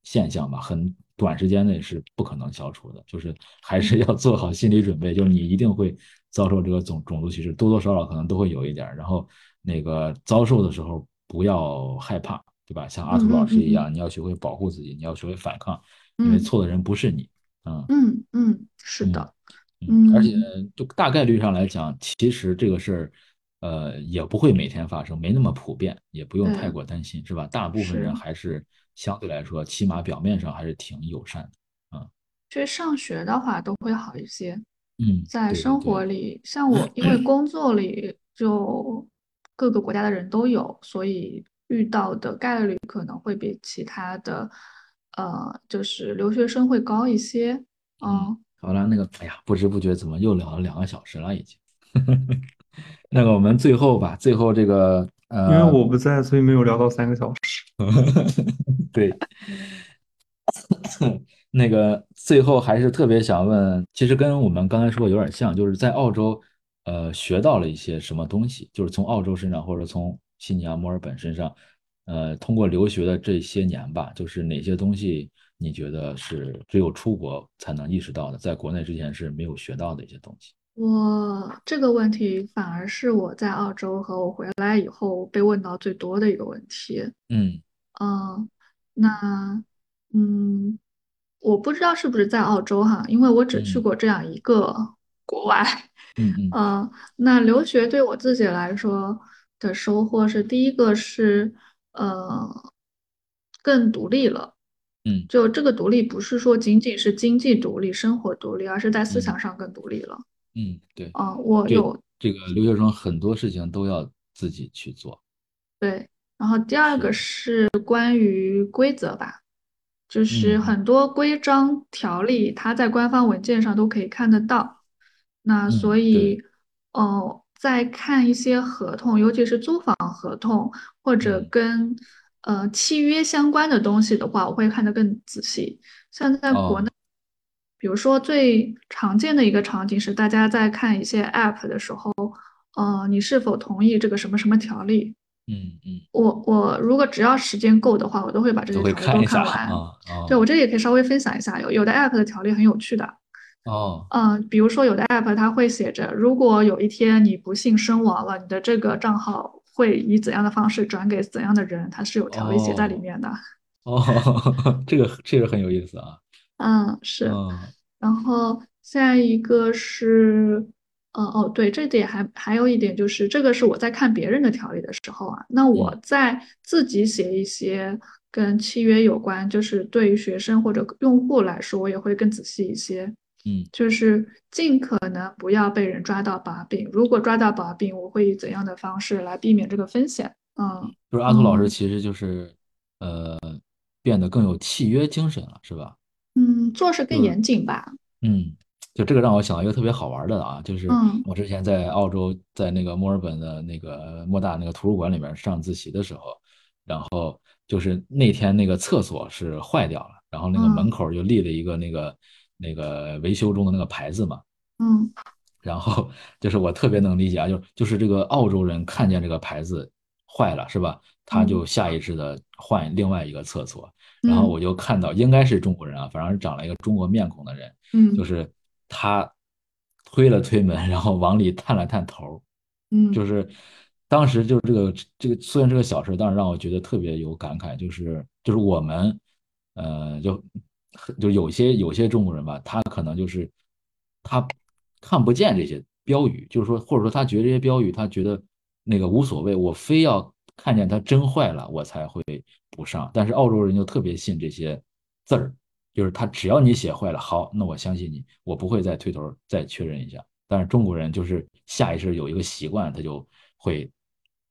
现象吧，很。短时间内是不可能消除的，就是还是要做好心理准备，就是你一定会遭受这个种种族歧视，多多少少可能都会有一点。然后那个遭受的时候不要害怕，对吧？像阿图老师一样，你要学会保护自己，你要学会反抗，因为错的人不是你。
嗯嗯嗯，是的。
嗯，而且就大概率上来讲，其实这个事儿，呃，也不会每天发生，没那么普遍，也不用太过担心，是吧？大部分人还是相对来说，起码表面上还是挺友善的，啊。
其实上学的话都会好一些，
嗯，
在生活里，像我，因为工作里就各个国家的人都有，所以遇到的概率可能会比其他的，呃，就是留学生会高一些，嗯。
好了，那个，哎呀，不知不觉怎么又聊了两个小时了，已经。*laughs* 那个，我们最后吧，最后这个，呃，
因为我不在，所以没有聊到三个小时。*laughs*
对。那个，最后还是特别想问，其实跟我们刚才说的有点像，就是在澳洲，呃，学到了一些什么东西，就是从澳洲身上，或者从悉尼啊、墨尔本身上，呃，通过留学的这些年吧，就是哪些东西。你觉得是只有出国才能意识到的，在国内之前是没有学到的一些东西。
我这个问题反而是我在澳洲和我回来以后被问到最多的一个问题。
嗯
嗯，那嗯，我不知道是不是在澳洲哈，因为我只去过这样一个国外。
嗯
嗯，那留学对我自己来说的收获是，第一个是呃更独立了。
嗯，
就这个独立不是说仅仅是经济独立、生活独立，而是在思想上更独立了。
嗯，对。
啊，我有
这个留学生很多事情都要自己去做。
对，然后第二个是关于规则吧，就是很多规章条例，它在官方文件上都可以看得到。那所以，哦，在看一些合同，尤其是租房合同或者跟。呃，契约相关的东西的话，我会看得更仔细。像在国内，比如说最常见的一个场景是，大家在看一些 App 的时候，呃，你是否同意这个什么什么条例？
嗯嗯。
我我如果只要时间够的话，我都会把这些条例都看完。对我这里也可以稍微分享一下，有有的 App 的条例很有趣的。
哦。
嗯，比如说有的 App 它会写着，如果有一天你不幸身亡了，你的这个账号。会以怎样的方式转给怎样的人，它是有条例写在里面的。
哦，*laughs* 这个这个很有意思啊。
嗯，是。然后下一个是，呃，哦，对，这点还还有一点就是，这个是我在看别人的条例的时候啊，那我在自己写一些跟契约有关，就是对于学生或者用户来说，我也会更仔细一些。
嗯，
就是尽可能不要被人抓到把柄。如果抓到把柄，我会以怎样的方式来避免这个风险？嗯，
就是阿图老师其实就是呃变得更有契约精神了，是吧？
嗯，做事更严谨吧。
嗯，就这个让我想到一个特别好玩的啊，就是我之前在澳洲，在那个墨尔本的那个莫大那个图书馆里面上自习的时候，然后就是那天那个厕所是坏掉了，然后那个门口就立了一个那个。那个维修中的那个牌子嘛，
嗯，*laughs*
然后就是我特别能理解啊，就就是这个澳洲人看见这个牌子坏了是吧？他就下意识的换另外一个厕所，然后我就看到应该是中国人啊，反正是长了一个中国面孔的人，
嗯，
就是他推了推门，然后往里探了探头，
嗯，
就是当时就是这个这个虽然是个小事，但是让我觉得特别有感慨，就是就是我们呃就。就有些有些中国人吧，他可能就是他看不见这些标语，就是说，或者说他觉得这些标语，他觉得那个无所谓，我非要看见它真坏了，我才会补上。但是澳洲人就特别信这些字儿，就是他只要你写坏了，好，那我相信你，我不会再推头再确认一下。但是中国人就是下意识有一个习惯，他就会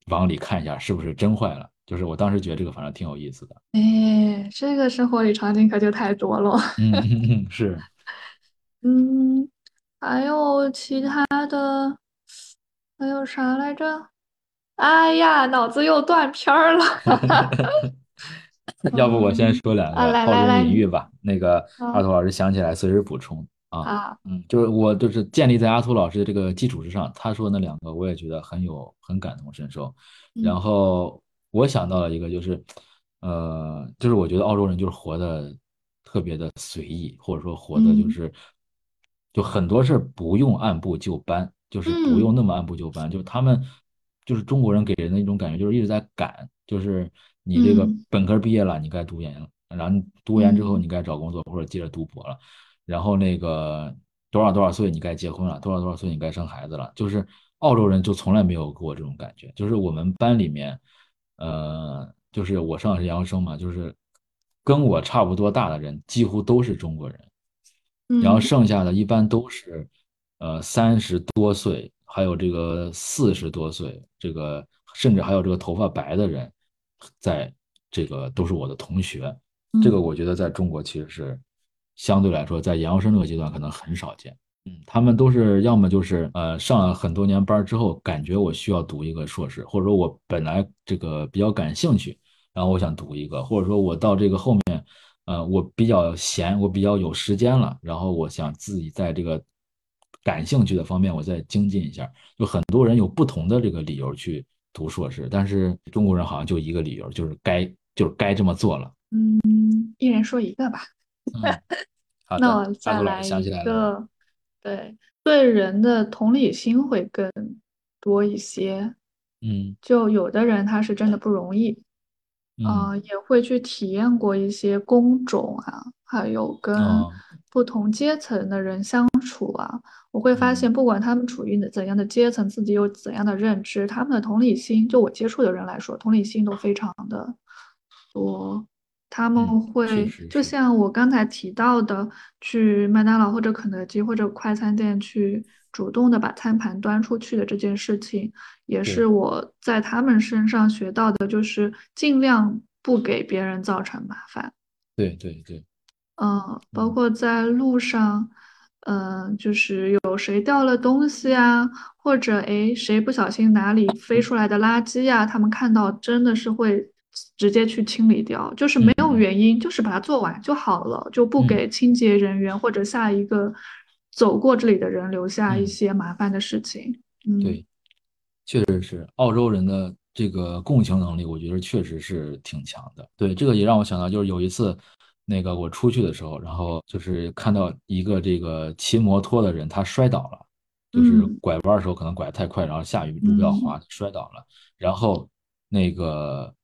往里看一下是不是真坏了。就是我当时觉得这个反正挺有意思的，
哎，这个生活里场景可就太多了。
嗯，是，*laughs*
嗯，还有其他的，还有啥来着？哎呀，脑子又断片儿了。*laughs* *laughs*
要不我先说两个
套路
隐喻吧。那个阿图老师想起来随时补充啊。嗯，就是我就是建立在阿图老师的这个基础之上，他说那两个我也觉得很有很感同身受，然后。我想到了一个，就是，呃，就是我觉得澳洲人就是活的特特别的随意，或者说活的就是，就很多事儿不用按部就班，就是不用那么按部就班，就是他们就是中国人给人的一种感觉，就是一直在赶，就是你这个本科毕业了，你该读研了，然后读研之后你该找工作或者接着读博了，然后那个多少多少岁你该结婚了，多少多少岁你该生孩子了，就是澳洲人就从来没有给我这种感觉，就是我们班里面，呃，就是我上的是研究生嘛，就是。跟我差不多大的人几乎都是中国人，然后剩下的一般都是，呃，三十多岁，还有这个四十多岁，这个甚至还有这个头发白的人，在这个都是我的同学。这个我觉得在中国其实是相对来说，在研究生这个阶段可能很少见。嗯，他们都是要么就是呃上了很多年班之后，感觉我需要读一个硕士，或者说我本来这个比较感兴趣。然后我想读一个，或者说我到这个后面，呃，我比较闲，我比较有时间了，然后我想自己在这个感兴趣的方面，我再精进一下。就很多人有不同的这个理由去读硕士，但是中国人好像就一个理由，就是该就是该这么做了。
嗯，一人说一个吧。
好 *laughs*
那我再来一个，对对人的同理心会更多一些。
嗯，
就有的人他是真的不容易。
嗯，
也会去体验过一些工种啊，还有跟不同阶层的人相处啊，我会发现，不管他们处于怎样的阶层，自己有怎样的认知，他们的同理心，就我接触的人来说，同理心都非常的多。他们会就像我刚才提到的，去麦当劳或者肯德基或者快餐店去主动的把餐盘端出去的这件事情，也是我在他们身上学到的，就是尽量不给别人造成麻烦。
对对对，
嗯，包括在路上，嗯，就是有谁掉了东西啊，或者诶谁不小心哪里飞出来的垃圾呀，他们看到真的是会。直接去清理掉，就是没有原因，就是把它做完就好了，就不给清洁人员或者下一个走过这里的人留下一些麻烦的事情。嗯，
对，确实是澳洲人的这个共情能力，我觉得确实是挺强的。对，这个也让我想到，就是有一次，那个我出去的时候，然后就是看到一个这个骑摩托的人，他摔倒了，就是拐弯的时候可能拐太快，然后下雨路比较滑，摔倒了，然后那个。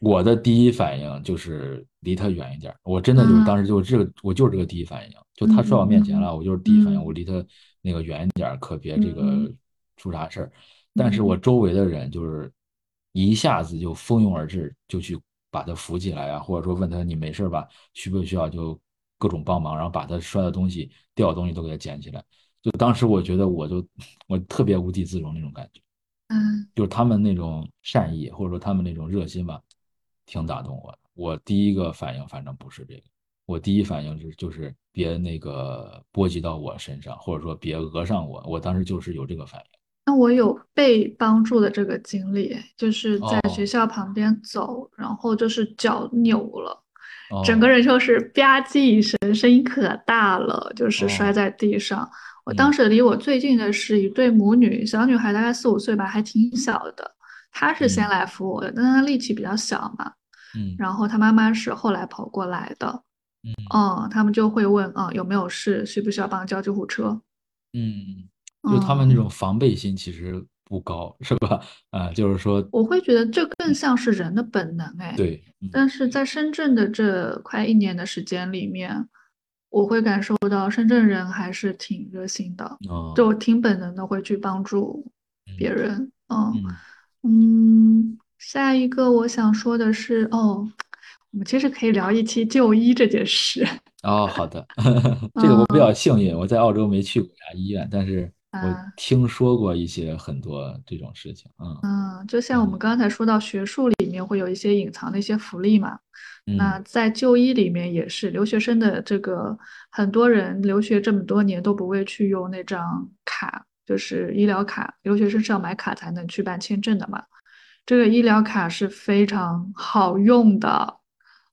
我的第一反应就是离他远一点，我真的就是当时就这个，我就是这个第一反应，就他摔我面前了，我就是第一反应，我离他那个远一点，可别这个出啥事儿。但是我周围的人就是一下子就蜂拥而至，就去把他扶起来啊，或者说问他你没事吧，需不需要就各种帮忙，然后把他摔的东西、掉的东西都给他捡起来。就当时我觉得我就我特别无地自容那种感觉，
嗯，
就是他们那种善意或者说他们那种热心吧。挺打动我的。我第一个反应反正不是这个，我第一反应是就是别那个波及到我身上，或者说别讹上我。我当时就是有这个反应。
那我有被帮助的这个经历，就是在学校旁边走，然后就是脚扭了，整个人就是吧唧一声，声音可大了，就是摔在地上。我当时离我最近的是一对母女，小女孩大概四五岁吧，还挺小的。她是先来扶我的，但她力气比较小嘛。
嗯，
然后他妈妈是后来跑过来的，嗯，他们就会问啊有没有事，需不需要帮叫救护车？
嗯，就他们那种防备心其实不高，是吧？啊，就是说，
我会觉得这更像是人的本能，哎，
对。
但是在深圳的这快一年的时间里面，我会感受到深圳人还是挺热心的，就挺本能的会去帮助别人，嗯嗯。下一个我想说的是，哦，我们其实可以聊一期就医这件事。
哦，好的，*laughs* 这个我比较幸运，我在澳洲没去过啥医院，但是我听说过一些很多这种事情。嗯
嗯，就像我们刚才说到学术里面会有一些隐藏的一些福利嘛，那在就医里面也是，留学生的这个很多人留学这么多年都不会去用那张卡，就是医疗卡，留学生是要买卡才能去办签证的嘛。这个医疗卡是非常好用的，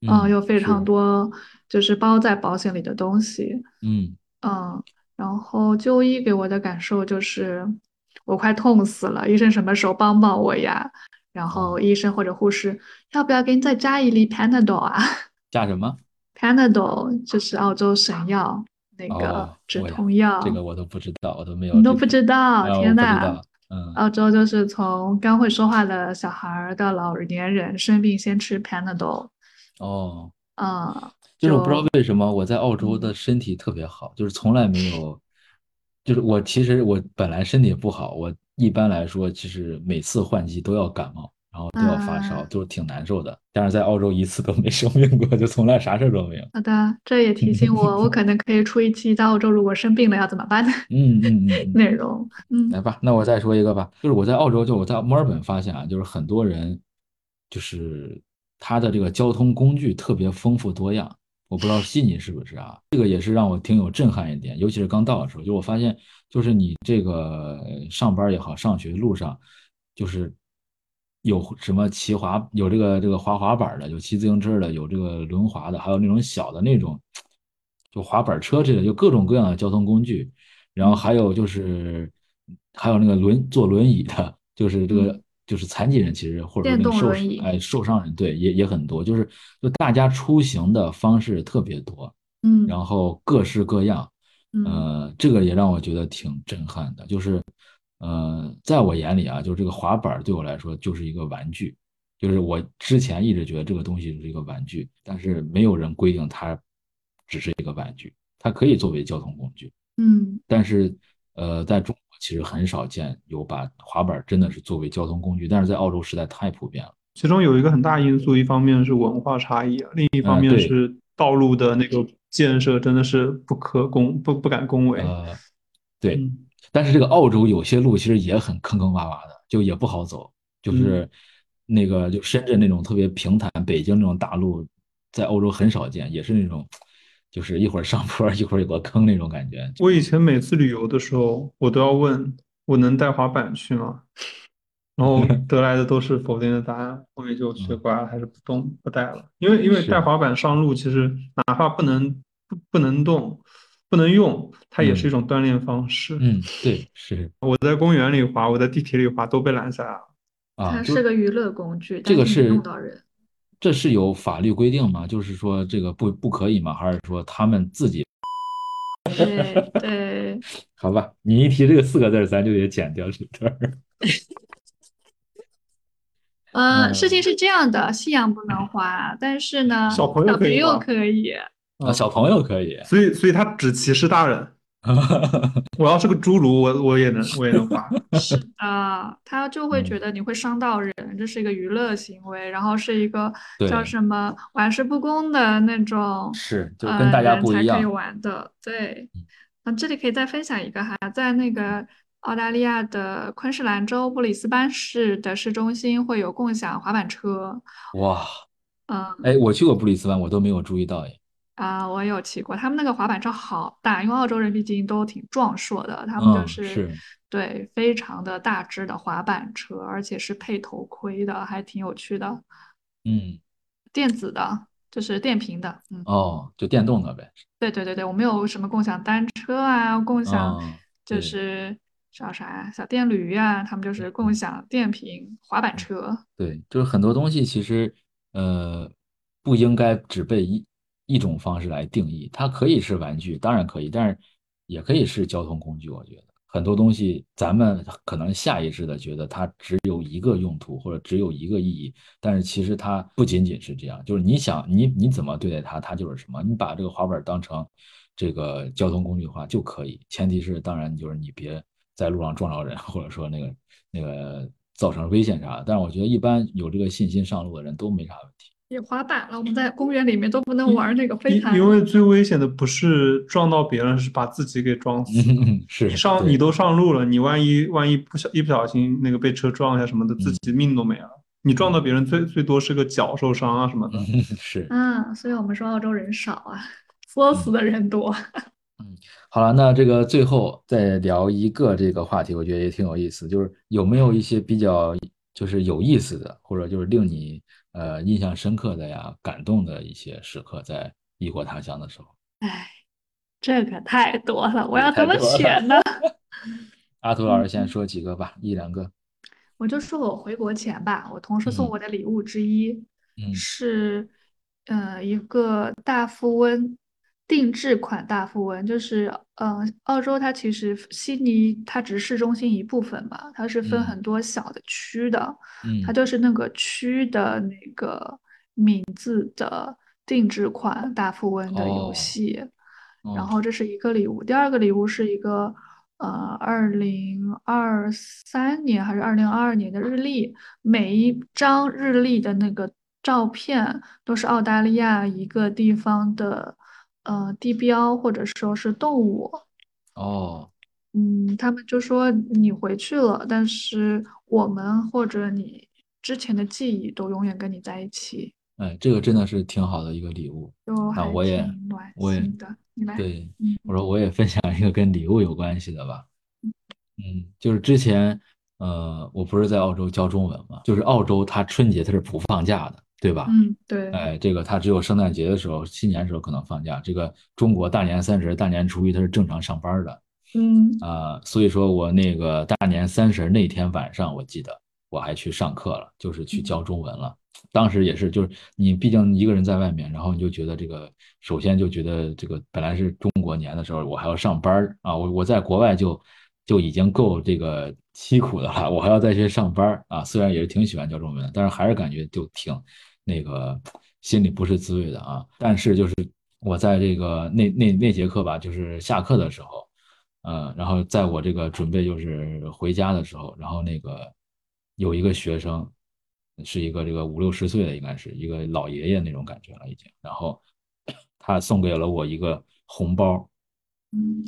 嗯，
有非常多就是包在保险里的东西，
嗯
嗯，然后就医给我的感受就是我快痛死了，医生什么时候帮帮我呀？然后医生或者护士要不要给你再加一粒 Panadol 啊？*laughs*
加什么
Panadol 就是澳洲神药，那个止痛药。
这个我都不知道，我都没有。
你都不知道？天
呐！嗯，
澳洲就是从刚会说话的小孩到老年人生病先吃 Panadol。
哦。
啊。
就是我不知道为什么我在澳洲的身体特别好，就是从来没有，就是我其实我本来身体不好，我一般来说其实每次换季都要感冒，然后都要发烧，就是挺难受的。但是在澳洲一次都没生病过，就从来啥事都没有。
好的，这也提醒我，我可能可以出一期在澳洲如果生病了要怎么办的
嗯嗯嗯 *laughs*
内容。嗯，
来吧，那我再说一个吧，就是我在澳洲，就我在墨尔本发现啊，就是很多人就是他的这个交通工具特别丰富多样。我不知道悉尼是不是啊？这个也是让我挺有震撼一点，尤其是刚到的时候，就我发现，就是你这个上班也好，上学路上，就是有什么骑滑，有这个这个滑滑板的，有骑自行车的，有这个轮滑的，还有那种小的那种，就滑板车之类的，就各种各样的交通工具。然后还有就是，还有那个轮坐轮椅的，就是这个。就是残疾人其实或者说那个受哎受伤人对也也很多，就是就大家出行的方式特别多，
嗯，
然后各式各样，呃，这个也让我觉得挺震撼的。就是呃，在我眼里啊，就是这个滑板对我来说就是一个玩具，就是我之前一直觉得这个东西是一个玩具，但是没有人规定它只是一个玩具，它可以作为交通工具，
嗯，
但是呃，在中国。其实很少见有把滑板真的是作为交通工具，但是在澳洲实在太普遍了。
其中有一个很大因素，一方面是文化差异，另一方面是道路的那个建设真的是不可恭不不敢恭维。
呃，对，但是这个澳洲有些路其实也很坑坑洼洼的，就也不好走。就是那个就深圳那种特别平坦，北京那种大路，在欧洲很少见，也是那种。就是一会儿上坡，一会儿有个坑那种感觉。
我以前每次旅游的时候，我都要问我能带滑板去吗？然后 *laughs* 得来的都是否定的答案，后面就学乖了，还是不动不带了。因为因为带滑板上路，其实哪怕不能不不能动，不能用，它也是一种锻炼方式。
嗯，对，是。
我在公园里滑，我在地铁里滑，都被拦下来了。
啊，
它是个娱乐工具，
这个是
用到人。
这是有法律规定吗？就是说这个不不可以吗？还是说他们自己？
对对，*laughs*
好吧，你一提这个四个字，咱就得剪掉这段。
嗯，*laughs* 事情是这样的，夕阳不能滑，但是呢，
小朋友
可以
啊，小朋友可以，
所以所以他只歧视大人。*laughs* 我要是个侏儒，我我也能，我也能滑。*laughs*
是啊，他就会觉得你会伤到人，这是一个娱乐行为，然后是一个叫什么玩世不恭的那种，
是就跟大家不一样
才可以玩的。对，那这里可以再分享一个哈，在那个澳大利亚的昆士兰州布里斯班市的市中心会有共享滑板车。
哇，
嗯，
哎，我去过布里斯班，我都没有注意到哎。
啊，我有骑过，他们那个滑板车好大，因为澳洲人毕竟都挺壮硕的，他们就是对非常的大只的滑板车，而且是配头盔的，还挺有趣的。
嗯，
电子的，就是电瓶的。嗯，
哦，就电动的呗。
对对对对，我们有什么共享单车啊，共享就是叫啥呀，小电驴啊，他们就是共享电瓶滑板车。
对，就是很多东西其实呃不应该只被一。一种方式来定义，它可以是玩具，当然可以，但是也可以是交通工具。我觉得很多东西，咱们可能下意识的觉得它只有一个用途或者只有一个意义，但是其实它不仅仅是这样。就是你想你你怎么对待它，它就是什么。你把这个滑板当成这个交通工具的话就可以，前提是当然就是你别在路上撞着人，或者说那个那个造成危险啥的。但是我觉得一般有这个信心上路的人都没啥问题。
也滑板了，我们在公园里面都不能玩那个飞盘。
因为最危险的不是撞到别人，是把自己给撞死。
是
上你都上路了，你万一万一不小一不小心那个被车撞一下什么的，自己命都没了。你撞到别人最最多是个脚受伤啊什么的。
是
啊，所以我们说澳洲人少啊，*laughs* 作死的人多。*laughs*
嗯，好了，那这个最后再聊一个这个话题，我觉得也挺有意思，就是有没有一些比较就是有意思的，或者就是令你。呃，印象深刻的呀，感动的一些时刻，在异国他乡的时候。
哎，这可太多了，我要怎么选呢？*laughs*
阿图老师先说几个吧，一两个。
我就说我回国前吧，我同事送我的礼物之一，是呃一个大富翁定制款大富翁，就是呃澳洲它其实悉尼它只是市中心一部分嘛，它是分很多小的区的，它就是那个区的那个名字的定制款大富翁的游戏，然后这是一个礼物，第二个礼物是一个。呃，二零二三年还是二零二二年的日历，每一张日历的那个照片都是澳大利亚一个地方的呃地标或者说是动物。
哦，
嗯，他们就说你回去了，但是我们或者你之前的记忆都永远跟你在一起。
哎，这个真的是挺好的一个礼物，那，我也，我也。对，我说我也分享一个跟礼物有关系的吧。嗯，就是之前，呃，我不是在澳洲教中文嘛，就是澳洲它春节它是不放假的，对吧？
嗯，对。
哎，这个他只有圣诞节的时候、新年的时候可能放假。这个中国大年三十、大年初一他是正常上班的。
嗯。
啊，所以说我那个大年三十那天晚上，我记得我还去上课了，就是去教中文了。当时也是，就是你毕竟一个人在外面，然后你就觉得这个，首先就觉得这个本来是中国年的时候，我还要上班啊，我我在国外就就已经够这个凄苦的了，我还要再去上班啊。虽然也是挺喜欢教中文的，但是还是感觉就挺那个心里不是滋味的啊。但是就是我在这个那那那节课吧，就是下课的时候，嗯，然后在我这个准备就是回家的时候，然后那个有一个学生。是一个这个五六十岁的，应该是一个老爷爷那种感觉了已经。然后他送给了我一个红包，
嗯，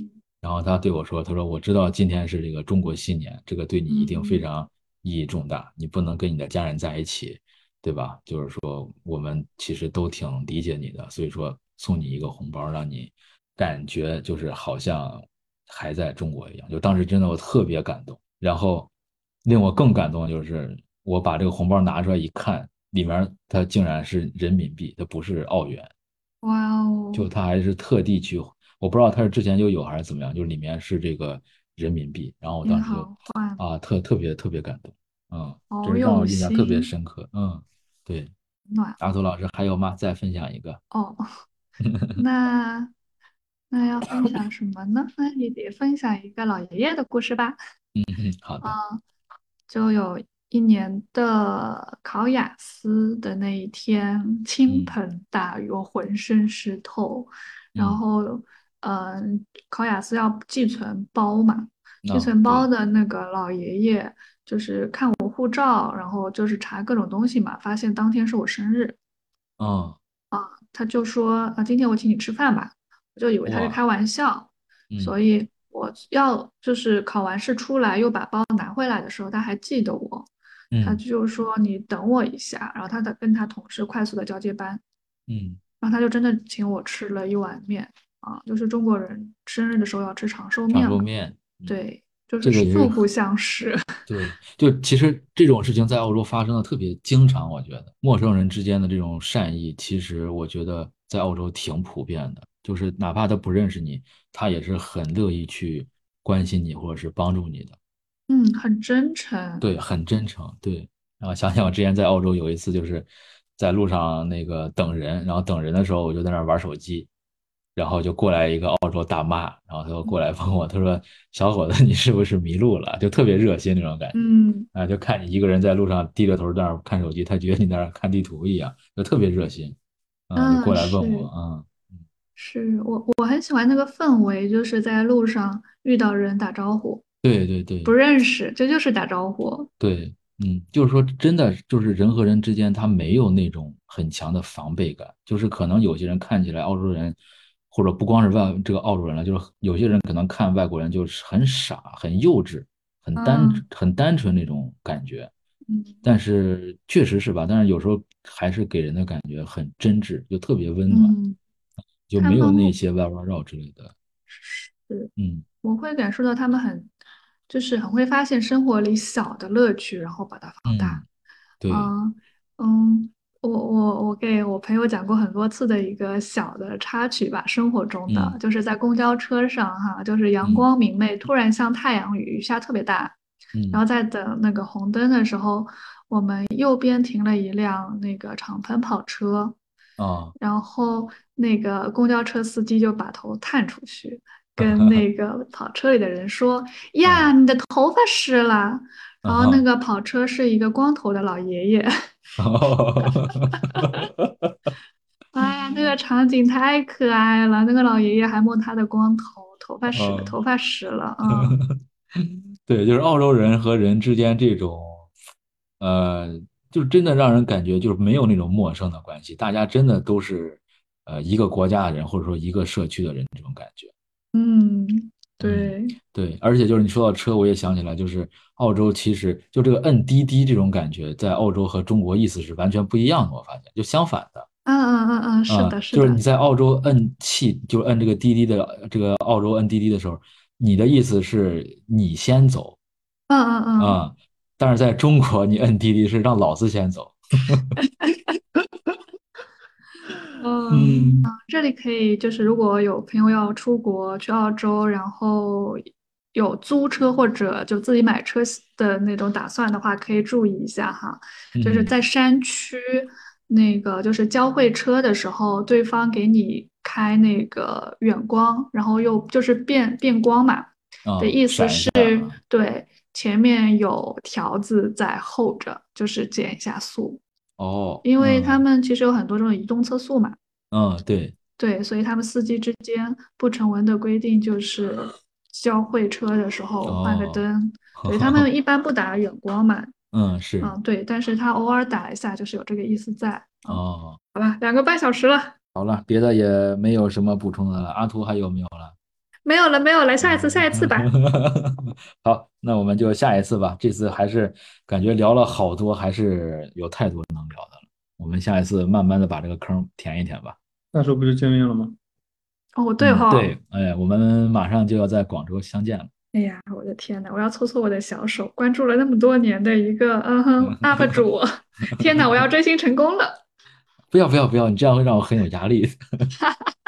然后他对我说：“他说我知道今天是这个中国新年，这个对你一定非常意义重大。你不能跟你的家人在一起，对吧？就是说我们其实都挺理解你的，所以说送你一个红包，让你感觉就是好像还在中国一样。就当时真的我特别感动。然后令我更感动的就是。我把这个红包拿出来一看，里面它竟然是人民币，它不是澳元。
哇哦！
就他还是特地去，我不知道他是之前就有还是怎么样，就是里面是这个人民币。然后我当时就啊，特特别特别感动，嗯，这让我印象特别深刻。嗯，对。阿图老师还有吗？再分享一个。
哦，*laughs* 那那要分享什么呢？那你得分享一个老爷爷的故事吧。
嗯嗯，好的。
就有。一年的考雅思的那一天，倾盆大雨，我浑身湿透。然后，嗯，考雅思要寄存包嘛？寄存包的那个老爷爷就是看我护照，然后就是查各种东西嘛，发现当天是我生日。
啊，
啊，他就说啊，今天我请你吃饭吧。我就以为他是开玩笑，所以我要就是考完试出来又把包拿回来的时候，他还记得我。他就说你等我一下，然后他的跟他同事快速的交接班，
嗯，
然后他就真的请我吃了一碗面啊，就是中国人生日的时候要吃长寿面，
长寿面，
对，就是素不相识，*laughs*
对，就其实这种事情在澳洲发生的特别经常，我觉得陌生人之间的这种善意，其实我觉得在澳洲挺普遍的，就是哪怕他不认识你，他也是很乐意去关心你或者是帮助你的。
嗯，很真诚。
对，很真诚。对，然后想想我之前在澳洲有一次，就是在路上那个等人，然后等人的时候，我就在那玩手机，然后就过来一个澳洲大妈，然后她就过来问我，她说：“小伙子，你是不是迷路了？”就特别热心那种感觉。
嗯，
啊，就看你一个人在路上低着头在那看手机，她觉得你在那看地图一样，就特别热心。嗯，就过来问我，嗯，
是我我很喜欢那个氛围，就是在路上遇到人打招呼。
对对对，
不认识，这就是打招呼。
对，嗯，就是说，真的，就是人和人之间，他没有那种很强的防备感。就是可能有些人看起来澳洲人，或者不光是外这个澳洲人了，就是有些人可能看外国人就是很傻、很幼稚、很单、很单纯那种感觉。
嗯，
但是确实是吧？但是有时候还是给人的感觉很真挚，就特别温暖，就没有那些弯弯绕之类的。
是，
嗯，
我会感受到他们很。就是很会发现生活里小的乐趣，然后把它放大。
对，
嗯嗯，我我我给我朋友讲过很多次的一个小的插曲吧，生活中的，就是在公交车上哈，就是阳光明媚，突然像太阳雨，雨下特别大，然后在等那个红灯的时候，我们右边停了一辆那个敞篷跑车，
啊，
然后那个公交车司机就把头探出去，*laughs* 跟那个跑车里的人说：*laughs* “呀，你的头发湿了。”然后那个跑车是一个光头的老爷爷。*laughs* 哎呀，那个场景太可爱了！那个老爷爷还摸他的光头，头发湿，头发湿了啊。*laughs*
对，就是澳洲人和人之间这种，呃，就真的让人感觉就是没有那种陌生的关系，大家真的都是呃一个国家的人，或者说一个社区的人这种感觉。
嗯，对。
对，而且就是你说到车，我也想起来，就是澳洲其实就这个摁滴滴这种感觉，在澳洲和中国意思是完全不一样的，我发现就相反的。
嗯嗯嗯嗯，是的，是
的，就是你在澳洲摁气，就摁这个滴滴的这个澳洲摁滴滴的时候，你的意思是你先走，
嗯嗯嗯，
啊，但是在中国你摁滴滴是让老子先走，*laughs*
嗯，这里可以就是如果有朋友要出国去澳洲，然后有租车或者就自己买车的那种打算的话，可以注意一下哈，就是。在山区。那个就是交汇车的时候，对方给你开那个远光，然后又就是变变光嘛，的意思是对前面有条子在候着，就是减一下速
哦，
因为他们其实有很多这种移动测速嘛，
嗯，对
对，所以他们司机之间不成文的规定就是交会车的时候换个灯，对他们一般不打远光嘛。*laughs*
嗯，是，
嗯，对，但是他偶尔打一下，就是有这个意思在。
哦，
好吧，两个半小时了。
好了，别的也没有什么补充的了。阿图还有没有了？
没有了，没有了。下一次，下一次吧。*laughs*
好，那我们就下一次吧。这次还是感觉聊了好多，还是有太多能聊的了。我们下一次慢慢的把这个坑填一填吧。
那时候不就见面了吗？
哦，对哈。
对，哎，我们马上就要在广州相见了。
哎呀，我的天呐，我要搓搓我的小手，关注了那么多年的一个嗯哼 *laughs* UP 主，天呐，我要追星成功了！
不要不要不要，你这样会让我很有压力。*laughs*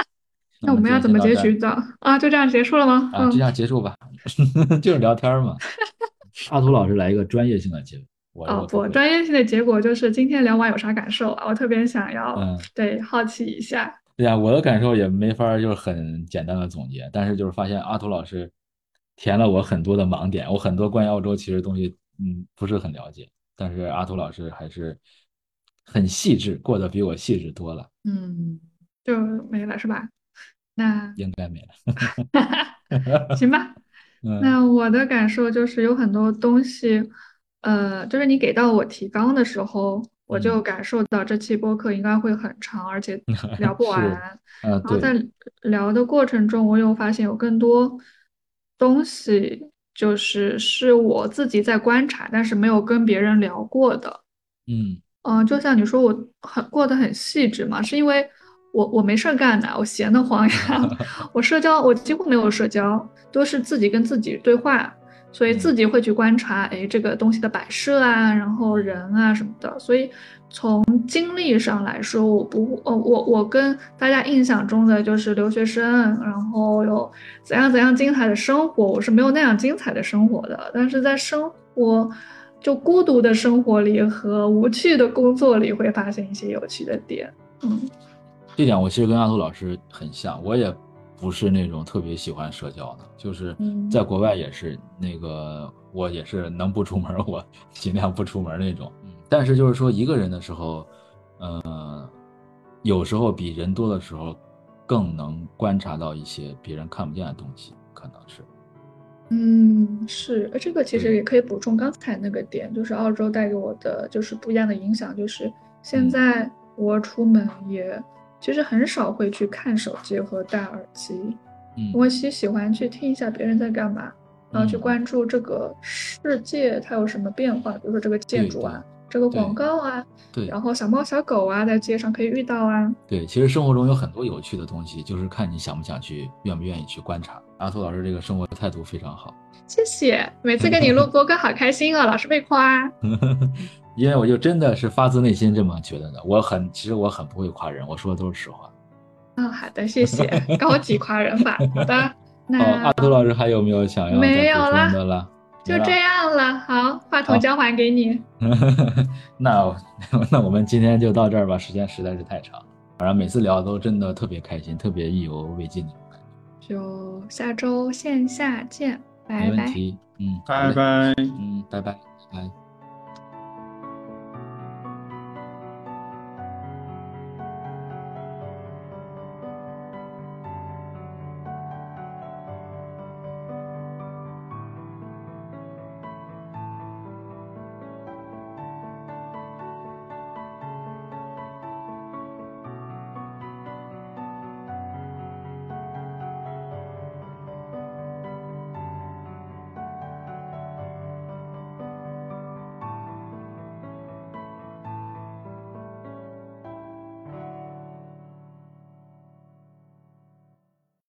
那我们要怎么结局的啊？就这样结束了吗？
啊，就这样结束吧，*laughs* 就是聊天嘛。*laughs* 阿图老师来一个专业性的结果。
哦不，专业性的结果就是今天聊完有啥感受啊？我特别想要，对，好奇一下。
对呀，我的感受也没法就是很简单的总结，但是就是发现阿图老师。填了我很多的盲点，我很多关于澳洲其实东西，嗯，不是很了解。但是阿图老师还是很细致，过得比我细致多了。
嗯，就没了是吧？那
应该没了。*laughs*
行吧。*laughs* 那我的感受就是有很多东西，呃，就是你给到我提纲的时候，我就感受到这期播客应该会很长，而且 *laughs* 聊不完。然后在聊的过程中，我又发现有更多。东西就是是我自己在观察，但是没有跟别人聊过的。
嗯
嗯，就像你说，我很过得很细致嘛，是因为我我没事儿干的，我闲得慌呀。*laughs* 我社交我几乎没有社交，都是自己跟自己对话，所以自己会去观察，哎，这个东西的摆设啊，然后人啊什么的，所以。从经历上来说，我不，呃，我我跟大家印象中的就是留学生，然后有怎样怎样精彩的生活，我是没有那样精彩的生活的。但是在生活，就孤独的生活里和无趣的工作里，会发现一些有趣的点。嗯，
这点我其实跟阿图老师很像，我也不是那种特别喜欢社交的，就是在国外也是那个，我也是能不出门我尽量不出门那种。但是就是说，一个人的时候，呃，有时候比人多的时候，更能观察到一些别人看不见的东西，可能是。
嗯，是，这个其实也可以补充刚才那个点，就是澳洲带给我的就是不一样的影响，就是现在我出门也其实很少会去看手机和戴耳机，嗯我其实喜欢去听一下别人在干嘛，然后去关注这个世界它有什么变化，比如说这个建筑啊。这个广告啊，
对，
然后小猫小狗啊，在街上可以遇到啊。
对，其实生活中有很多有趣的东西，就是看你想不想去，愿不愿意去观察。阿兔老师这个生活态度非常好，
谢谢。每次跟你录 *laughs* 播客好开心啊，老是被夸。*laughs*
因为我就真的是发自内心这么觉得的。我很，其实我很不会夸人，我说的都是实话。
嗯，好的，谢谢。高级夸人法。好的，那
阿杜老师还有没有想要
没有
了？
就这样了，好，话筒交还给你。*laughs*
那那我们今天就到这儿吧，时间实在是太长。反正每次聊都真的特别开心，特别意犹未尽的。
就下周线下见，拜拜。
没问题，嗯，
拜拜，
嗯，拜拜，拜。